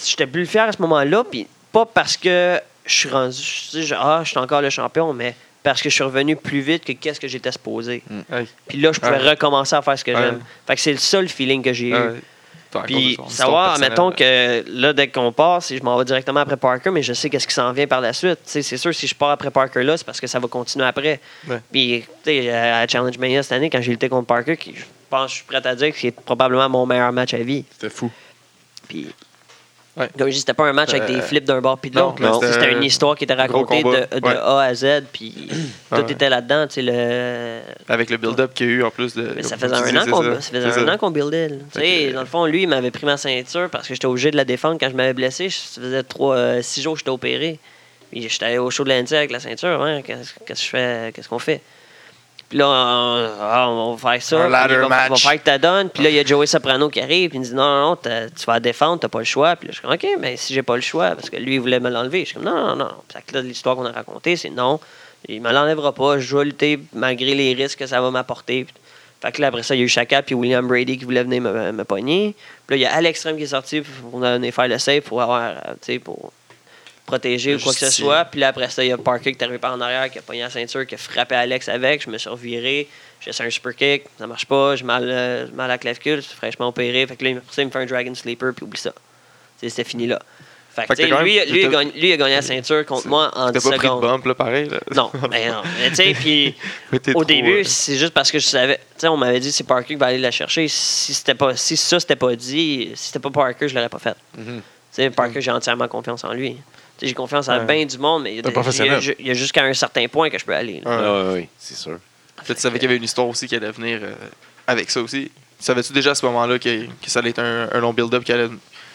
j'étais plus fier à ce moment-là, puis pas parce que je suis rendu, tu sais, je- ah, je suis encore le champion, mais parce que je suis revenu plus vite que qu'est-ce que j'étais supposé. Ouais. Puis là, je pouvais recommencer à faire ce que j'aime. Fait que c'est le seul feeling que j'ai eu. Puis savoir, mettons que là, dès qu'on part, si je m'en vais directement après Parker, mais je sais qu'est-ce qui s'en vient par la suite. Tu sais, c'est sûr, si je pars après Parker là, c'est parce que ça va continuer après. Ouais. Puis, tu sais, à Challenge Mania cette année, quand j'ai lutté contre Parker, qui, je pense, je suis prêt à dire que c'est probablement mon meilleur match à vie. C'était fou. Puis, Ouais. Comme je dis, c'était pas un match avec des Euh, flips d'un bord puis de l'autre. c'était C'était un une histoire qui était racontée de, de Ouais. A à Z, puis tout était là-dedans. Le... Avec le build-up qu'il y a eu en plus de. Mais ça faisait un an qu'on ça. ça faisait C'est un ça. an qu'on buildait. Dans le fond, lui, il m'avait pris ma ceinture parce que j'étais obligé de la défendre quand je m'avais blessé. Ça faisait trois, euh, six jours que j'étais opéré. Puis j'étais allé au show de l'NT avec la ceinture. Qu'est-ce fais? Qu'est-ce qu'on fait? Puis là, on, ah, on va faire ça. Ladder on va- match. On va faire que tu donnes. Puis là, il y a Joey Soprano qui arrive. Puis il me dit non, non, tu vas la défendre, t'as pas le choix. Puis là, je suis comme, OK, mais si j'ai pas le choix, parce que lui, il voulait me l'enlever. Je suis comme, non, non, non. Puis là, l'histoire qu'on a racontée, c'est non. Il me l'enlèvera pas. Je vais lutter malgré les risques que ça va m'apporter. Fait que là, après ça, il y a eu Shaka puis William Brady qui voulait venir me, me pogner. Puis là, il y a Alex Trem qui est sorti pour donner faire le save pour avoir, euh, tu sais, pour protéger ou quoi que ce soit. Puis là, après ça, il y a Parker qui est arrivé par en arrière, qui a pogné la ceinture, qui a frappé Alex avec. Je me suis reviré. J'ai essayé un super kick. Ça marche pas. J'ai mal, euh, mal à la clavicule. Je suis fraîchement opéré. Fait que là, il me- fait un Dragon Sleeper, puis oublie ça. C'était fini là. Fait que, Fait lui, même- lui, il a t'as- gagné, lui, il a gagné la ceinture contre moi en 10 T'as pas pris de secondes. bump, là, pareil. Là. Non, (laughs) mais non. Mais tu sais, puis (laughs) au début, euh, c'est juste parce que je savais. Tu sais, on m'avait dit c'est Parker qui va aller la chercher. Si c'était pas, si ça c'était pas dit, si c'était pas Parker, je l'aurais pas fait. Mhm. Tu sais, Parker, j'ai entièrement confiance en lui. J'ai confiance en Ouais. bien du monde, mais il y a y a- a jusqu'à un certain point que je peux aller. Ouais. Ah, oui, oui, c'est sûr. Puis tu savais qu'il y avait une histoire aussi qui allait venir euh, avec ça aussi. Savais-tu déjà à ce moment-là que, que ça allait être un, un long build-up qui allait,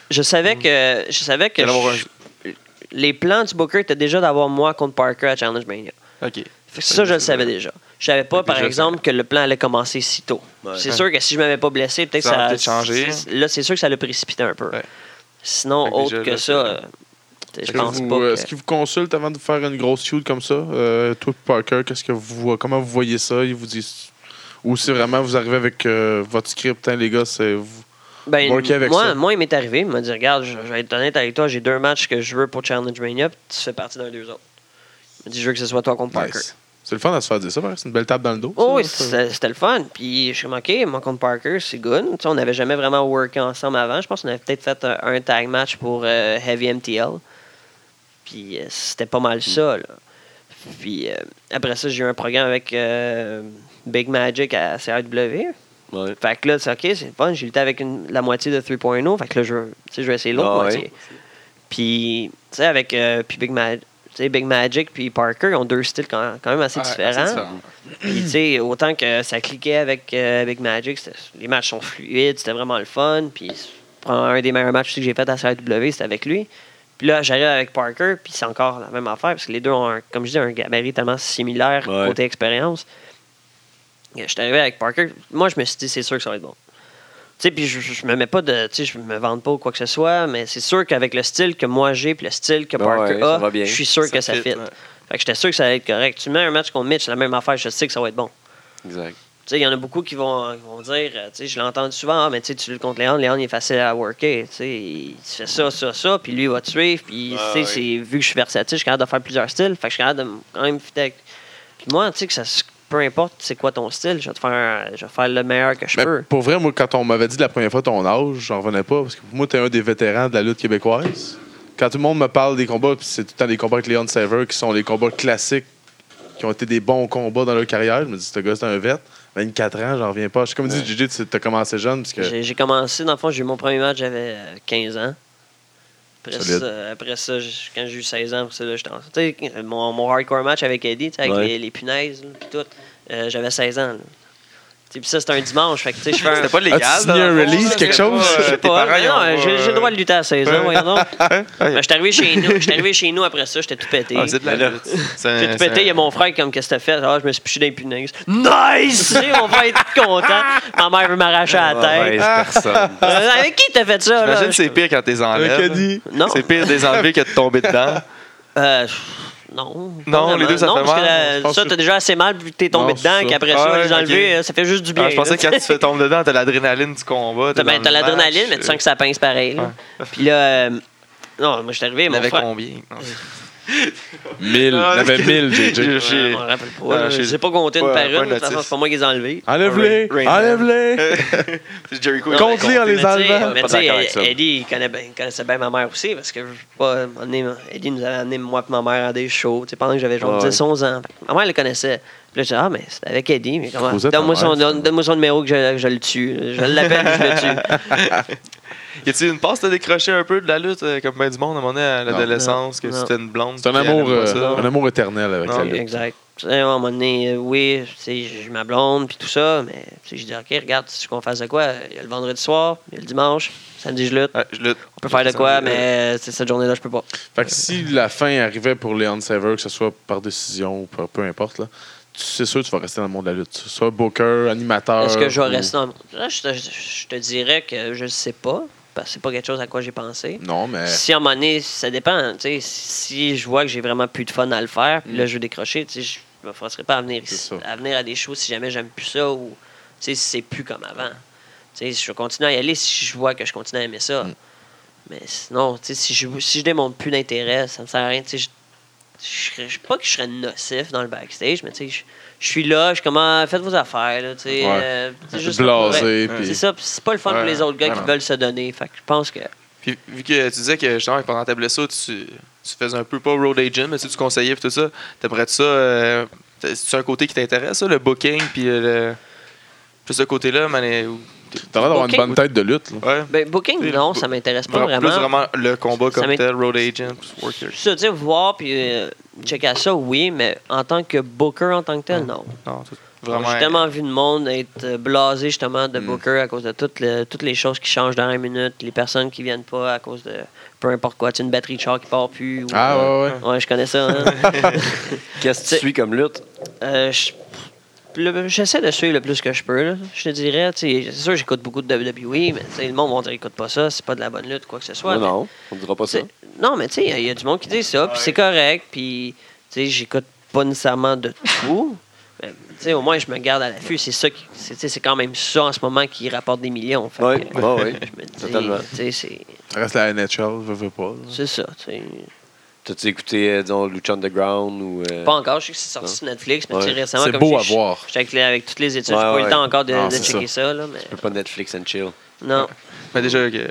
Je savais que, je savais que un. les plans du Booker étaient déjà d'avoir moi contre Parker à Challenge Mania. Ok. Fait que ça, je le savais déjà. Je savais pas, Fait par déjà, exemple, que le plan allait commencer si tôt. Ouais. C'est sûr que si je m'avais pas blessé, peut-être que Ça ça. peut-être changé. c'est- Là, c'est sûr que ça l'a précipité un peu. Ouais. Sinon, Fait autre déjà, que là, ça, je Est-ce que pense vous- pas. que- Est-ce qu'il vous consulte avant de faire une grosse shoot comme ça? Euh, toi, Parker, qu'est-ce que vous, comment vous voyez ça? Vous. Ou c'est vraiment vous arrivez avec euh, votre script, hein, les gars, c'est vous. Ben, avec moi, ça. moi, il m'est arrivé. Il m'a dit Regarde, je, je vais être honnête avec toi, j'ai deux matchs que je veux pour Challenge Mania, puis tu fais partie d'un des autres. Il m'a dit Je veux que ce soit toi contre Parker. C'est le fun à se faire dire ça, c'est une belle table dans le dos. Oh, oui, c'était le fun. Puis je suis OK, moi contre Parker, c'est good. On n'avait jamais vraiment worké ensemble avant. Je pense qu'on avait peut-être fait un, un tag match pour euh, Heavy MTL. Puis euh, c'était pas mal ça. Là. Puis euh, après ça, j'ai eu un programme avec euh, Big Magic à CRW. Ouais. Fait que là, c'est OK, c'est le fun. J'ai lutté avec une- la moitié de 3.0. Fait que là, je, je vais essayer l'autre Ah ouais. moitié. Puis, tu sais, avec euh, puis Big, Ma- tu sais, Big Magic puis Parker, ils ont deux styles quand, quand même assez Ouais, différents. Puis, tu sais, autant que ça cliquait avec, euh, avec Magic, les matchs sont fluides, c'était vraiment le fun. Puis, un des meilleurs matchs que j'ai fait à CRW, c'était avec lui. Puis là, j'arrive avec Parker, puis c'est encore la même affaire, parce que les deux ont, un- comme je dis, un gabarit tellement similaire Ouais. côté expérience. Je suis arrivé avec Parker. Moi, je me suis dit, c'est sûr que ça va être bon. Tu sais, puis je, je me mets pas de. Tu sais, je me vante pas ou quoi que ce soit, mais c'est sûr qu'avec le style que moi j'ai, puis le style que Ouais, Parker ça a, va bien. je suis sûr Ça que ça fit, fit. ouais. Fait que j'étais sûr que ça allait être correct. Tu mets un match contre Mitch, c'est la même affaire, je sais que ça va être bon. Exact. Tu sais, il y en a beaucoup qui vont, qui vont dire, euh, tu sais, je l'ai entendu souvent, ah, mais tu sais, tu luttes contre Léon, Léon, il est facile à worker. Tu sais, il fait ça, ça, ça, puis lui, il va te suivre, puis, Ah, tu sais, ouais. c'est- vu que je suis versatile, je suis capable de faire plusieurs styles, fait que je suis capable de me- quand même avec- Puis moi, tu sais, que ça, se- peu importe c'est quoi ton style, je vais te faire, je vais faire le meilleur que je Mais peux. pour vrai, moi, quand on m'avait dit la première fois ton âge, j'en revenais pas. Parce que pour moi, t'es un des vétérans de la lutte québécoise. Quand tout le monde me parle des combats, puis c'est tout le temps des combats avec Leon Saver, qui sont les combats classiques, qui ont été des bons combats dans leur carrière, je me dis, ce gars, c'est un vet. 24 ans, j'en reviens pas. Je suis comme dit, JJ, tu as commencé jeune. Parce que... J'ai j'ai commencé, dans le fond, j'ai eu mon premier match, j'avais euh, 15 ans. Après Solide. ça, après ça, quand j'ai eu 16 ans, après ça, là, j'étais en- tu sais, mon, mon hardcore match avec Eddie, avec Ouais. les, les punaises, là, puis tout, euh, j'avais 16 ans. là. Puis ça, c'était un dimanche. Fait que, tu sais, je fais un. C'était pas légal. As-tu signé dans un release, quelque chose? euh, Je sais pas, mais ont non, j'ai j'ai le droit de lutter à 16 ans, voyons donc. Ben, j'étais arrivé chez nous, j'étais arrivé chez nous après ça, j'étais tout pété. Ah, c'est de la lutte. C'est un- tout c'est pété, il y a mon frère comme qu'est-ce que t'as fait? Ah, je me suis piché punaises. Nice! Frère est tout content. Ma mère veut m'arracher à la tête. Personne. Euh, avec qui t'as fait ça? là? J'imagine que c'est pire quand t'es caddie. Non. C'est pire de les enlever que de tomber dedans. Euh, non. Non, les deux, ça vraiment. fait non, parce que la- ça, t'as déjà assez mal vu que t'es tombé Non, dedans, ça. qu'après Ah ça, ouais, les enlever, ok. euh, ça fait juste du bien. Ah, je pensais que quand tu tomber dedans, t'as l'adrénaline du combat. T'as ben, l'adrénaline, mais tu sens que ça pince pareil. Puis là, euh, non, moi, je suis arrivé, Il avait combien? Non. 1000. Il y avait 1000, JJ. Je- m'en rappelle pas. Ah, Je sais pas compter une par une. De toute notice. façon, c'est pas moi qui les ai enlevés. Enlève-les. Enlève-les. (laughs) C'est Jericho. Non, Compte-les mais- en les mais tu sais- enlevant. Mais tu sais. Eddie, il, connaissait bien ma mère aussi, parce que pas Eddie nous avait amené moi et ma mère à des shows, pendant que j'avais genre Ouais. 10, 11 ans. Ma mère le connaissait. Puis là, je disais, ah, mais c'est avec Eddie. Mais comment? Donne-moi son, mère, donne- donne-moi son numéro que je, je le tue. Je l'appelle, je le tue. (laughs) Y a-t-il une passe de décrocher un peu de la lutte, euh, comme ben du monde, à un moment donné, à l'adolescence, que c'était une blonde? C'est un amour, euh, un amour éternel avec Non, la lutte. Exact. Tu sais, à un moment donné, euh, oui, tu j'ai ma blonde, puis tout ça, mais tu sais, je dis, OK, regarde, si qu'on fasse de quoi, il y a le vendredi soir, il y a le dimanche, samedi, je lutte. Ouais, je lutte. On peut faire de quoi, mais c'est cette journée-là, je peux pas. Fait que si la fin arrivait pour Leon Saver, que ce soit par décision ou par- peu importe, là, tu- c'est sûr que tu vas rester dans le monde de la lutte. Soit booker, animateur. Est-ce que je vais ou- rester dans. Là, je, te, je te dirais que je sais pas, parce que c'est pas quelque chose à quoi j'ai pensé. Non, mais. Si à un moment donné, ça dépend. Si je vois que j'ai vraiment plus de fun à le faire, puis là, je veux décrocher, je me forcerai pas à venir, ici, à venir à des shows si jamais j'aime plus ça ou tu sais, si c'est plus comme avant. Tu sais, je vais continuer à y aller si je vois que je continue à aimer ça. Mm. Mais sinon, tu sais, si je, si je démontre plus d'intérêt, ça ne sert à rien. Je, je, serais- je- pas que je serais nocif dans le backstage, mais tu sais, je, je suis là, je suis comme, Ah, faites vos affaires. Là, tu sais, Ouais. euh, c'est juste Blasé. Puis- C'est ça, c'est pas le fun Ouais, pour les autres gars ouais, qui non. veulent se donner. Fait que je pense que. Puis vu que tu disais que justement pendant ta blessure, tu, tu faisais un peu pas road agent, mais tu tu conseillais et tout ça, t'aimerais ça. Euh, c'est un côté qui t'intéresse, ça, le booking, puis le. Plus ce côté-là, mais. T'as l'air d'avoir une bonne tête de lutte. Là. Ouais. Ben, booking, non, ça m'intéresse pas Vra- vraiment. Plus vraiment le combat Ça comme tel, road agent, worker. Ça, tu sais, voir puis euh, checker à ça, oui, mais en tant que booker en tant que tel, non. Non, vraiment. J'ai tellement vu de monde être euh, blasé justement de Mm. booker à cause de toutes, le- toutes les choses qui changent dans la minute, les personnes qui viennent pas à cause de peu importe quoi, tu sais, une batterie de char qui part plus. ou- Ah, ouais, ouais. Ouais, je connais ça. hein. (laughs) Qu'est-ce que tu suis comme lutte? Euh, je- J'essaie de suivre le plus que je peux, là, je te dirais. C'est sûr, j'écoute beaucoup de WWE, mais le monde va dire écoute pas ça, c'est pas de la bonne lutte, quoi que ce soit. non, mais- non, on dira pas ça. Non, mais tu sais, il y a du monde qui dit ça, puis c'est correct, puis tu sais, j'écoute pas nécessairement de tout. Mais, Tu sais, au moins, je me garde à l'affût. C'est ça qui, c'est, tu sais, c'est quand même ça en ce moment qui rapporte des millions. Fait Oui, que, bah oui, je me dis, Ça reste la NHL, veux, veux pas. là. c'est ça. tu sais. T'as-tu écouté, euh, disons, Lucha Underground ou. euh, Pas encore, je sais que c'est sorti sur Netflix, mais tu sais, Ouais. récemment, C'est comme beau je à voir. J'étais avec, toutes les études, Ouais, j'ai pas eu le temps encore de, Non, de c'est checker ça. là, mais Tu peux pas Netflix and chill. non. Mais déjà, que,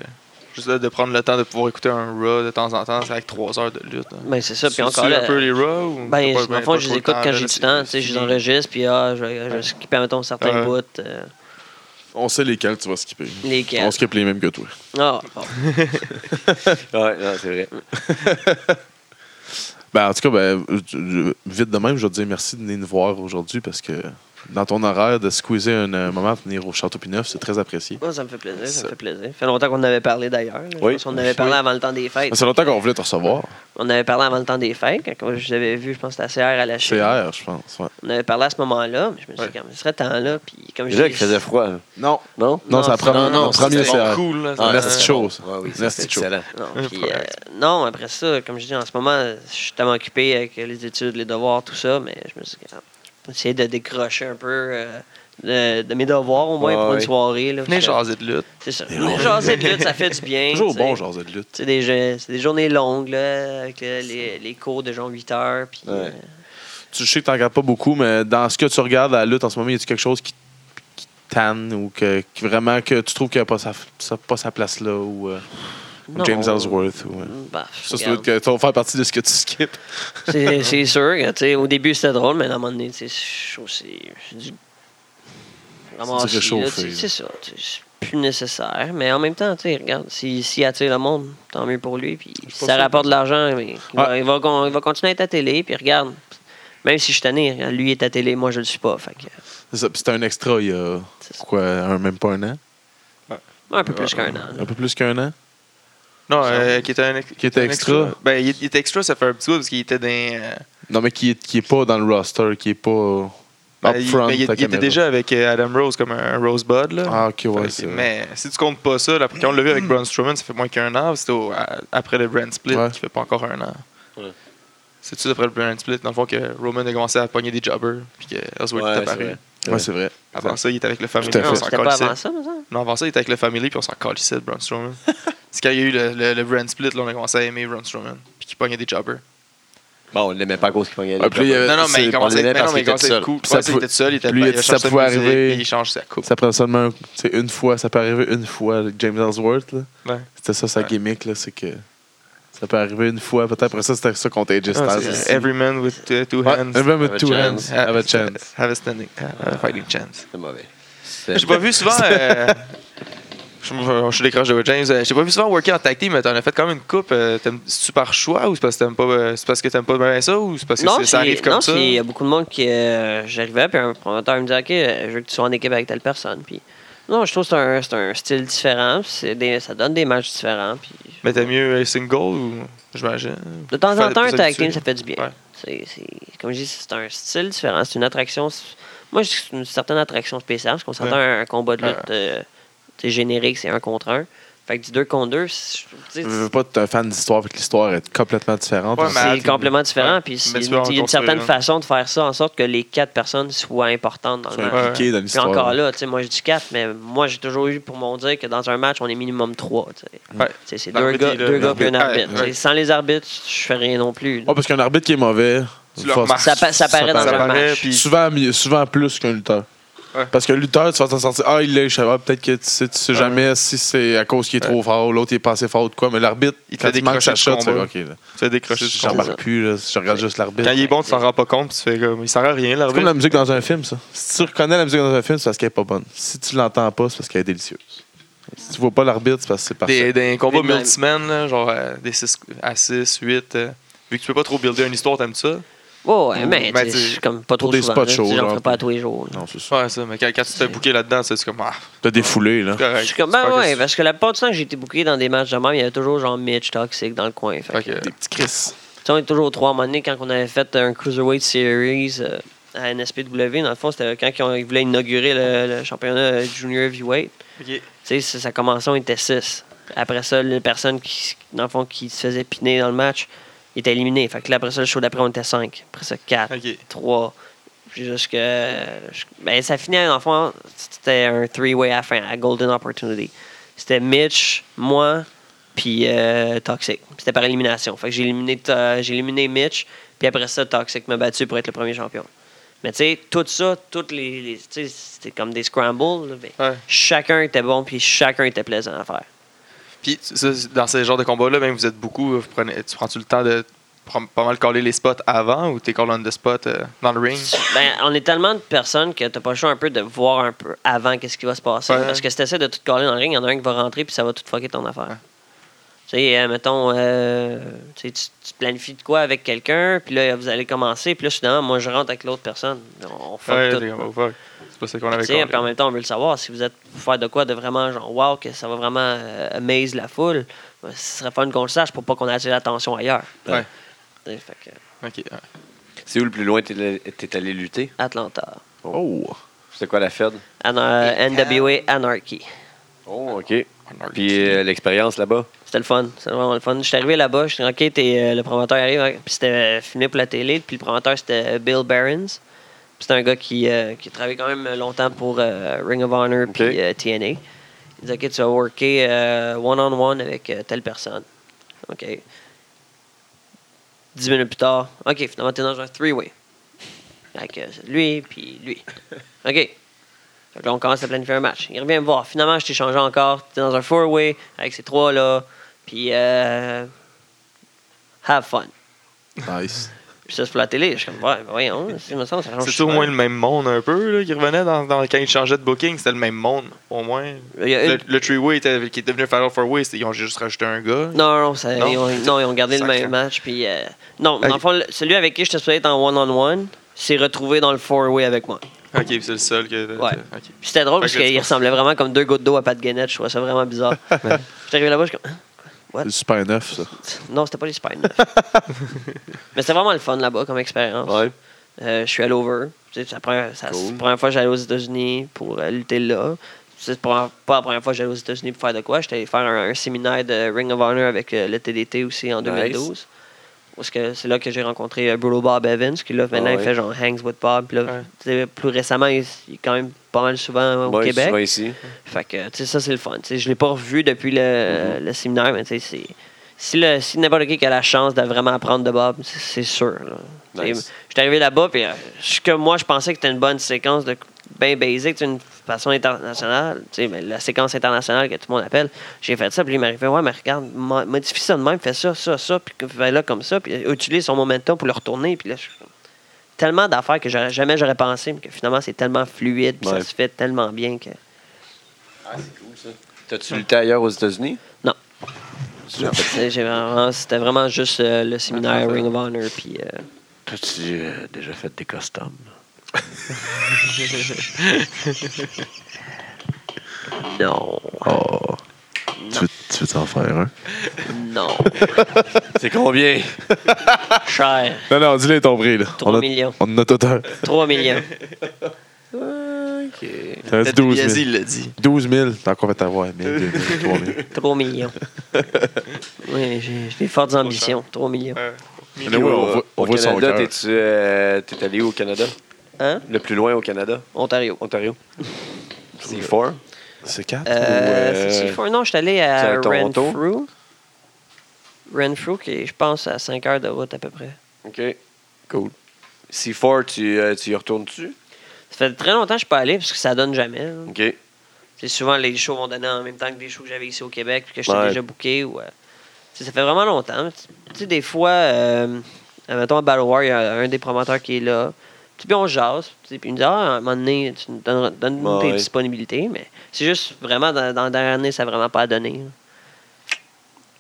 juste là, de prendre le temps de pouvoir écouter un Raw de temps en temps, c'est avec trois heures de lutte. hein. Ben, c'est ça. Puis Tu encore là. un peu les Raw ou Ben, dans le fond, je les le écoute quand j'ai du temps. Tu sais, je les enregistre, puis ah, je vais, skipper, mettons, certains bouts. euh, On sait lesquels tu vas skipper. lesquels? On skip les mêmes que toi. Ah. (laughs) Ouais, non, c'est vrai. (laughs) Ben, en tout cas, ben, je- vite de même, je vais te dire merci de venir nous voir aujourd'hui parce que dans ton horaire de squeezer un euh, moment de venir au Château Pineuf, c'est très apprécié. Ouais, ça me fait plaisir, ça Ça. me fait plaisir. Ça fait longtemps qu'on en avait parlé d'ailleurs. Oui. qu'on avait parlé avant le temps des fêtes. Ça fait longtemps qu'on voulait te recevoir. On avait parlé avant le temps des fêtes, quand je vous avais vu, je pense que c'était à CR à la Chine. hier, je pense. ouais. On avait parlé à ce moment-là, mais je me suis dit, quand même, ce serait temps là. Puis comme je Déjà dis, qu'il faisait froid. là. Non. Non? Non, Non, c'est première, non, premier CR. cool, là. Ah, oui, esti c'est excellent. Non, après ça, comme je dis, en ce moment, je suis tellement occupé avec les études, les devoirs, tout ça, mais je me suis dit, essayer de décrocher un peu euh, de, de mes devoirs, au moins, Ouais, pour une soirée. Là, Venez jaser de lutte. C'est ça. Venez jaser de lutte, ça fait du (laughs) bien. Toujours bon, genre de lutte. C'est des, des journées longues, là, avec les, les cours de genre 8 heures. Puis, Ouais. euh, Tu je sais que tu regardes pas beaucoup, mais dans ce que tu regardes à la lutte en ce moment, y a-tu quelque chose qui, tanne ou que, qui vraiment que tu trouves qu'il n'a pas sa, sa- pas sa place là ou euh, non. James Ellsworth ou, Bah, ça, ça doit, être faire partie de ce que tu skips. C'est c'est sûr. que, tu sais, au début, c'était drôle, mais à un moment donné, c'est c'est du. C'est ça. C'est plus nécessaire. Mais en même temps, tu sais, regarde, s'il s'il attire le monde, tant mieux pour lui. Puis si ça sûr. rapporte de l'argent, mais il, va, il, va, con- il va continuer à être à télé. Puis regarde, même si je suis tanné, regarde, lui est à télé, moi je le suis pas. Fait que, C'est ça, puis C'était un extra il y a quoi, un, même pas un an? un peu plus qu'un an. Un peu plus qu'un an? Non, euh, qui était un ex- Qui était un extra? Ben, il, il était extra, ça fait un petit bout parce qu'il était dans. euh, Non, mais qui est, qui est pas dans le roster, qui est pas ben, il, upfront. mais il- ta il était caméra. déjà avec euh, Adam Rose comme un Rosebud. Là. Ah, ok, Fait ouais. que- c'est- mais si tu comptes pas ça, là, quand on l'a vu avec Braun Strowman, ça fait moins qu'un an. C'était au- à- après le brand split Ouais. qui fait pas encore un an. Ouais. C'est tout après le brand split, dans le fond, que Roman a commencé à pogner des jobbers, puis que Ouais, est c'est apparu? vrai. Ouais, c'est vrai. Avant ça, il était avec le Family, Tout à puis fait. on Non, s'en c'était pas calissait. avant ça. Non, avant ça, il était avec le Family, puis on s'en calissait de Braun Strowman. (laughs) C'est quand il y a eu le, le, le brand split, là, on a commencé à aimer Braun Strowman, puis qu'il pognait des jobbers. Bon, on l'aimait pas à cause qu'il pognait Ouais, puis il y avait- Non, non, mais il commençait à être cool. Puis ça Ouais, ça, il était seul, il était lui, ça change sa pouvait arriver. il change sa coupe. Ça prend seulement une fois, ça peut arriver une fois, James Ellsworth. Là. Ouais. C'était ça sa Ouais. gimmick, là, c'est que ça peut arriver une fois. Peut-être après ça, c'était ça contre AJ Ah, Every man with uh, two Ouais, hands. every man with Have a two chance. hands have a chance. Have a standing, have a fighting chance. C'est mauvais. J'ai pas vu souvent. (laughs) euh, je je, je décroche de James. Euh, Je t'ai pas vu souvent worker en tag team, mais t'en as fait quand même une coupe. Euh, t'aimes- C'est-tu par choix ou c'est parce que t'aimes pas, euh, c'est parce que t'aimes pas bien ça ou c'est parce que Non, c'est- ça c'est- arrive comme non, ça? c'est- il y a beaucoup de monde qui. euh, J'arrivais, puis un promoteur me disait Ok, euh, je veux que tu sois en équipe avec telle personne. Puis, non, je trouve que c'est un, c'est un style différent. c'est des- ça donne des matchs différents. Puis, Mais t'aimes mieux un single ou j'imagine? de temps en temps, un tag team, ça fait du bien. Ouais. C'est- c'est- comme je dis, c'est un style différent. C'est une attraction. Moi, c'est une certaine attraction spéciale parce qu'on s'entend Ouais. un, un combat de lutte Ouais. euh, c'est générique, c'est un contre un. Fait que du deux contre deux, c'est- tu sais, Je veux pas être un fan d'histoire, fait que l'histoire est complètement différente. Ouais, c'est complètement différent. ouais. Puis il y a une certaine une. façon de faire ça en sorte que les quatre personnes soient importantes dans le match. Dans Puis encore là, tu sais, moi je dis 4, mais moi j'ai toujours eu pour mon dire que dans un match, on est minimum 3. Ouais. C'est deux gars, deux gars puis un arbitre. ouais. Sans les arbitres, je fais rien non plus. Oh, parce qu'un arbitre qui est mauvais. Ça ça paraît dans Ça un match. souvent, souvent plus qu'un lutteur. Ouais. Parce que le lutteur, tu vas t'en sortir. Ah, il est, je sais pas, peut-être que tu sais, tu sais Ouais. jamais si c'est à cause qu'il est trop fort, l'autre il est pas assez fort ou de quoi, mais l'arbitre, Il te fait décrocher sa shot, tu fais combat. OK. Là. Tu fais décrocher Je remarque plus, là, je regarde juste l'arbitre. Quand il est bon, tu t'en rends pas compte, puis tu fais comme. Il sert à rien, C'est comme l'arbitre. la musique dans un film, ça. Si tu reconnais la musique dans un film, c'est parce qu'elle est pas bonne. Si tu l'entends pas, c'est parce qu'elle est délicieuse. Si tu vois pas l'arbitre, c'est parce que c'est parfait. Des, des combats là, genre euh, des 6 à 6, 8. euh, vu que tu peux pas trop builder une histoire, t'aimes ça? Oh, ouais, mais Ben, je suis comme pas trop des souvent. spots chauds, J'en genre. ferai pas à tous les jours. là. Non, c'est ça. Ouais, ça. Mais quand, quand tu te fais booker là-dedans, c'est comme. Ah, T'as défoulé, là. correct. Je suis comme, C'est ben ouais, parce que la plupart du temps que j'ai été booké dans des matchs de même, il y avait toujours genre Mitch toxique dans le coin. Fait que- Des petits Chris. Tu sais, on est toujours aux trois à un moment donné, quand on avait fait un Cruiserweight Series euh, à NSPW, dans le fond, c'était quand ils, ont- ils voulaient inaugurer le, le championnat euh, Junior Heavyweight. Tu sais, ça, ça commençait, on était 6. Après ça, les personnes qui, dans le fond, qui se faisaient piner dans le match, ils étaient éliminés. Fait que là, après ça, le show d'après, on était 5. Après ça, 4, Ok. 3. Puis jusque. Ben, ça finit, le fond, c'était un three-way à la fin, à Golden Opportunity. C'était Mitch, moi, puis euh, Toxic. C'était par élimination. Fait que j'ai éliminé, j'ai éliminé Mitch, puis après ça, Toxic m'a battu pour être le premier champion. Mais tu sais, tout ça, toutes les. c'était comme des scrambles. là, mais Ouais. Chacun était bon, puis chacun était plaisant à faire. Puis ça, dans ce genre de combat-là, même vous êtes beaucoup, vous prenez, tu prends-tu le temps de pas mal caller les spots avant ou t'es call on the spot euh, dans le ring? Ben, on est tellement de personnes que t'as pas le choix un peu de voir un peu avant qu'est-ce qui va se passer. Ouais. Parce que si t'essaies de tout coller dans le ring, il y en a un qui va rentrer puis ça va tout fucker ton affaire. Tu sais, euh, mettons, euh, tu planifies de quoi avec quelqu'un, puis là, vous allez commencer, puis là, soudainement, moi, je rentre avec l'autre personne. On fuck Ouais, tout. Oh, pas ça qu'on avait puis en même temps, on veut le savoir. Si vous êtes pour faire de quoi de vraiment genre wow, que ça va vraiment euh, amaze la foule, ben, ce serait fun qu'on le sache pour pas qu'on attire l'attention ailleurs. Ouais. Fait que, Ok, ouais. C'est où le plus loin t'es allé- t'es allé lutter? Atlanta. Oh! C'était quoi la Fed? Ana- NWA Anarchy. Oh, OK. Puis euh, l'expérience là-bas? C'était le fun. C'était vraiment le fun. Je suis arrivé là-bas, je suis dit, OK, t'es, euh, le promoteur arrive. ouais. Puis c'était euh, filmé pour la télé. Puis le promoteur, c'était Bill Barons. C'était un gars qui, euh, qui travaillait quand même longtemps pour euh, Ring of Honor puis euh, TNA. Il dit, OK, tu vas worker euh, one-on-one avec euh, telle personne. OK. Dix minutes plus tard, OK, finalement, t'es dans un three-way. Avec euh, lui, puis lui. (laughs) OK. Que là, on commence à planifier un match. Il revient me voir. Finalement, je t'ai changé encore. T'es dans un four-way avec ces trois-là. Puis, euh, have fun. Nice. Puis ça, c'est pour la télé. Je suis comme, ouais, ben voyons. (laughs) C'est me semble, ça change C'est au moins le même monde un peu là, qui revenait dans, dans- quand ils changeaient de booking, c'était le même monde, au moins. Le, une- le three-way était- qui est devenu Fatal Four-Way, c'était- ils ont juste rajouté un gars. Non, non, ça- Non? Ils, ont, non, ils ont gardé le même match. Puis, euh, non, dans Ok. le fond, celui avec qui j'étais supposé être en one-on-one s'est retrouvé dans le four-way avec moi. Ok, c'est le seul que. Ouais. ok. Puis c'était drôle Fait parce qu'il ressemblait vraiment comme deux gouttes d'eau à Pat Guenette. Je trouvais ça vraiment bizarre. (laughs) J'étais arrivé là-bas, je suis comme, Hein? What? C'est super neuf, ça. non, c'était pas les Spines. (laughs) Mais c'était vraiment le fun là-bas comme expérience. Ouais. Euh, je suis allé over. C'est la première, ça- Cool. c'est la première fois que j'allais aux États-Unis pour euh, lutter là. C'est pas la première fois que j'allais aux États-Unis pour faire de quoi. J'étais allé faire un, un séminaire de Ring of Honor avec euh, le TDT aussi en Nice. 2012. Parce que c'est là que j'ai rencontré euh, Brutal Bob Evans, qui là, maintenant, Ah il fait genre Hangs with Bob. Puis là, Ouais. plus récemment, il, il est quand même pas mal souvent au Ouais, Québec. souvent ici. Fait que, tu sais, ça, c'est le fun. Tu sais, je l'ai pas revu depuis le, Mm-hmm. le séminaire, mais tu sais, c'est. Si, le- si n'importe qui a la chance de vraiment apprendre de Bob, c'est- sûr. là. Nice. Je suis arrivé là-bas, puis euh, ce que moi, je pensais que c'était une bonne séquence de bien basic, une façon internationale, tu sais, ben, la séquence internationale que tout le monde appelle. J'ai fait ça, puis il m'a arrivé, ouais, mais regarde, mo- modifie ça de même, fais ça, ça, ça, puis fais là comme ça, puis utilise son momentum pour le retourner, puis là, je tellement d'affaires que jamais j'aurais pensé, mais que finalement, c'est tellement fluide, puis Ouais. ça se fait tellement bien que. T'as-tu lutté ailleurs aux États-Unis? Non. C'est- vraiment- C'était vraiment juste euh, le séminaire Ring of Honor. Puis, euh, T'as-tu euh, déjà fait des customs? Non, Oh. Tu veux, tu veux t'en faire un? non. C'est combien? Cher. Non, non, dis-le ton prix, là. 3 on a, millions. On en a tout un. 3 millions. OK. Ça dit Ted 12 DiBiase, 000. il l'a dit. 12 000. T'as encore fait avoir 1 000, 2 000, 3 000. 3 millions. Oui, j'ai j'ai des fortes ambitions. 3 millions. Mais oui, on voit, on au voit son Canada, cœur. t'es-tu euh, t'es allé où au Canada? Hein? Le plus loin au Canada? Ontario. Ontario. C4? C'est 4? Euh, euh, c'est Non, je suis allé à? Renfrew. Renfrew, qui est, je pense, à 5 heures de route à peu près. OK. Cool. C4, tu, euh, tu y retournes-tu? Ça fait très longtemps que je suis pas allé parce que ça donne jamais. là. OK. C'est souvent les shows vont donner en même temps que des shows que j'avais ici au Québec puis que j'étais Ouais. déjà booké. Ou, euh, ça fait vraiment longtemps. Tu sais, des fois, euh, mettons à Battle War, il y a un des promoteurs qui est là. Puis on jase. Puis il me dit Ah, à un moment donné, tu nous donneras- donne-nous tes Ouais. disponibilités. Mais c'est juste vraiment, dans, dans la dernière année, ça n'a vraiment pas donné.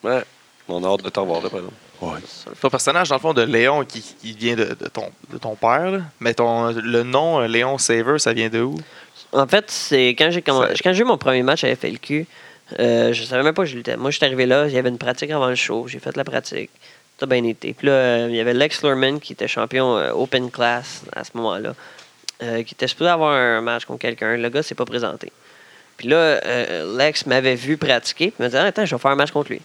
là. Ouais. On a hâte de t'en voir, là, par exemple. Ouais. Ton personnage, dans le fond, de Léon, qui, qui vient de, de ton, de ton père, là. mais ton, le nom euh, Léon Saver, ça vient de où? En fait, c'est quand j'ai quand j'ai eu mon premier match à FLQ, euh, je savais même pas que je luttais. Moi, je suis arrivé là, il y avait une pratique avant le show, j'ai fait la pratique. Ça a bien été. Puis là, euh, il y avait Lex Lurman qui était champion euh, Open Class à ce moment-là, euh, qui était supposé avoir un match contre quelqu'un. Le gars s'est pas présenté. Puis là, euh, Lex m'avait vu pratiquer, puis il m'a dit Ah, Attends, je vais faire un match contre lui.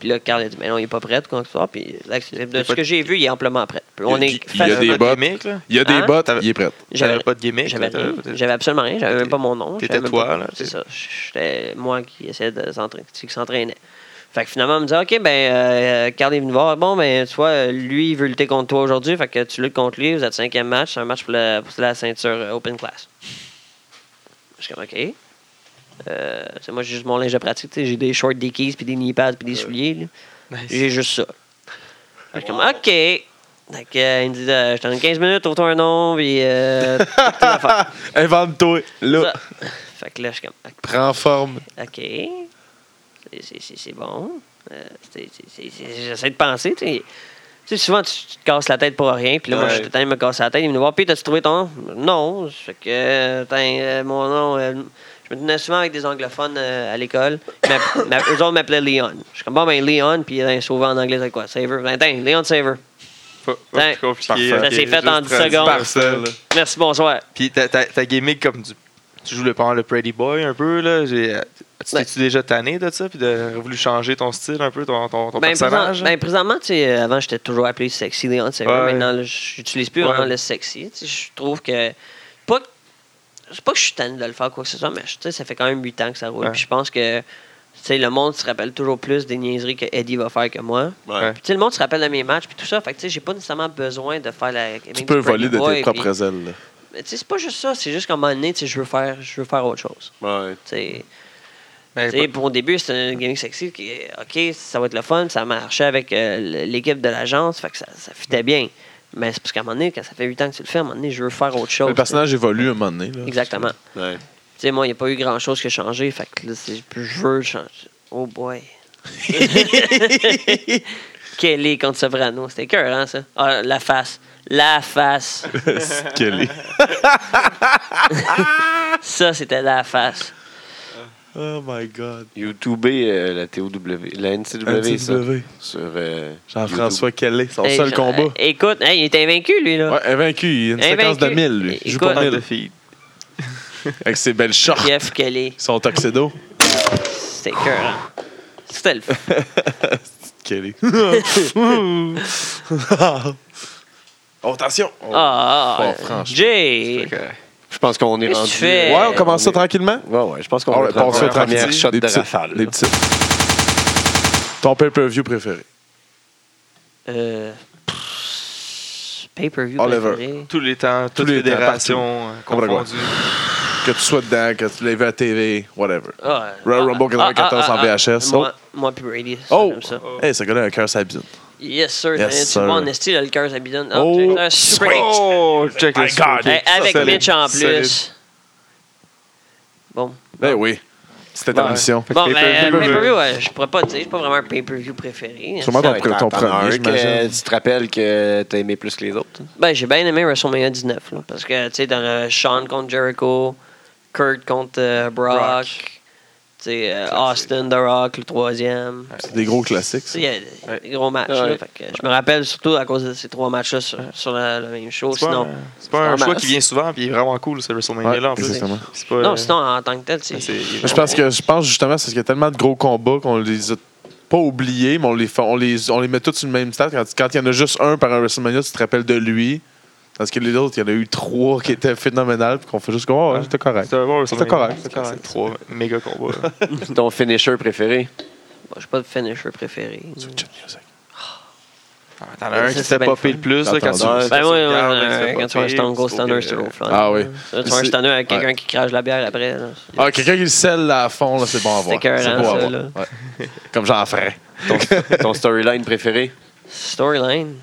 Puis là, Carl a dit Mais non, il est pas prêt, quoi que ce soit. Puis Lex, de ce que j'ai vu, il est amplement prêt. Puis on Il- est il y a des de bottes. gimmick, là? Il y a des Hein? bottes, il est prêt. J'avais pas de gimmick? J'avais absolument rien. J'avais même pas mon nom. t'étais toi, pas- là, C'est ça. J'étais moi qui essayait de s'entraîner, qui s'entraînait. Fait que finalement, on me dit OK, ben, euh, Carl est venu voir. Bon, ben, tu vois, euh, lui, il veut lutter contre toi aujourd'hui. Fait que tu luttes contre lui. Vous êtes cinquième match. C'est un match pour la, pour la ceinture euh, Open Class. Je suis comme OK. Euh, c'est moi, j'ai juste mon linge de pratique. tu sais, J'ai des shorts, des keys, puis des knee pads, puis des souliers. là. Nice. J'ai juste ça. Je suis comme OK. Fait que, euh, il me dit euh, Je te donne 15 minutes, trouve-toi un nom, puis. Euh. (laughs) Invente-toi, là. Ça. Fait que là, je suis comme, Prends forme. OK. C'est- bon. Euh, J'essaie de penser, tu sais. Tu sais, souvent, tu, tu te casses la tête pour rien. Puis là, moi, je suis de me casser la tête. Il me dit Voir, puis, t'as-tu trouvé ton nom Non. Fait que, euh, mon nom. euh, je me tenais souvent avec des anglophones euh, à l'école. Eux autres m'appelaient Leon. Je suis comme, bon, ben, Leon. Puis, euh, sauvé en anglais, c'est quoi? Saver. Ben, Leon Saver. Pas, pas compliqué. ok, Ça s'est fait en 10 traduit secondes. Merci, bonsoir. Puis ta, ta, ta gimmick comme du. Tu joues le pendant le Pretty Boy un peu, là. J'ai, tu t'es-tu déjà tanné de ça? Puis de voulu changer ton style un peu, ton, ton, ton Ben, personnage? présent- ben, présentement, tu sais, euh, avant, j'étais toujours appelé sexy Leon. Ouais. Maintenant, j'utilise plus Ouais. vraiment le sexy. Tu sais, Je trouve que. Pas, que- c'est pas que je suis tanné de le faire quoi que ce soit, mais tu sais, ça fait quand même 8 ans que ça roule. Ouais. Puis je pense que. Tu sais, le monde se rappelle toujours plus des niaiseries que Eddie va faire que moi. Ouais. Puis, tu sais, le monde se rappelle de mes matchs, puis tout ça. Fait que, tu sais, j'ai pas nécessairement besoin de faire la. Tu peux voler de tes propres ailes. là. Mais, tu sais, c'est pas juste ça. C'est juste qu'à un moment donné, tu sais, je veux faire, je veux faire autre chose. Ouais. Tu sais. Ben, Tu sais, pour au début, c'était un gaming sexy qui, OK, ça va être le fun, ça marchait avec euh, l'équipe de l'agence, fait que ça, ça fitait bien. Mais c'est parce qu'à un moment donné, quand ça fait 8 ans que tu le fais, à un moment donné, je veux faire autre chose. Le personnage évolue à un moment donné. là. Exactement. Ouais. Tu sais, moi, il n'y a pas eu grand-chose qui a changé, fait que là, c'est- je veux changer. Oh boy. (laughs) Kelly contre Sovrano, c'était cœur, hein, ça? Ah, la face. La face. (laughs) Kelly. (laughs) Ça, c'était la face. Oh my God. YouTube, euh, la TOW, la NCW, ça. Sur euh, Jean-François Kelly, son Hey, seul Jean- combat. euh, écoute, hey, il était invaincu, lui, là. Ouais, invaincu. Il a une Invaincu. séquence de 1000, lui. Il joue de 1000. filles. Avec ses belles shorts. Jeff Kelly. Son tuxedo. C'était cœur, hein. C'était le fun. (laughs) Kelly. (laughs) (laughs) oh, attention. Oh. Ah, Oh, franchement. Jay. Je pense qu'on est rendu. fais? Ouais, on commence ça tranquillement? Ouais, ouais, je pense qu'on On va passer la première shot Des de rafale. Des petites. Ton pay-per-view préféré? Euh, Pay-per-view préféré. Tous les temps, toutes les fédérations euh, confondues. Que tu sois dedans, que tu l'aies vu à TV, whatever. Ah, Royal ah, Rumble 94 en VHS. Moi, moi puis Brady. ça, Oh! ça. Hey, ce gars-là a un cœur sur Yes, sir. Tu vois, en esti, le cœur, ça bidonne. Ah, Oh, super. Oh, check le My super God. Hey, avec Mitch en plus. Bon. Ben oui. C'était ta mission. Bon, Pay-per-view, mais euh, pay-per-view. ouais, je pourrais pas dire, c'est pas vraiment un pay-per-view préféré. Sûrement ton, ton as premier, que. Tu te rappelles que t'as aimé plus que les autres? Ben, j'ai bien aimé WrestleMania 19, là, parce que, tu sais, dans le Sean contre Jericho, Kurt contre euh, Brock, Brock. Euh. Austin, The Rock, le troisième. C'est des gros classiques. Il y a des- Ouais. des gros matchs. Ouais. Là, fait que je me rappelle surtout à cause de ces trois matchs-là sur, sur la, la même show. C'est pas, Sinon, un, c'est pas un c'est en choix qui vient souvent, puis il est vraiment cool, ce WrestleMania-là, en plus. pas, non, euh, sinon, en tant que tel, c'est. Je pense que je pense justement c'est parce qu'il y a tellement de gros combats qu'on les a pas oubliés, mais on les, fait- on les, on les met tous sur le même stade. Quand, quand il y en a juste un par un WrestleMania, tu te rappelles de lui. Parce que les autres, il y en a eu trois qui étaient phénoménales, puis qu'on fait juste comme, oh, ouais, c'était correct. C'est bon WrestleMania. correct, C'est correct. C'est trois méga combats. (laughs) Ton finisher préféré? Bon, j'ai pas de finisher préféré. T'en as un qui c'est bien popé le plus, là, quand tu J'entends. Ben, moi, regardes, ouais, tu quand fais tu vois un Stunner, trouves c'est trop fun. Ah oui. Tu vois un C'est- Stunner avec ouais. quelqu'un qui crache la bière après. là. Ah, quelqu'un qui le scelle à fond, là, c'est bon à voir. C'est C'est beau à ça, voir. Comme j'en ferais. Ton, ton storyline préféré? Storyline?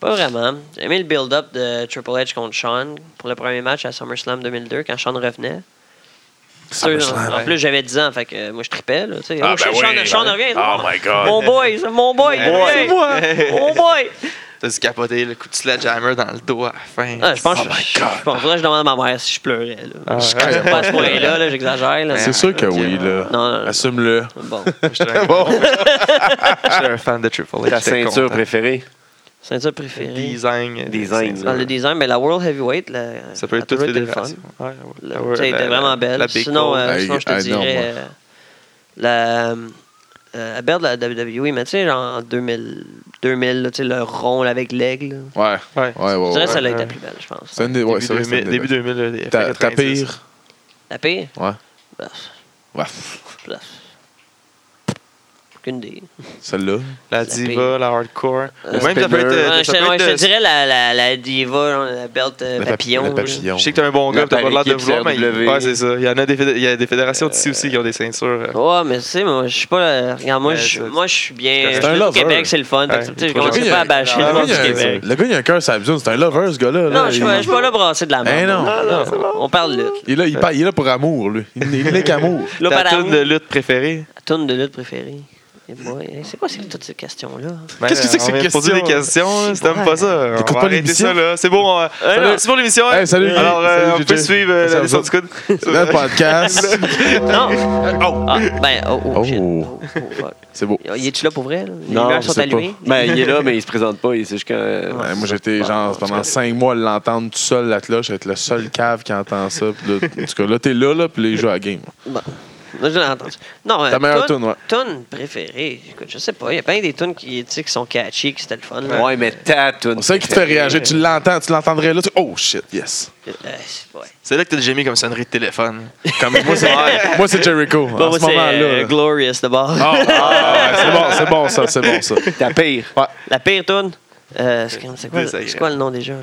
Pas vraiment. J'ai aimé le build-up de Triple H contre Sean pour le premier match à SummerSlam 2002 quand Sean revenait. Sûr, en plus, j'avais 10 ans, fait que moi je tripais. Là, tu sais. Ah, oh, ben Sean, oui, Sean ben- revient. Oh my God. Mon boy, c'est mon boy. C'est moi. Mon boy. T'as dû capoter le coup de sledgehammer dans le dos à la fin. Ah, je pense Oh que my je, God. je pense- je demande à ma mère si je pleurais. Là. Ah, je ouais. pas à ce point-là, là, j'exagère. C'est sûr que ok. oui, là. Non, non, non. Assume-le. Bon. (laughs) J'étais un, Bon. (laughs) j'étais un fan de Triple H. Ta ceinture content. préférée? Ceinture préférée. Design. Design, Dans le design, ben, la World Heavyweight, la, Ça peut être toute toujours été le fun. fédération. Ouais, ouais. La- Ah ouais, la- était vraiment belle. La sinon, euh, sinon, je te dirais euh, la, euh, la belle de la WWE, mais tu sais, genre en 2000, 2000 là, tu sais, le rond là, avec l'aigle. Ouais. Ouais. Ouais, ouais, Je dirais ouais. que celle-là ouais. était plus belle, je pense. C'est une des- ouais, Début c'est 2000, une début des- 2000, là, des Ta, ta 96. pire? La pire? Ouais. Bah, Ouais. Aucune idée. Celle-là. La La diva, la hardcore. Euh, Ou même, ça peut être. Euh, je, ça te- peut ouais, être je te de- dirais la, la, la diva, genre, la belt euh, papillon. Je sais que t'es un bon La gars, t'as pas l'air de vouloir, mais ouais, c'est ça. Il y en a des, il y a des fédérations d'ici aussi qui ont des ceintures. Ouais, mais tu sais, moi, je suis pas. Regarde, moi, je, ça- moi, je suis bien. C'est je. Québec, c'est le fun. je le commence gars, pas à il- bâcher le monde du a- Québec. Le gars, il a un cœur la besogne. C'est un lover, ce gars-là. là. Non, je suis pas- je suis pas là pour brasser de la Eh merde. non. On parle lutte. Il est là, il, parle- il est là pour amour, lui. Il n'est qu'amour. (laughs) Ta tune de lutte préférée? Tune de lutte préférée. Moi, eh, c'est quoi c'est toutes ces questions-là? Ben, Qu'est-ce que c'est que ces de poser questions? des questions, si t'aimes pas ça. On T'écoutes va pas arrêter l'émission? ça, là. C'est bon, Salut. merci pour l'émission. hein. Hey, salut. Alors, euh, Salut, on peut suivre euh, la vous du coude? Le podcast. (laughs) Non! Ah, ben, oh, oh, Oh. Oh, oh, fuck. C'est beau. Y es-tu là pour vrai? Là? Les Non, lumières je sont sais allumées? Ben, il est là, mais il se présente pas. Il- C'est juste que. Ouais, moi, j'étais genre pendant cinq mois à l'entendre tout seul là là. J'étais le seul cave qui entend ça. En tout cas, là, t'es là, là, puis il joue à la game. L'ai entendu. Non, Ta euh, meilleure tune- ouais. tune préférée. Écoute, je sais pas. Il y a plein des tunes qui, tu sais, qui sont catchy, qui c'était le fun. là. Ouais, mais ta tune C'est ça qui te fait réagir. Tu l'entends, tu l'entendrais là. Tu... Oh shit, yes. Euh, c'est- ouais. C'est là que t'as déjà mis comme sonnerie de téléphone. Comme, moi, c'est, moi, c'est Jericho. Bon, en moi, ce c'est moment-là. euh. Glorious d'abord. Ah, ah, ouais, c'est bon, c'est bon ça, c'est bon ça. Ta pire. La pire tune. Euh, c'est c'est quoi, Désagréable. c'est quoi le nom déjà? Là?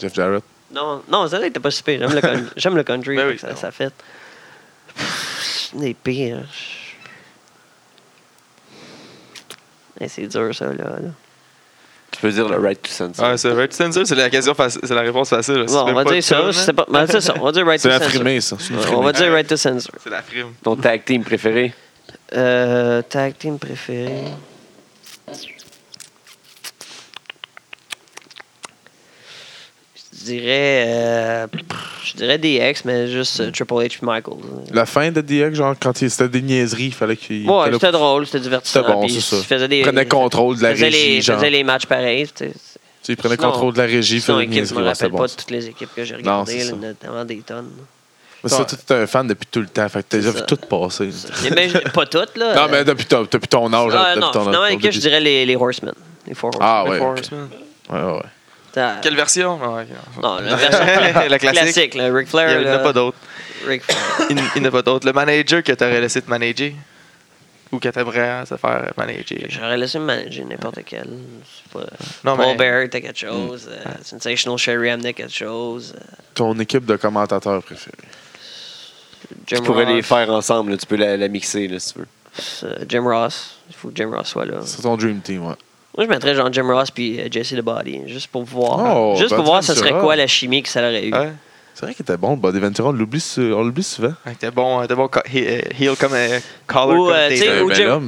Jeff Jarrett. Non, non, ça était pas si pire. J'aime le, con- j'aime le country. Ben oui, ça, ça fait. Des pires. Eh, c'est dur, ça, là. là. Tu peux dire le right to censor. Ouais, c'est right censor, c'est la question faci- c'est la réponse facile. là. Si Bon, tu on va pas dire de ça. tune, C'est pas, ben, c'est ça. On va dire right C'est to la censor. frimée, ça. C'est une frimée. On va dire right to censor. C'est la prime. Ton tag team préféré? Euh, tag team préféré. Dirais. euh, je dirais DX, mais juste euh, Triple H et Michael. La fin de DX, genre, quand il- c'était des niaiseries, il fallait qu'il. Ouais, c'était drôle, c'était divertissant. C'était bon, c'est ça. il faisait des, Il prenait contrôle de la régie, les, genre. faisait les matchs pareils. Tu sais, il prenait Sinon- contrôle de la régie, faisait des équipe, je niaiseries. me rappelle bon, pas de toutes les équipes que j'ai Non, regardées, c'est là, notamment des tonnes. Mais ça, toi, t'es un fan depuis tout le temps. Fait que t'as déjà vu tout passer. Mais, pas toutes, là. Non, mais depuis, ton- depuis ton âge. Ah, depuis non, équipe, je dirais les, les Horsemen. Les Four Horsemen. Ah, Les ouais. Four ok. Horsemen. Ouais, ouais, Quelle version? Ah. Non, la version (laughs) La classique. classique. là, Ric Il Flair. n'y en a pas d'autre. Ric Flair. (coughs) Il il n'y en a pas d'autre. Le manager que t'aurais laissé te manager ou que t'aimerais se faire manager? J'aurais laissé me manager n'importe quel. Pas... Non, Paul mais- Bear était quelque chose. euh, Sensational Sherry amenait quelque chose. euh, Ton équipe de commentateurs préférés? Jim Tu pourrais Ross, les faire ensemble. là. Tu peux la, la mixer là, si tu veux. euh, Jim Ross. Il faut que Jim Ross soit là. C'est ton Dream Team, ouais. Moi, je mettrais genre Jim Ross puis euh, Jesse the Body, juste pour voir. Oh, juste pour voir ce serait quoi la chimie que ça aurait eu. Ouais. C'est vrai qu'il était bon, Body Ventura. On l'oublie sou- on l'oublie souvent. Ouais, T'es bon, t'es bon co- he- euh, heel comme un collar euh,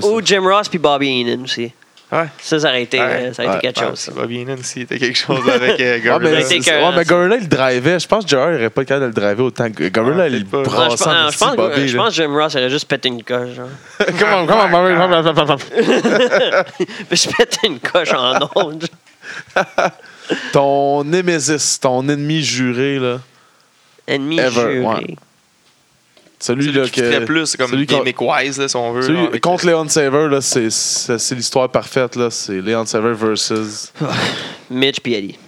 ou Jim Ross puis Bobby Heenan aussi. Ouais. Ça, ça aurait été, Ouais. euh, ça aurait été Ouais. quelque chose. ça. pas bien aussi. T'as quelque chose avec euh, (laughs) Ah, Gorilla. c'est- écœurant, ouais, mais. Gorilla, il drivait. Je pense que JR n'aurait pas le cas de le driver autant que Gorilla, Ah, il brassait pense- en non, je pense, Bobby, je là. pense que Jim Ross aurait juste pété une coche. Genre. (laughs) Comment, comment, comment, comment, comment, comment. (laughs) je pète une coche en ondes. Ton némésis, ton ennemi juré, là. Ennemi Ever, juré. Ouais. Celui, Celui là qui que. plus, c'est comme celui gimmick-wise, là, si on veut. celui- là, avec- contre Leon Saver, là, c'est, c'est, c'est l'histoire parfaite, là. C'est Leon Saver versus. (sighs) Mitch puis Eddie.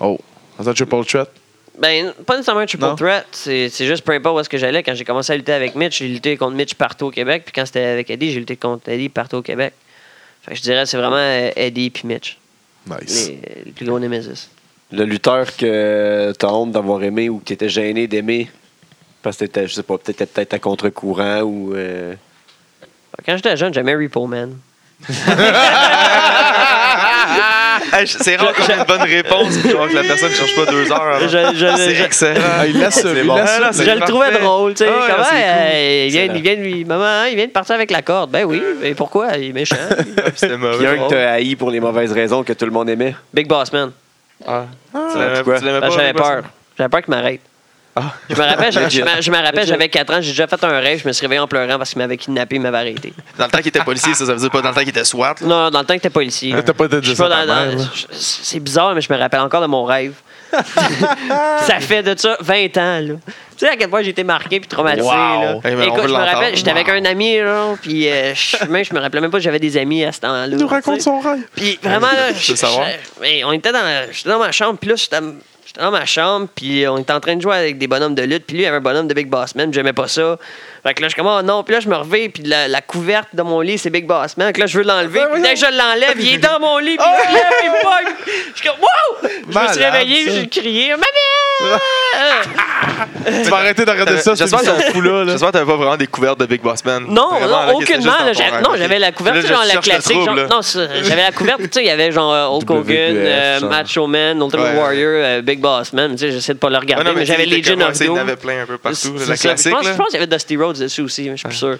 Oh. C'est un triple threat? Ben, pas nécessairement un triple Non? threat. C'est c'est juste peu importe où est-ce que j'allais. Quand j'ai commencé à lutter avec Mitch, j'ai lutté contre Mitch partout au Québec. Puis quand c'était avec Eddie, j'ai lutté contre Eddie partout au Québec. Fait que je dirais que c'est vraiment euh, Eddie puis Mitch. Nice. Les, les plus gros Nemesis. Le lutteur que t'as honte d'avoir aimé ou que t'étais gêné d'aimer parce que t'étais, je sais pas, peut-être peut-être à contre-courant ou. euh, Quand j'étais jeune, j'aimais Repo Man. (laughs) Hey, c'est rare qu'on ait une bonne réponse, puis genre que la personne ne cherche pas deux heures. avant. Je, je- C'est je- excellent. Ah, il laisse, C'est il bon. laisse- Ah, c'est je le trouvais parfait. drôle, tu sais. Ah ouais, comment c'est cool. euh, il, vient, il vient de lui. Maman, il vient de partir avec la corde. Ben oui. Mais pourquoi? Il est méchant. (laughs) C'était Puis un que t'as haï pour les mauvaises raisons que tout le monde aimait. Big Boss Man. Ah. Tu l'aimais- pourquoi? tu l'aimais Parce pas? j'avais Big Boss? peur. J'avais peur qu'il m'arrête. Ah. Je me rappelle, je, je me- je me rappelle, j'avais 4 ans, j'ai déjà fait un rêve, je me suis réveillé en pleurant parce qu'il m'avait kidnappé, il m'avait arrêté. Dans le temps qu'il était policier, ça, ça veut dire pas dans le temps qu'il était SWAT. là? Non, dans le temps que t'étais policier. T'as pas été C'est bizarre, mais je me rappelle encore de mon rêve. (laughs) ça fait de ça 20 ans, là. Tu sais à quel point j'ai été marqué puis traumatisé, Wow. là. Hey, mais on Écoute, je me rappelle, j'étais avec un ami, là, puis euh, je, même, je me rappelais même pas que j'avais des amis à ce temps-là. Il nous raconte son rêve. Puis vraiment, là, Je veux je- on était dans, la- j'étais dans ma chambre, puis là, j'étais j'étais dans ma chambre, puis on était en train de jouer avec des bonhommes de lutte, puis lui, il avait un bonhomme de Big Boss Man, j'aimais pas ça. Fait que là, je suis comme, oh non, puis là, je me reviens, puis la, la couverte de mon lit, c'est Big Boss Man. Fait que là, je veux l'enlever, puis dès que je l'enlève, il est dans mon lit, puis il se (laughs) lève, il pogne. Je suis comme, wow! Je me suis réveillé, j'ai crié, Maman! Tu vas arrêter de regarder ça, J'espère c'est que t'avais- fou-là. là. j'espère que t'avais pas vraiment des couvertes de Big Boss Man. Non, Vraiment, non, aucunement. non, j'avais la couverte, genre la classique. non, j'avais la couverte, tu sais, il y avait genre euh, Hulk Hogan, euh. Macho Man, Ultimate Ouais. Warrior, euh, Big Boss Man. Tu sais, j'essaie de pas le regarder, non, mais, j'avais Legion of ça, Il y en Doom. avait plein un peu partout. La ça. classique, Je pense, là. je pense qu'il y avait Dusty Rhodes dessus aussi, mais je suis plus sûr.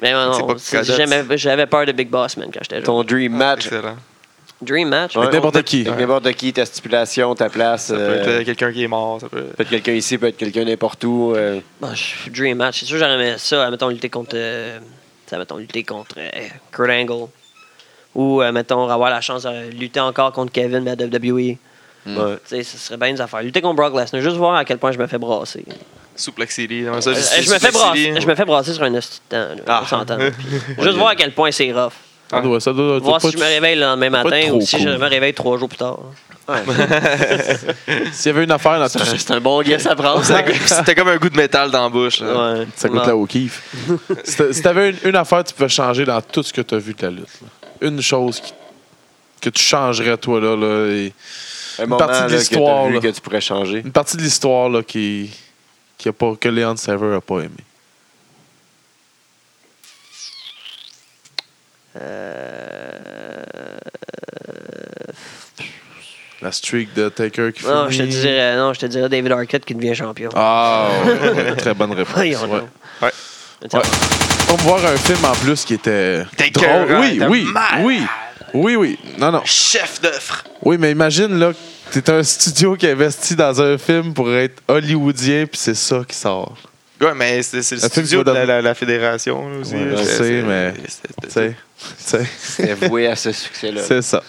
Mais non, j'avais peur de Big Boss Man quand j'étais jeune. Ton dream match. Excellent. Dream Match. Ouais, n'importe qui. avec N'importe qui, ta stipulation, ta place. Ça peut euh, être euh, quelqu'un qui est mort. Ça peut... peut être quelqu'un ici, peut être quelqu'un n'importe où. euh, Dream Match. C'est sûr, j'aurais aimé ça, mettons, lutter contre. euh, ça, mettons, lutter contre euh, Kurt Angle. Ou, euh, mettons, avoir la chance de lutter encore contre Kevin, mais à WWE. sais, ce serait bien des affaires. Lutter contre Brock Lesnar, juste voir à quel point je me fais brasser. City. Euh, juste je, me fais brasser je me fais brasser sur un hostie de temps. là, Ah. on s'entend. (laughs) Juste voir à quel point c'est rough. Ça doit, ça doit, Voir si je me réveille le lendemain matin ou si je me réveille trois jours plus tard. (laughs) S'il y avait une affaire dans ta C'est un bon guess à prendre. C'était comme un goût de métal dans la bouche. là. Ouais. Ça coûte Non. là au kiff. si t'a- si t'avais une, une affaire, tu pouvais changer dans tout ce que tu as vu de la lutte. là. Une chose qui- que tu changerais, toi, là. là, et Un moment partie de que t'as l'histoire, que tu pourrais changer. une partie de l'histoire là, qui, qui a pas, que Leon Saver a pas aimé. La streak de Taker qui Non, je te dirais, non, je te dirais David Arquette qui devient champion. Ah, ouais, très bonne réponse. Voyons ouais. Ouais. Ouais. Pour me voir un film en plus qui était drôle. écœurant, Oui, oui, oui. Oui, oui. Non, non. Chef d'œuvre. Oui, mais imagine, là, que t'es un studio qui investit dans un film pour être hollywoodien, puis c'est ça qui sort. Ouais, mais c'est c'est le studio de la, la- la fédération là, aussi. Ouais, là. je C'est- sais, c'est- mais- c'est- voué à ce succès-là. c'est ça.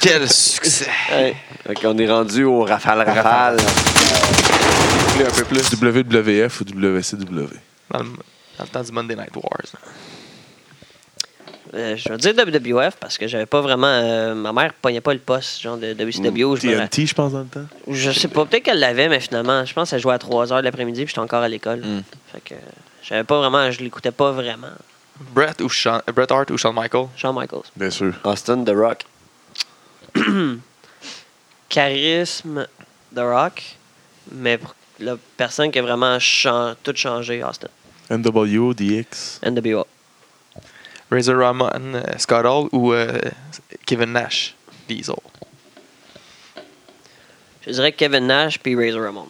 Quel succès. Ouais. Qu'on est rendu au rafale rafale. Plus, un peu plus. WWF ou WCW. Dans le, dans le temps du Monday Night Wars. Euh, je vais dire WWF parce que j'avais pas vraiment. euh, ma mère pognait pas le poste, genre de WCW. où je, TNT, je pense, dans le temps. je sais pas, peut-être qu'elle l'avait, mais finalement, je pense qu'elle jouait à 3 h de l'après-midi puis j'étais encore à l'école. Mm. Fait que j'avais pas vraiment, je l'écoutais pas vraiment. Brett, ou Sean, Bret Hart ou Shawn Michaels? Shawn Michaels. Bien sûr. Austin The Rock. (clears throat) Charisme The Rock, mais pour la personne qui a vraiment chan- tout changé, Austin. NWO, DX. NWO. Razor Ramon, euh, Scott Hall ou euh, Kevin Nash, Diesel? Je dirais Kevin Nash puis Razor Ramon.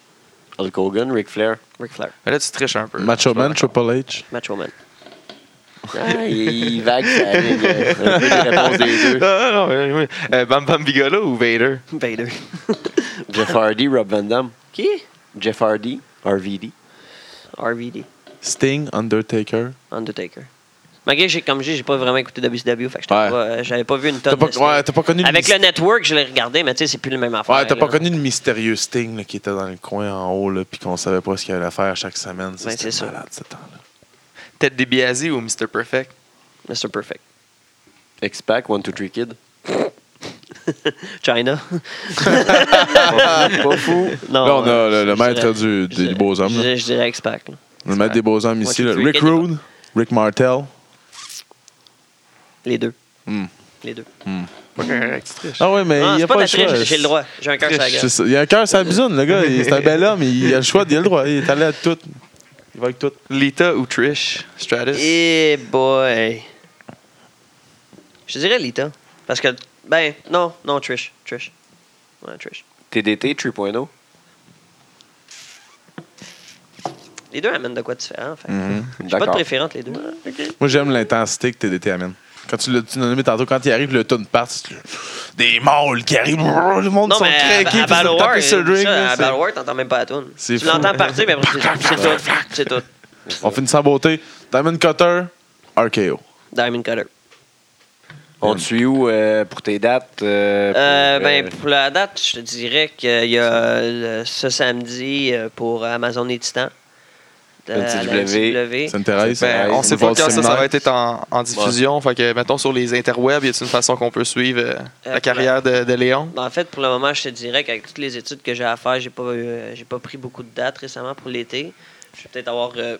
Hulk Hogan, Ric Flair. Ric Flair. Mais là, tu triches un peu. Macho Man. Triple H. Macho Man. Ah, il, il vague sa ligne. euh, Un peu les réponses des deux. Non. Euh, Bam Bam Bigelow ou Vader? Vader. (laughs) Jeff Hardy, Rob Van Damme. Qui? Jeff Hardy, RVD. RVD. Sting, Undertaker. Undertaker. Malgré que j'ai, comme j'ai, j'ai pas vraiment écouté WCW, fait que Ouais. pas, euh, j'avais pas vu une T'as tonne pas, de ouais, pas connu Avec le network, je l'ai regardé, mais tu sais, c'est plus le même affaire. Ouais, t'as pas là. connu le mystérieux Sting là, qui était dans le coin en haut, là, puis qu'on savait pas ce qu'il allait faire chaque semaine. Ça, Ben, c'est ça. malade, ce temps-là. Ted DiBiase ou Mr. Perfect? Mr. Perfect. X-Pac, One, Two, Three Kid. (laughs) China. Pas fou. (laughs) non, là, on a le, le je maître dirais- du, je des beaux hommes. Je, dirais- je dirais X-Pac. là. Le maître des beaux hommes ici. là. Rick Rude, Rick Martel. Les deux. Hmm. Les deux. Pas correct, tu triches. Ah ouais, mais Non, il y c'est a pas pas de le choix. j'ai- le droit. J'ai un cœur sur la gueule. Il a un cœur sur la bisoune, le gars. Il- C'est un bel homme. Il a le choix, il a le droit. Il est allé à tout. Il va avec tout. Lita ou Trish? Stratus? Eh boy. Je dirais Lita. Parce que, ben, non, non, Trish. Trish. Ouais, Trish. TDT 3.0. Les deux amènent de quoi différent. Fait. Mhm. J'ai pas de préférence, les deux. Moi, j'aime l'intensité que TDT amène. Quand tu l'as nommé tantôt, quand il arrive, le tune part, c'est des mâles qui arrivent, le monde Non, sont mais à, craqués, à puis Battle ils War, tapent sur le drink. ça, là, à Battle War, t'entends même pas la tune. C'est Tu l'entends partir, mais après, c'est tout. C'est tout. On finit sans beauté. Diamond Cutter, RKO. Diamond Cutter. On te suit où euh, pour tes dates? euh, Euh, pour, ben, pour la date, je te dirais qu'il y a ce samedi pour Amazon et Titan. La NCW. Ben, on sait pas quand ça, va être en, en diffusion. Fait que, mettons, sur les interwebs, y a une façon qu'on peut suivre euh, Euh, la carrière de, de Léon? Ben, en fait, pour le moment, je te dirais qu'avec toutes les études que j'ai à faire, j'ai pas, euh, j'ai pas pris beaucoup de dates récemment pour l'été. Je vais peut-être avoir euh,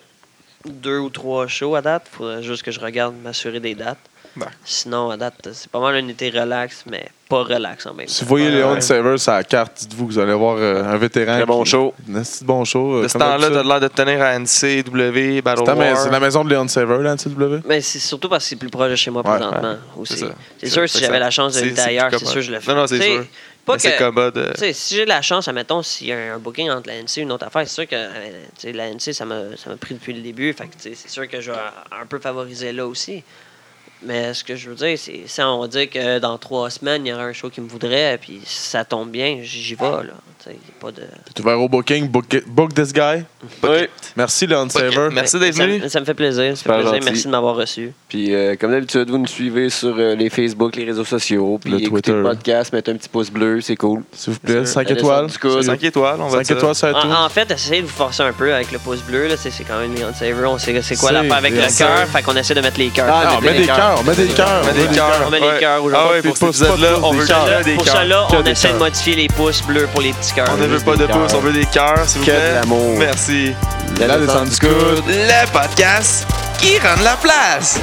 deux ou trois shows à date. Il faudrait juste que je regarde m'assurer des dates. Ben. Sinon, à date, c'est pas mal un été relax, mais pas relax en même Si temps. vous voyez Léon ouais. Saver sur la carte, dites-vous que vous allez voir euh, un vétéran. Très bon qui- show. Un petit bon show. euh, De ce temps-là, t'as l'air de te tenir à NCW, Battle C'est la maison de Léon Saver, là, NCW? Mais c'est surtout parce que c'est plus proche de chez moi Ouais, présentement. aussi. c'est sûr, si j'avais la chance c'est ailleurs, c'est sûr que je le ferais. Non, non, c'est sûr. Pas que- commode. euh, si j'ai de la chance, admettons, s'il y a un booking entre la NC et une autre affaire, c'est sûr que tu sais, la NC, ça m'a ça m'a pris depuis le début. Fait que, tu sais, c'est sûr que je vais un peu favoriser là aussi. Mais ce que je veux dire, c'est si on va dire que dans trois semaines, il y aura un show qui me voudrait, puis si ça tombe bien, j'y vais. Là. Tu sais, y a pas de... T'es ouvert au booking. Book, book this guy? Oui. Merci, Léon Saver. Merci d'être ça, venu. ça me fait plaisir. Ça me fait plaisir. gentil. Merci de m'avoir reçu. Puis, euh, comme d'habitude, vous nous suivez sur euh, les Facebook, les réseaux sociaux. Puis, Le écoutez Twitter. le podcast, mettez un petit pouce bleu, c'est cool. S'il vous plaît, 5 La étoiles. descente du coude. 5 étoiles, on va 5 dire. étoiles sur iTunes. En, en fait, essayez de vous forcer un peu avec le pouce bleu. Là, c'est, c'est quand même Leon Saver. On sait c'est quoi C'est l'affaire avec le cœur. Fait qu'on essaie de mettre les cœurs. Ah, on met des cœurs, on met des cœurs. On met des cœurs. On met des cœurs Ah ouais, pour cet épisode-là, pas on veut des Pour cela, Que on essaie de modifier les pouces bleus pour les petits cœurs. On ne veut pas de pouces, on veut des cœurs, s'il vous plaît. l'amour. Merci. La descente du coude. Le podcast qui rend la place.